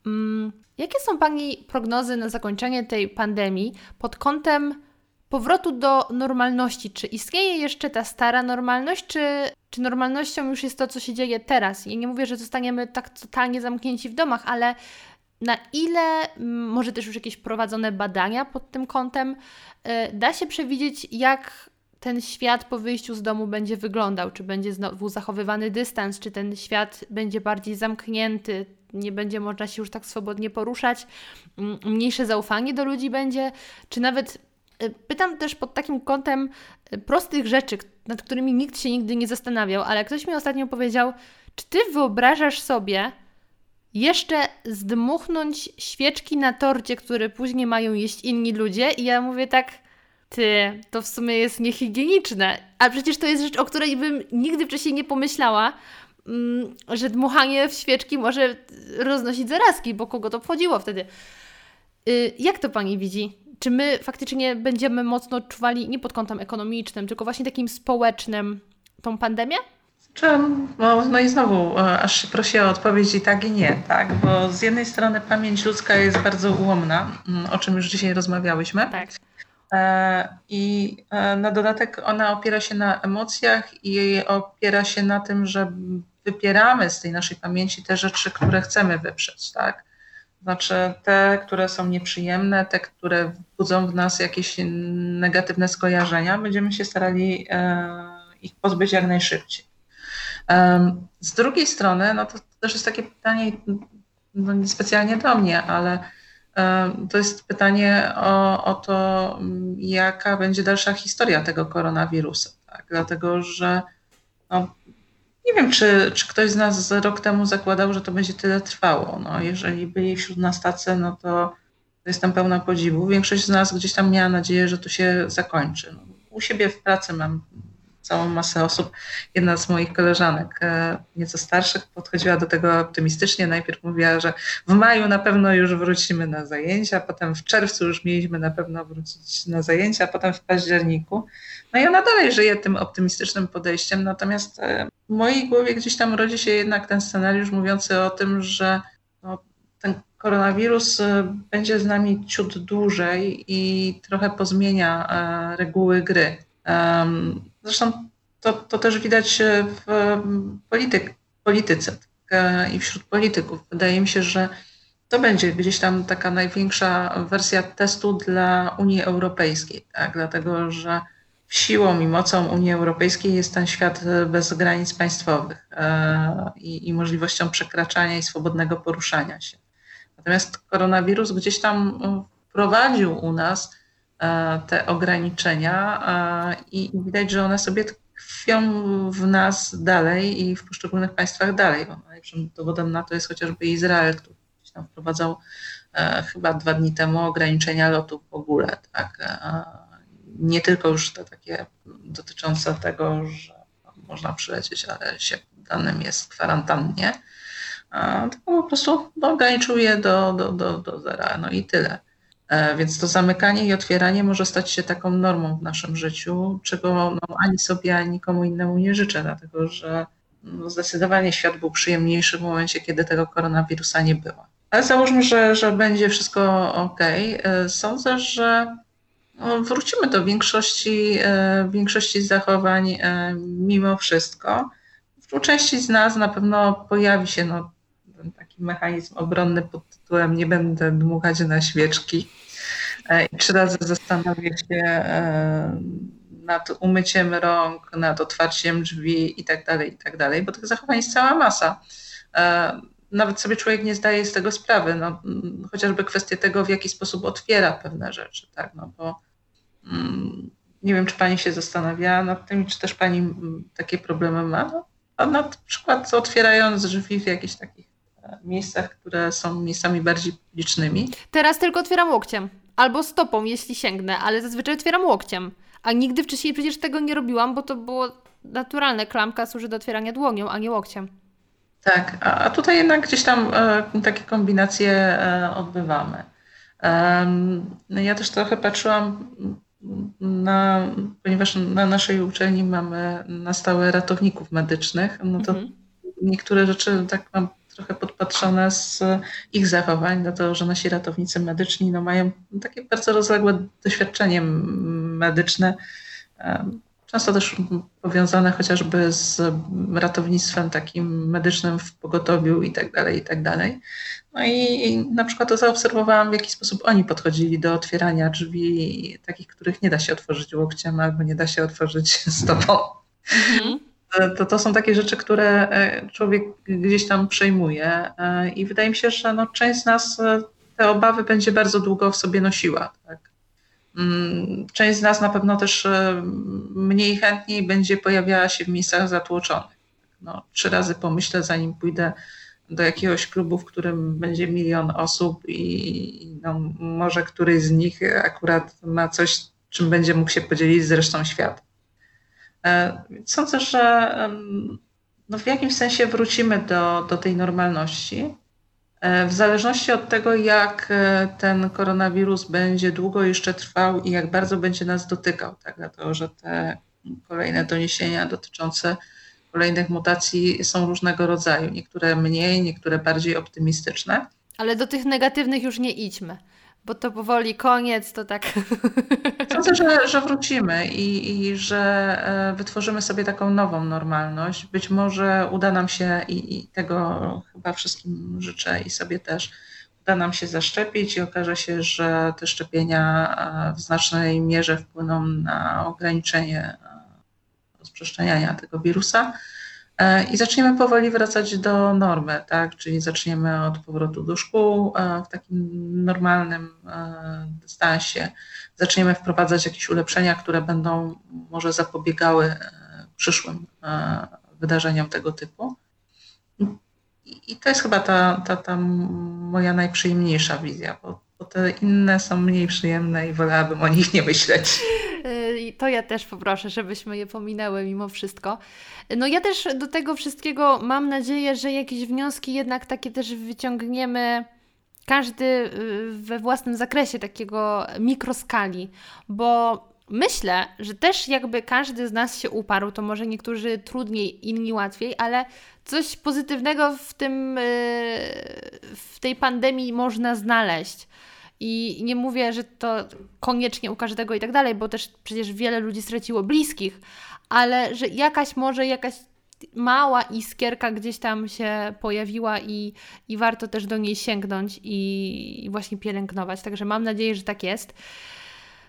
mm, jakie są Pani prognozy na zakończenie tej pandemii pod kątem powrotu do normalności? Czy istnieje jeszcze ta stara normalność, czy, czy normalnością już jest to, co się dzieje teraz? Ja nie mówię, że zostaniemy tak totalnie zamknięci w domach, ale na ile, może też już jakieś prowadzone badania pod tym kątem, y, da się przewidzieć, jak ten świat po wyjściu z domu będzie wyglądał, czy będzie znowu zachowywany dystans, czy ten świat będzie bardziej zamknięty, nie będzie można się już tak swobodnie poruszać, mniejsze zaufanie do ludzi będzie, czy nawet y, pytam też pod takim kątem y, prostych rzeczy, nad którymi nikt się nigdy nie zastanawiał, ale ktoś mi ostatnio powiedział, czy ty wyobrażasz sobie jeszcze zdmuchnąć świeczki na torcie, które później mają jeść inni ludzie? I ja mówię tak, ty, to w sumie jest niehigieniczne. A przecież to jest rzecz, o której bym nigdy wcześniej nie pomyślała, mm, że dmuchanie w świeczki może roznosić zarazki, bo kogo to wchodziło wtedy. Y, jak to pani widzi? Czy my faktycznie będziemy mocno odczuwali nie pod kątem ekonomicznym, tylko właśnie takim społecznym tą pandemię? Czym? No, no i znowu, e, aż się prosi o odpowiedź i tak i nie, tak? Bo z jednej strony pamięć ludzka jest bardzo ułomna, mm, o czym już dzisiaj rozmawiałyśmy. Tak. E, I e, na dodatek ona opiera się na emocjach i opiera się na tym, że wypieramy z tej naszej pamięci te rzeczy, które chcemy wyprzeć, tak? Znaczy te, które są nieprzyjemne, te, które budzą w nas jakieś negatywne skojarzenia, będziemy się starali e, ich pozbyć jak najszybciej. Z drugiej strony, no to też jest takie pytanie, no niespecjalnie do mnie, ale to jest pytanie o, o to, jaka będzie dalsza historia tego koronawirusa. Tak? Dlatego, że no, nie wiem, czy, czy ktoś z nas rok temu zakładał, że to będzie tyle trwało. No, jeżeli byli wśród nas tacy, no to jestem pełna podziwu. Większość z nas gdzieś tam miała nadzieję, że to się zakończy. No, u siebie w pracy mam całą masę osób. Jedna z moich koleżanek, e, nieco starszych, podchodziła do tego optymistycznie. Najpierw mówiła, że w maju na pewno już wrócimy na zajęcia, potem w czerwcu już mieliśmy na pewno wrócić na zajęcia, potem w październiku. No i ona dalej żyje tym optymistycznym podejściem, natomiast e, w mojej głowie gdzieś tam rodzi się jednak ten scenariusz mówiący o tym, że no, ten koronawirus e, będzie z nami ciut dłużej i trochę pozmienia reguły gry. Zresztą to, to też widać w polityk, polityce i wśród polityków. Wydaje mi się, że to będzie gdzieś tam taka największa wersja testu dla Unii Europejskiej, tak? dlatego że siłą i mocą Unii Europejskiej jest ten świat bez granic państwowych e, i, i możliwością przekraczania i swobodnego poruszania się. Natomiast koronawirus gdzieś tam wprowadził u nas te ograniczenia i widać, że one sobie tkwią w nas dalej i w poszczególnych państwach dalej. Najlepszym dowodem na to jest chociażby Izrael, który gdzieś tam wprowadzał e, chyba dwa dni temu ograniczenia lotów w ogóle. Tak? E, nie tylko już te takie dotyczące tego, że można przylecieć, ale się danym jest kwarantannie, e, tylko po prostu ograniczył je do, do, do, do zera. No i tyle. E, więc to zamykanie i otwieranie może stać się taką normą w naszym życiu, czego no, ani sobie, ani nikomu innemu nie życzę, dlatego że no, zdecydowanie świat był przyjemniejszy w momencie, kiedy tego koronawirusa nie było. Ale załóżmy, że, że będzie wszystko ok. E, sądzę, że no, wrócimy do większości, e, większości zachowań mimo wszystko. U części z nas na pewno pojawi się no, taki mechanizm obronny pod tytułem nie będę dmuchać na świeczki I trzy razy zastanowię się e, nad umyciem rąk, nad otwarciem drzwi i tak dalej, i tak dalej, bo tych zachowań jest cała masa. E, nawet sobie człowiek nie zdaje z tego sprawy, no, chociażby kwestie tego, w jaki sposób otwiera pewne rzeczy, tak, no bo mm, nie wiem, czy pani się zastanawiała nad tym, czy też pani mm, takie problemy ma, no, a na przykład otwierając drzwi w jakichś takich miejscach, które są miejscami bardziej publicznymi. Teraz tylko otwieram łokciem. Albo stopą, jeśli sięgnę, ale zazwyczaj otwieram łokciem. A nigdy wcześniej przecież tego nie robiłam, bo to było naturalne. Klamka służy do otwierania dłonią, a nie łokciem. Tak, a tutaj jednak gdzieś tam e, takie kombinacje e, odbywamy. E, ja też trochę patrzyłam na, ponieważ na naszej uczelni mamy na stałe ratowników medycznych, no to mhm. niektóre rzeczy tak mam trochę podpatrzone z ich zachowań, dlatego że nasi ratownicy medyczni no, mają takie bardzo rozległe doświadczenie medyczne, często też powiązane chociażby z ratownictwem takim medycznym w pogotowiu i tak dalej, i tak dalej. No i na przykład to zaobserwowałam, w jaki sposób oni podchodzili do otwierania drzwi, takich, których nie da się otworzyć łokciem albo nie da się otworzyć stopą. Mhm to, to są takie rzeczy, które e, człowiek gdzieś tam przejmuje e, i wydaje mi się, że no, część z nas e, te obawy będzie bardzo długo w sobie nosiła. Tak? Mm, część z nas na pewno też mniej chętniej będzie pojawiała się w miejscach zatłoczonych. No, trzy razy pomyślę, zanim pójdę do jakiegoś klubu, w którym będzie milion osób i no, może któryś z nich akurat ma coś, czym będzie mógł się podzielić z resztą świata. E, sądzę, że no w jakimś sensie wrócimy do, do tej normalności. E, w zależności od tego, jak e, ten koronawirus będzie długo jeszcze trwał i jak bardzo będzie nas dotykał, tak? dlatego że te kolejne doniesienia dotyczące kolejnych mutacji są różnego rodzaju. Niektóre mniej, niektóre bardziej optymistyczne. Ale do tych negatywnych już nie idźmy bo to powoli koniec, to tak. Sądzę, że, że wrócimy i, i że e, wytworzymy sobie taką nową normalność. Być może uda nam się i, i tego chyba wszystkim życzę i sobie też uda nam się zaszczepić i okaże się, że te szczepienia e, w znacznej mierze wpłyną na ograniczenie e, rozprzestrzeniania tego wirusa. E, i zaczniemy powoli wracać do normy, tak? Czyli zaczniemy od powrotu do szkół e, w takim normalnym e, dystansie. Zaczniemy wprowadzać jakieś ulepszenia, które będą może zapobiegały przyszłym wydarzeniom tego typu. I to jest chyba ta, ta, ta moja najprzyjemniejsza wizja, bo, bo te inne są mniej przyjemne i wolałabym o nich nie myśleć. I to ja też poproszę, żebyśmy je pominęły mimo wszystko. No ja też do tego wszystkiego mam nadzieję, że jakieś wnioski jednak takie też wyciągniemy każdy y, we własnym zakresie takiego mikroskali, bo myślę, że też jakby każdy z nas się uparł, to może niektórzy trudniej, inni łatwiej, ale coś pozytywnego w tym y, w tej pandemii można znaleźć. I nie mówię, że to koniecznie u każdego i tak dalej, bo też przecież wiele ludzi straciło bliskich, ale że jakaś może jakaś mała iskierka gdzieś tam się pojawiła i, i warto też do niej sięgnąć i, i właśnie pielęgnować. Także mam nadzieję, że tak jest.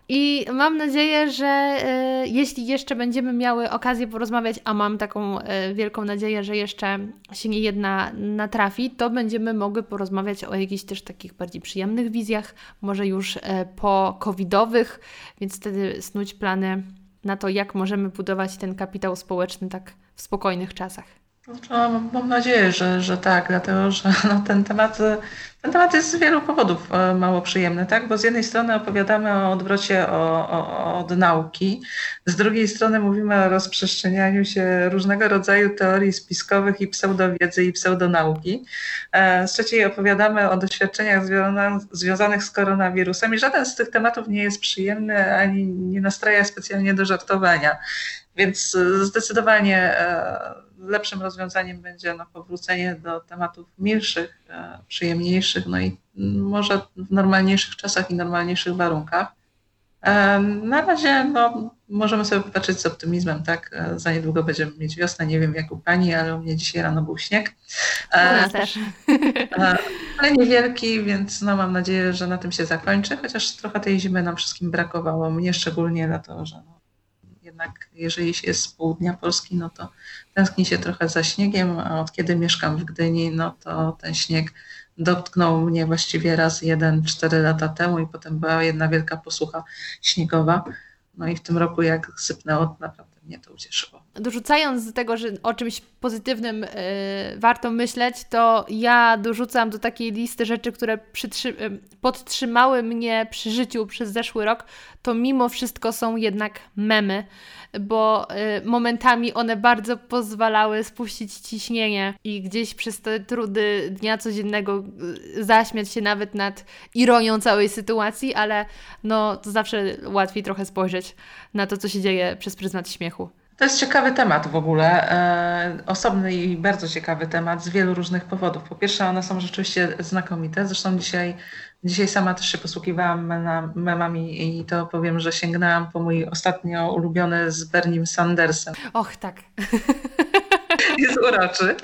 I mam nadzieję, że e, jeśli jeszcze będziemy miały okazję porozmawiać, a mam taką e, wielką nadzieję, że jeszcze się nie jedna natrafi, to będziemy mogły porozmawiać o jakichś też takich bardziej przyjemnych wizjach, może już e, po covidowych, więc wtedy snuć plany na to, jak możemy budować ten kapitał społeczny tak w spokojnych czasach. No, mam nadzieję, że, że tak, dlatego że no, ten, temat, ten temat jest z wielu powodów e, mało przyjemny, tak? bo z jednej strony opowiadamy o odwrocie o, o, od nauki, z drugiej strony mówimy o rozprzestrzenianiu się różnego rodzaju teorii spiskowych i pseudowiedzy i pseudonauki. E, z trzeciej opowiadamy o doświadczeniach związanych z koronawirusem i żaden z tych tematów nie jest przyjemny ani nie nastraja specjalnie do żartowania. Więc zdecydowanie e, lepszym rozwiązaniem będzie no, powrócenie do tematów milszych, e, przyjemniejszych, no i może w normalniejszych czasach i normalniejszych warunkach. E, na razie no, możemy sobie popatrzeć z optymizmem, tak? E, za niedługo będziemy mieć wiosnę. Nie wiem jak u Pani, ale u mnie dzisiaj rano był śnieg. U też. Ale niewielki, więc no, mam nadzieję, że na tym się zakończy, chociaż trochę tej zimy nam wszystkim brakowało. Mnie szczególnie, dlatego że no, jednak jeżeli się jest z południa Polski, no to tęskni się trochę za śniegiem, a od kiedy mieszkam w Gdyni, no to ten śnieg dotknął mnie właściwie raz jeden, cztery lata temu i potem była jedna wielka posłucha śniegowa. No i w tym roku jak sypnęło, naprawdę mnie to ucieszyło. Dorzucając do tego, że o czymś pozytywnym yy, warto myśleć, to ja dorzucam do takiej listy rzeczy, które yy, podtrzymały mnie przy życiu przez zeszły rok, to mimo wszystko są jednak memy, bo yy, momentami one bardzo pozwalały spuścić ciśnienie i gdzieś przez te trudy dnia codziennego zaśmiać się nawet nad ironią całej sytuacji, ale no to zawsze łatwiej trochę spojrzeć na to, co się dzieje przez pryzmat śmiechu. To jest ciekawy temat w ogóle, e, osobny i bardzo ciekawy temat z wielu różnych powodów. Po pierwsze, one są rzeczywiście znakomite. Zresztą dzisiaj, dzisiaj sama też się posługiwałam memami i to powiem, że sięgnęłam po mój ostatnio ulubiony z Bernim Sandersem. Och, tak. Jest uroczy.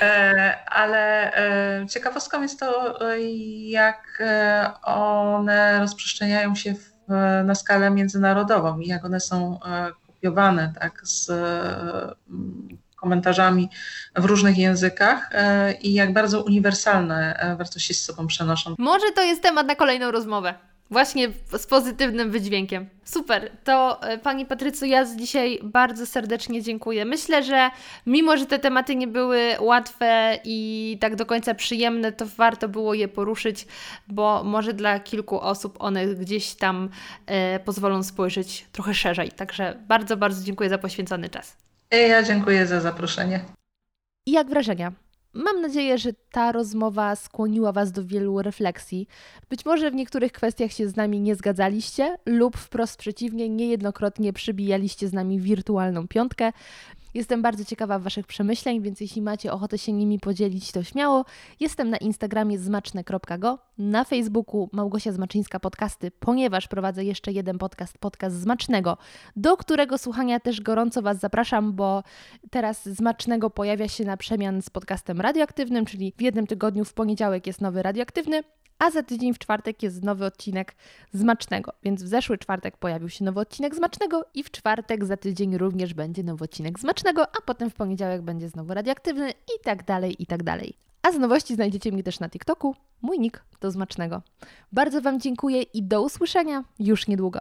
E, ale e, ciekawostką jest to, jak one rozprzestrzeniają się w, na skalę międzynarodową i jak one są kopiowane tak, z mm, komentarzami w różnych językach e, i jak bardzo uniwersalne e, wartości z sobą przenoszą. Może to jest temat na kolejną rozmowę. Właśnie z pozytywnym wydźwiękiem. Super. To e, Pani Patrycu, ja dzisiaj bardzo serdecznie dziękuję. Myślę, że mimo, że te tematy nie były łatwe i tak do końca przyjemne, to warto było je poruszyć, bo może dla kilku osób one gdzieś tam e, pozwolą spojrzeć trochę szerzej. Także bardzo, bardzo dziękuję za poświęcony czas. Ja dziękuję za zaproszenie. I jak wrażenia? Mam nadzieję, że ta rozmowa skłoniła Was do wielu refleksji. Być może w niektórych kwestiach się z nami nie zgadzaliście, lub wprost przeciwnie, niejednokrotnie przybijaliście z nami wirtualną piątkę. Jestem bardzo ciekawa Waszych przemyśleń, więc jeśli macie ochotę się nimi podzielić, to śmiało. Jestem na Instagramie zmaczne.go, na Facebooku Małgosia Zmaczyńska Podcasty, ponieważ prowadzę jeszcze jeden podcast, podcast Zmacznego, do którego słuchania też gorąco Was zapraszam, bo teraz Zmacznego pojawia się na przemian z podcastem radioaktywnym, czyli w jednym tygodniu w poniedziałek jest nowy radioaktywny, a za tydzień w czwartek jest nowy odcinek Zmacznego. Więc w zeszły czwartek pojawił się nowy odcinek Zmacznego i w czwartek za tydzień również będzie nowy odcinek Zmacznego, a potem w poniedziałek będzie znowu radioaktywny i tak dalej, i tak dalej. A z nowości znajdziecie mnie też na TikToku. Mój nick do Zmacznego. Bardzo Wam dziękuję i do usłyszenia już niedługo.